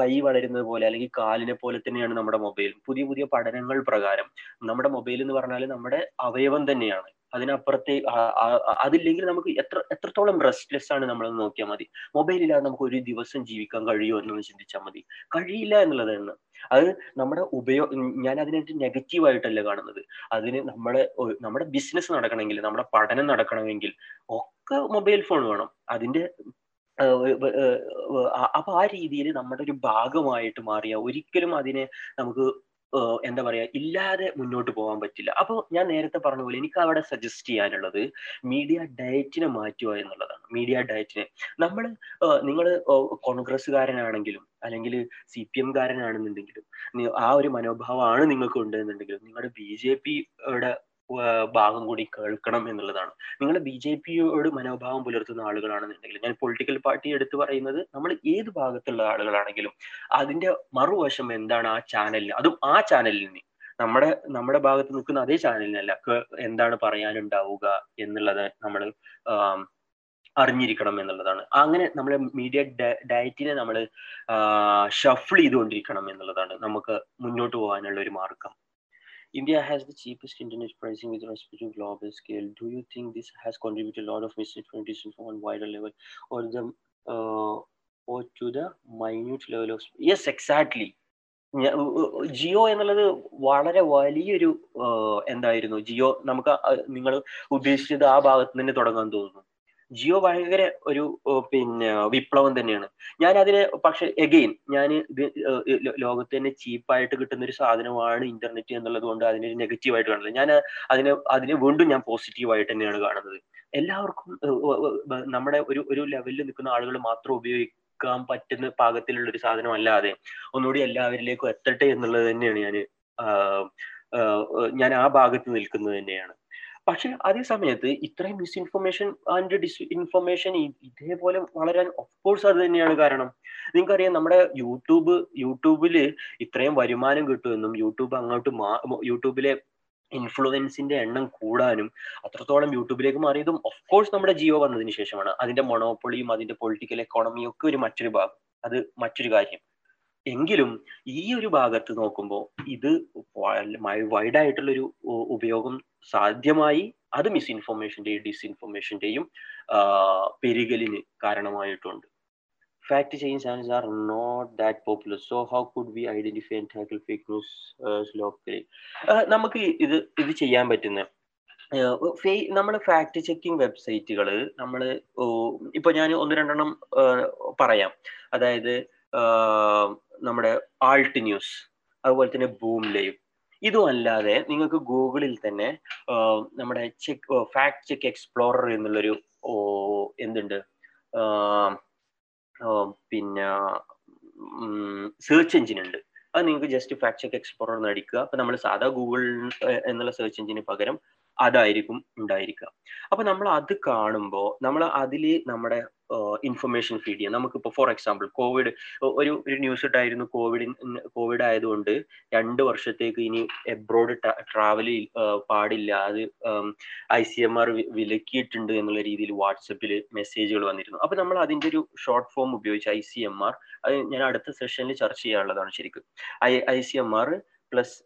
കൈ വളരുന്നത് പോലെ അല്ലെങ്കിൽ കാലിനെ പോലെ തന്നെയാണ് നമ്മുടെ മൊബൈൽ പുതിയ പുതിയ പഠനങ്ങൾ പ്രകാരം നമ്മുടെ മൊബൈൽ എന്ന് പറഞ്ഞാൽ നമ്മുടെ അവയവം തന്നെയാണ്. അതിനപ്പുറത്തെ അതില്ലെങ്കിൽ നമുക്ക് എത്ര എത്രത്തോളം റെസ്റ്റ്ലെസ് ആണ് നമ്മൾ നോക്കിയാൽ മതി. മൊബൈൽ ഇല്ലാതെ നമുക്ക് ഒരു ദിവസം ജീവിക്കാൻ കഴിയുമോ എന്നൊന്ന് ചിന്തിച്ചാൽ മതി. കഴിയില്ല എന്നുള്ളതാണ് അത് നമ്മുടെ ഉപയോഗ ഞാൻ അതിനെ നെഗറ്റീവായിട്ടല്ല കാണുന്നത്. അതിന് നമ്മുടെ നമ്മുടെ ബിസിനസ് നടക്കണമെങ്കിൽ നമ്മുടെ പഠനം നടക്കണമെങ്കിൽ ഒക്കെ മൊബൈൽ ഫോൺ വേണം. അതിന്റെ അപ്പൊ ആ രീതിയിൽ നമ്മുടെ ഒരു ഭാഗമായിട്ട് മാറിയ ഒരിക്കലും അതിനെ നമുക്ക് എന്താ പറയാ ഇല്ലാതെ മുന്നോട്ട് പോകാൻ പറ്റില്ല. അപ്പോൾ ഞാൻ നേരത്തെ പറഞ്ഞ പോലെ എനിക്ക് അവിടെ സജസ്റ്റ് ചെയ്യാനുള്ളത് മീഡിയ ഡയറ്റിനെ മാറ്റുക എന്നുള്ളതാണ്. മീഡിയ ഡയറ്റിനെ നമ്മൾ നിങ്ങൾ കോൺഗ്രസ്സുകാരനാണെങ്കിലും അല്ലെങ്കിൽ സി പി എംകാരനാണെന്നുണ്ടെങ്കിലും ആ ഒരു മനോഭാവമാണ് നിങ്ങൾക്ക് ഉണ്ടെന്നുണ്ടെങ്കിലും നിങ്ങളുടെ ബി ജെ പിയുടെ ഭാഗം കൂടി കേൾക്കണം എന്നുള്ളതാണ്. നിങ്ങൾ ബി ജെ പിയോട് മനോഭാവം പുലർത്തുന്ന ആളുകളാണെന്നുണ്ടെങ്കിൽ ഞാൻ പൊളിറ്റിക്കൽ പാർട്ടി എടുത്തു പറയുന്നത് നമ്മൾ ഏത് ഭാഗത്തുള്ള ആളുകളാണെങ്കിലും അതിന്റെ മറുവശം എന്താണ് ആ ചാനലിന് അതും ആ ചാനലിന് നമ്മുടെ നമ്മുടെ ഭാഗത്ത് നിൽക്കുന്ന അതേ ചാനലിനല്ല എന്താണ് പറയാനുണ്ടാവുക എന്നുള്ളത് നമ്മൾ അറിഞ്ഞിരിക്കണം എന്നുള്ളതാണ്. അങ്ങനെ നമ്മൾ മീഡിയ ഡയറ്റിനെ നമ്മൾ ഷഫിൾ ചെയ്തുകൊണ്ടിരിക്കണം എന്നുള്ളതാണ് നമുക്ക് മുന്നോട്ട് പോകാനുള്ള ഒരു മാർഗം. India has the cheapest internet pricing with respect to global scale. Do you think this has contributed a lot of misinformation from a wider level or the uh, or to the minute level of yes exactly Jio എന്നുള്ളത് വളരെ വലിയൊരു എന്തായിരുന്നു ജിയോ നമുക്ക് നിങ്ങൾ ഉദ്ദേശിച്ചത് ആ ഭാഗത്ത് തന്നെ തുടങ്ങാൻ തോന്നുന്നു ജിയോ ഭയങ്കര ഒരു പിന്നെ വിപ്ലവം തന്നെയാണ്. ഞാൻ അതിന് പക്ഷെ എഗെയിൻ ഞാൻ ഇത് ലോകത്ത് തന്നെ ചീപ്പായിട്ട് കിട്ടുന്ന ഒരു സാധനമാണ് ഇന്റർനെറ്റ് എന്നുള്ളത് കൊണ്ട് അതിനൊരു നെഗറ്റീവ് ആയിട്ട് കാണുന്നത്. ഞാൻ അതിനെ അതിനെ വീണ്ടും ഞാൻ പോസിറ്റീവായിട്ട് തന്നെയാണ് കാണുന്നത്. എല്ലാവർക്കും നമ്മുടെ ഒരു ഒരു ലെവലിൽ നിൽക്കുന്ന ആളുകൾ മാത്രം ഉപയോഗിക്കാൻ പറ്റുന്ന പാകത്തിലുള്ള ഒരു സാധനം അല്ലാതെ ഒന്നുകൂടി എല്ലാവരിലേക്കും എത്തട്ടെ എന്നുള്ളത് തന്നെയാണ് ഞാൻ ഞാൻ ആ ഭാഗത്ത് നിൽക്കുന്നത് തന്നെയാണ്. പക്ഷെ അതേ സമയത്ത് ഇത്രയും മിസ്ഇൻഫർമേഷൻ ആൻഡ് ഡിസ് ഇൻഫർമേഷൻ ഇതേപോലെ വളരാൻ ഓഫ്കോഴ്സ് അത് തന്നെയാണ് കാരണം. നിങ്ങൾക്കറിയാം നമ്മുടെ യൂട്യൂബ് യൂട്യൂബിൽ ഇത്രയും വരുമാനം കിട്ടുമെന്നും യൂട്യൂബ് അങ്ങോട്ട് മാ യൂട്യൂബിലെ ഇൻഫ്ലുവൻസിന്റെ എണ്ണം കൂടാനും അത്രത്തോളം യൂട്യൂബിലേക്ക് മാറിയതും ഓഫ്കോഴ്സ് നമ്മുടെ ജിയോ വന്നതിന് ശേഷമാണ്. അതിന്റെ മൊണോപ്പൊളിയും അതിന്റെ പൊളിറ്റിക്കൽ എക്കോണമിയും ഒക്കെ ഒരു മറ്റൊരു ഭാഗം. അത് മറ്റൊരു കാര്യം. എങ്കിലും ഈ ഒരു ഭാഗത്ത് നോക്കുമ്പോൾ ഇത് വൈഡ് ആയിട്ടുള്ള ഒരു ഉപയോഗം സാധ്യമായി. അത് മിസ്ഇൻഫർമേഷന്റെയും ഡിസ്ഇൻഫർമേഷന്റെയും പെരുകലിന് കാരണമായിട്ടുണ്ട്. Fact checking channels are not that popular. So how could we identify and tackle fake news uh, locally? നമുക്ക് ഇത് ഇത് ചെയ്യാൻ പറ്റുന്ന നമ്മൾ ഫാക്ട് ചെക്കിംഗ് വെബ്സൈറ്റുകൾ നമ്മൾ ഇപ്പൊ ഞാൻ ഒന്ന് രണ്ടെണ്ണം പറയാം. അതായത് നമ്മുടെ ആൾട്ട് ന്യൂസ് അതുപോലെ തന്നെ ബൂം ലൈവ് ഇതും അല്ലാതെ നിങ്ങൾക്ക് ഗൂഗിളിൽ തന്നെ നമ്മുടെ ചെക്ക് ഫാക്ട് ചെക്ക് എക്സ്പ്ലോറർ എന്നുള്ളൊരു എന്തുണ്ട്? പിന്നെ സെർച്ച് എഞ്ചിൻ ഉണ്ട് അത് നിങ്ങൾക്ക് ജസ്റ്റ് ഫാക്ട് ചെക്ക് എക്സ്പ്ലോറർ എന്ന് അടിക്കുക. അപ്പൊ നമ്മൾ സാധാ ഗൂഗിൾ എന്നുള്ള സെർച്ച് എഞ്ചിന് പകരം അതായിരിക്കും ഉണ്ടായിരിക്കുക. അപ്പൊ നമ്മൾ അത് കാണുമ്പോൾ നമ്മൾ അതിൽ നമ്മുടെ ഇൻഫർമേഷൻ ഫീഡ് ചെയ്യാം. നമുക്കിപ്പോൾ ഫോർ എക്സാമ്പിൾ കോവിഡ് ഒരു ഒരു ന്യൂസ് ഇട്ടായിരുന്നു കോവിഡ് കോവിഡ് ആയതുകൊണ്ട് രണ്ട് വർഷത്തേക്ക് ഇനി എബ്രോഡ് ട്രാവൽ പാടില്ല. അത് ഐ സി എം ആർ വിലക്കിയിട്ടുണ്ട് എന്നുള്ള രീതിയിൽ വാട്സപ്പിൽ മെസ്സേജുകൾ വന്നിരുന്നു. അപ്പൊ നമ്മൾ അതിന്റെ ഒരു ഷോർട്ട് ഫോം ഉപയോഗിച്ച് ഐ സി എം ആർ അത് ഞാൻ അടുത്ത സെഷനിൽ ചർച്ച ചെയ്യാനുള്ളതാണ് ശരിക്കും. I I C M R plus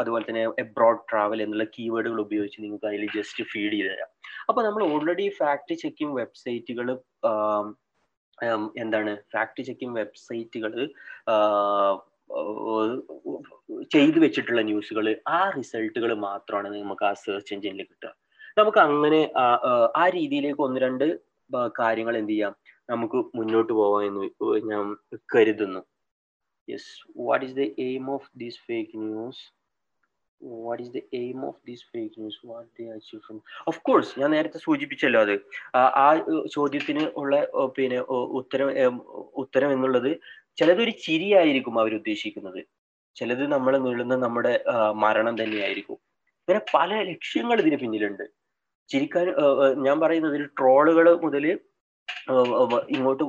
അതുപോലെ തന്നെ എബ്രോഡ് ട്രാവൽ എന്നുള്ള കീവേഡുകൾ ഉപയോഗിച്ച് നിങ്ങൾക്ക് അതിൽ ജസ്റ്റ് ഫീഡ് ചെയ്ത് തരാം. അപ്പൊ നമ്മൾ ഓൾറെഡി ഫാക്ട് ചെക്കിംഗ് വെബ്സൈറ്റുകൾ എന്താണ്? ഫാക്ട് ചെക്കിംഗ് വെബ്സൈറ്റുകൾ ചെയ്തു വെച്ചിട്ടുള്ള ന്യൂസുകൾ ആ റിസൾട്ടുകൾ മാത്രമാണ് നമുക്ക് ആ സെർച്ച് എഞ്ചിനിൽ കിട്ടുക. നമുക്ക് അങ്ങനെ ആ രീതിയിലേക്ക് ഒന്ന് രണ്ട് കാര്യങ്ങൾ എന്ത് ചെയ്യാം? നമുക്ക് മുന്നോട്ട് പോവാം എന്ന് ഞാൻ കരുതുന്നു. Yes. What is the aim of this fake news? What is the aim of this fake news? What they achieve from of course ഞാൻ നേരത്തെ സൂചിപ്പിച്ചല്ലോ അത്. ആ ചോദ്യത്തിന് ഉള്ള പിന്നെ ഉത്തരം ഉത്തരം എന്നുള്ളത് ചിലതൊരു ചിരിയായിരിക്കും അവർ ഉദ്ദേശിക്കുന്നത്. ചിലത് നമ്മൾ നീളുന്ന നമ്മുടെ മരണം തന്നെയായിരിക്കും. ഇങ്ങനെ പല ലക്ഷ്യങ്ങൾ ഇതിന് പിന്നിലുണ്ട്. ചിരിക്കാൻ ഞാൻ പറയുന്നത് ട്രോളുകൾ മുതൽ ഇങ്ങോട്ട്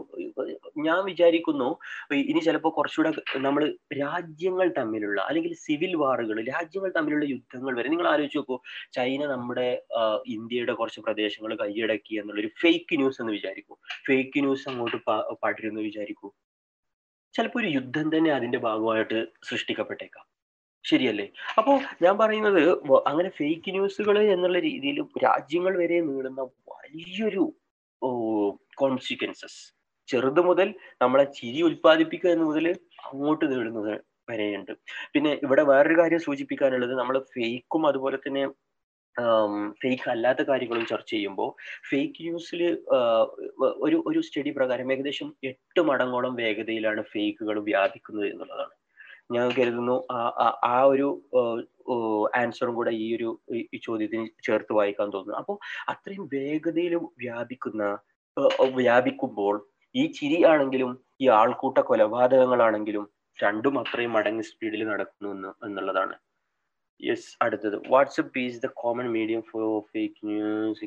ഞാൻ വിചാരിക്കുന്നു ഇനി ചിലപ്പോൾ കുറച്ചുകൂടെ നമ്മൾ രാജ്യങ്ങൾ തമ്മിലുള്ള അല്ലെങ്കിൽ സിവിൽ വാറുകൾ രാജ്യങ്ങൾ തമ്മിലുള്ള യുദ്ധങ്ങൾ വരെ നിങ്ങൾ ആലോചിച്ച് നോക്കൂ ചൈന നമ്മുടെ ഇന്ത്യയുടെ കുറച്ച് പ്രദേശങ്ങൾ കൈയടക്കി എന്നുള്ളൊരു ഫേക്ക് ന്യൂസ് എന്ന് വിചാരിക്കൂ. ഫേക്ക് ന്യൂസ് അങ്ങോട്ട് പടരുമെന്ന് വിചാരിക്കൂ. ചിലപ്പോൾ ഒരു യുദ്ധം തന്നെ അതിന്റെ ഭാഗമായിട്ട് സൃഷ്ടിക്കപ്പെട്ടേക്കാം. ശരിയല്ലേ? അപ്പോൾ ഞാൻ പറയുന്നത് അങ്ങനെ ഫേക്ക് ന്യൂസുകൾ എന്നുള്ള രീതിയിൽ രാജ്യങ്ങൾ വരെ നീളുന്ന വലിയൊരു കോൺസിക്വൻസസ് ചെറുത് മുതൽ നമ്മളെ ചിരി ഉൽപ്പാദിപ്പിക്കുക എന്ന് മുതൽ അങ്ങോട്ട് നേടുന്നത് വരെയുണ്ട്. പിന്നെ ഇവിടെ വേറൊരു കാര്യം സൂചിപ്പിക്കാനുള്ളത് നമ്മൾ ഫേക്കും അതുപോലെ തന്നെ ഫേക്ക് അല്ലാത്ത കാര്യങ്ങളും ചർച്ച ചെയ്യുമ്പോൾ ഫേക്ക് ന്യൂസിൽ ഒരു ഒരു സ്റ്റഡി പ്രകാരം ഏകദേശം എട്ട് മടങ്ങോളം വേഗതയിലാണ് ഫേക്കുകൾ വ്യാപിക്കുന്നത് എന്നുള്ളതാണ്. ഞാൻ കരുതുന്നു ആ ഒരു ആൻസറും കൂടെ ഈ ഒരു ചോദ്യത്തിന് ചേർത്ത് വായിക്കാൻ തോന്നുന്നു. അപ്പോൾ അത്രയും വേഗതയിൽ വ്യാപിക്കുന്ന വ്യാപിക്കുമ്പോൾ ഈ ചിരി ആണെങ്കിലും ഈ ആൾക്കൂട്ട കൊലപാതകങ്ങളാണെങ്കിലും രണ്ടും അത്രയും മടങ്ങ് സ്പീഡിൽ നടക്കുന്നു എന്ന് എന്നുള്ളതാണ്. യെസ് അടുത്തത്. WhatsApp is the common medium for fake news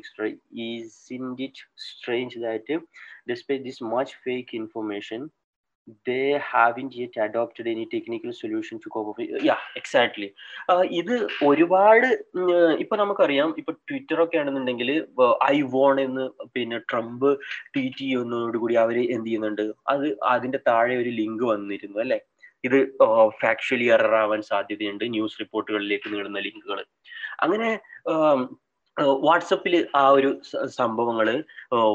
isn't it strange that despite this much fake information they haven't yet adopted any technical solution to cope up yeah exactly. ഇത് ഒരുപാട് ഇപ്പൊ നമുക്കറിയാം ഇപ്പൊ ട്വിറ്റർ ഒക്കെ ആണെന്നുണ്ടെങ്കിൽ I von എന്ന് പിന്നെ Trump tweet ചെയ്യുന്നതോടുകൂടി അവർ എന്ത് ചെയ്യുന്നുണ്ട്? അത് അതിന്റെ താഴെ ഒരു ലിങ്ക് വന്നിരുന്നു അല്ലെ? ഇത് ഫാക്ച്വലി എറർ ആവാൻ സാധ്യതയുണ്ട് ന്യൂസ് റിപ്പോർട്ടുകളിലേക്ക് നീളുന്ന ലിങ്കുകൾ അങ്ങനെ വാട്സപ്പിൽ ആ ഒരു സംഭവങ്ങൾ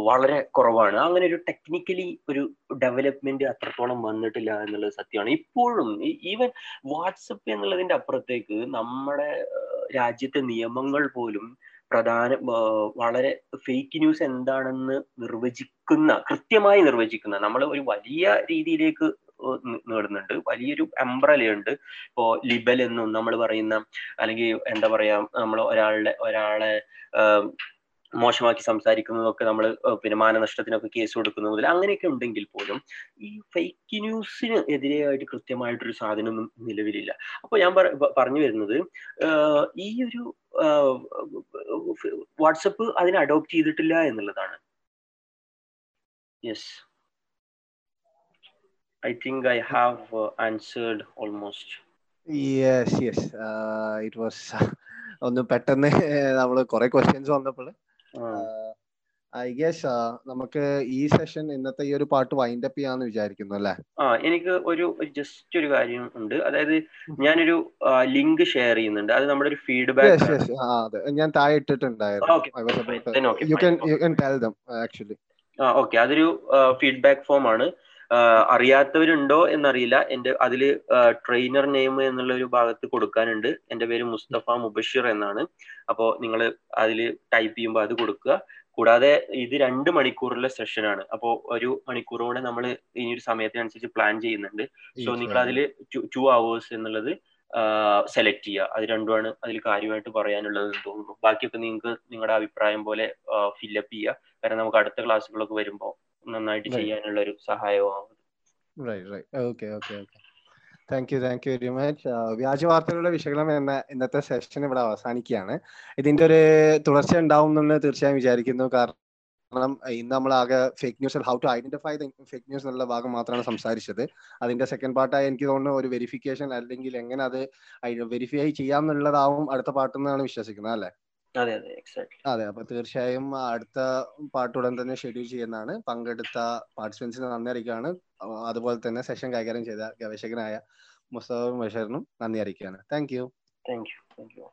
വളരെ കുറവാണ്. അങ്ങനെ ഒരു ടെക്നിക്കലി ഒരു ഡെവലപ്മെന്റ് അത്രത്തോളം വന്നിട്ടില്ല എന്നുള്ളത് സത്യമാണ്. ഇപ്പോഴും ഈവൻ വാട്സപ്പ് എന്നുള്ളതിന്റെ അപ്പുറത്തേക്ക് നമ്മുടെ രാജ്യത്തെ നിയമങ്ങൾ പോലും പ്രധാന വളരെ ഫേക്ക് ന്യൂസ് എന്താണെന്ന് നിർവചിക്കുന്ന കൃത്യമായി നിർവചിക്കുന്ന നമ്മൾ ഒരു വലിയ രീതിയിലേക്ക് നേടുന്നുണ്ട് വലിയൊരു അംബ്രലയുണ്ട് ഇപ്പോ ലിബൽ എന്നും നമ്മൾ പറയുന്ന അല്ലെങ്കിൽ എന്താ പറയാ നമ്മൾ ഒരാളുടെ ഒരാളെ മോശമാക്കി സംസാരിക്കുന്നതൊക്കെ നമ്മൾ പിന്നെ മാനനഷ്ടത്തിനൊക്കെ കേസ് കൊടുക്കുന്ന മുതൽ അങ്ങനെയൊക്കെ ഉണ്ടെങ്കിൽ പോലും ഈ ഫേക്ക് ന്യൂസിന് എതിരെയായിട്ട് കൃത്യമായിട്ടൊരു സാധനമൊന്നും നിലവിലില്ല അപ്പോൾ ഞാൻ പറഞ്ഞു വരുന്നത് ഈ ഒരു വാട്സപ്പ് അതിനെ അഡോപ്റ്റ് ചെയ്തിട്ടില്ല എന്നുള്ളതാണ് yes I think I have uh, answered almost.
Yes yes it was ഒന്ന് പെട്ടെന്ന് നമ്മൾ കുറെ ക്വസ്റ്റ്യൻസ് വന്നപ്പോൾ ഐ ഗസ് നമുക്ക് ഈ സെഷൻ ഇന്നത്തെ ഈ ഒരു പാട്ട് വൈൻഡ് അപ്പ് ചെയ്യാന്ന് വിചാരിക്കുന്നു അല്ലേ?
ആ എനിക്ക് ഒരു ജസ്റ്റ് ഒരു കാര്യം ഉണ്ട്. അതായത് ഞാനൊരു ലിങ്ക് ഷെയർ ചെയ്യുന്നുണ്ട്. അത് നമ്മുടെ ഒരു ഫീഡ്ബാക്ക്
ഞാൻ താഴെ ഇട്ടിട്ടുണ്ടായിരുന്നു. You can you can tell them actually
ആ ഓക്കെ അതൊരു ഫീഡ്ബാക്ക് ഫോം ആണ്. അറിയാത്തവരുണ്ടോ എന്നറിയില്ല. എന്റെ അതിൽ ട്രെയിനർ നെയിം എന്നുള്ള ഒരു ഭാഗത്ത് കൊടുക്കാനുണ്ട്. എന്റെ പേര് മുസ്തഫ മുബഷിർ എന്നാണ്. അപ്പോ നിങ്ങൾ അതിൽ ടൈപ്പ് ചെയ്യുമ്പോൾ അത് കൊടുക്കുക. കൂടാതെ ഇത് രണ്ട് മണിക്കൂറിലെ സെഷനാണ് അപ്പോ ഒരു മണിക്കൂറോടെ നമ്മൾ ഇനി ഒരു സമയത്തിനനുസരിച്ച് പ്ലാൻ ചെയ്യുന്നുണ്ട്. സോ നിങ്ങൾ അതിൽ ടു അവേഴ്സ് എന്നുള്ളത് സെലക്ട് ചെയ്യുക. അത് രണ്ടുമാണ് അതിൽ കാര്യമായിട്ട് പറയാനുള്ളത് തോന്നുന്നു. ബാക്കിയൊക്കെ നിങ്ങൾക്ക് നിങ്ങളുടെ അഭിപ്രായം പോലെ ഫില്ലപ്പ് ചെയ്യുക. കാരണം നമുക്ക് അടുത്ത ക്ലാസ്സുകളൊക്കെ വരുമ്പോൾ നന്നായിട്ട് ചെയ്യാനുള്ള ഒരു
okay thank you thank you very much വ്യാജ വാർത്തകളുടെ വിശകലനം എന്ന ഇന്നത്തെ സെഷൻ ഇവിടെ അവസാനിക്കുകയാണ്. ഇതിന്റെ ഒരു തുടർച്ച ഉണ്ടാവും എന്ന് തീർച്ചയായും വിചാരിക്കുന്നു. കാരണം കാരണം ഇന്ന് നമ്മൾ ആകെ fake news how to identify fake news എന്നുള്ള ഭാഗം മാത്രമാണ് സംസാരിച്ചത്. അതിന്റെ സെക്കൻഡ് പാർട്ടായി എനിക്ക് തോന്നുന്നു ഒരു വെരിഫിക്കേഷൻ അല്ലെങ്കിൽ എങ്ങനെ അത് വെരിഫൈ ചെയ്യാം എന്നുള്ളതാവും അടുത്ത പാട്ടെന്നാണ് വിശ്വസിക്കുന്നത് അല്ലെ?
അതെ
അപ്പൊ തീർച്ചയായും അടുത്ത പാട്ടുടൻ തന്നെ ഷെഡ്യൂൾ ചെയ്യുന്നതാണ്. പങ്കെടുത്ത പാർട്ടിസിപ്പൻസിന് നന്ദി അറിയിക്കുകയാണ്. അതുപോലെ തന്നെ സെഷൻ കൈകാര്യം ചെയ്ത ഗവേഷകനായ മുസ്തഫ ബഷീറിനും നന്ദി അറിയിക്കുകയാണ്. Thank you
thank you thank you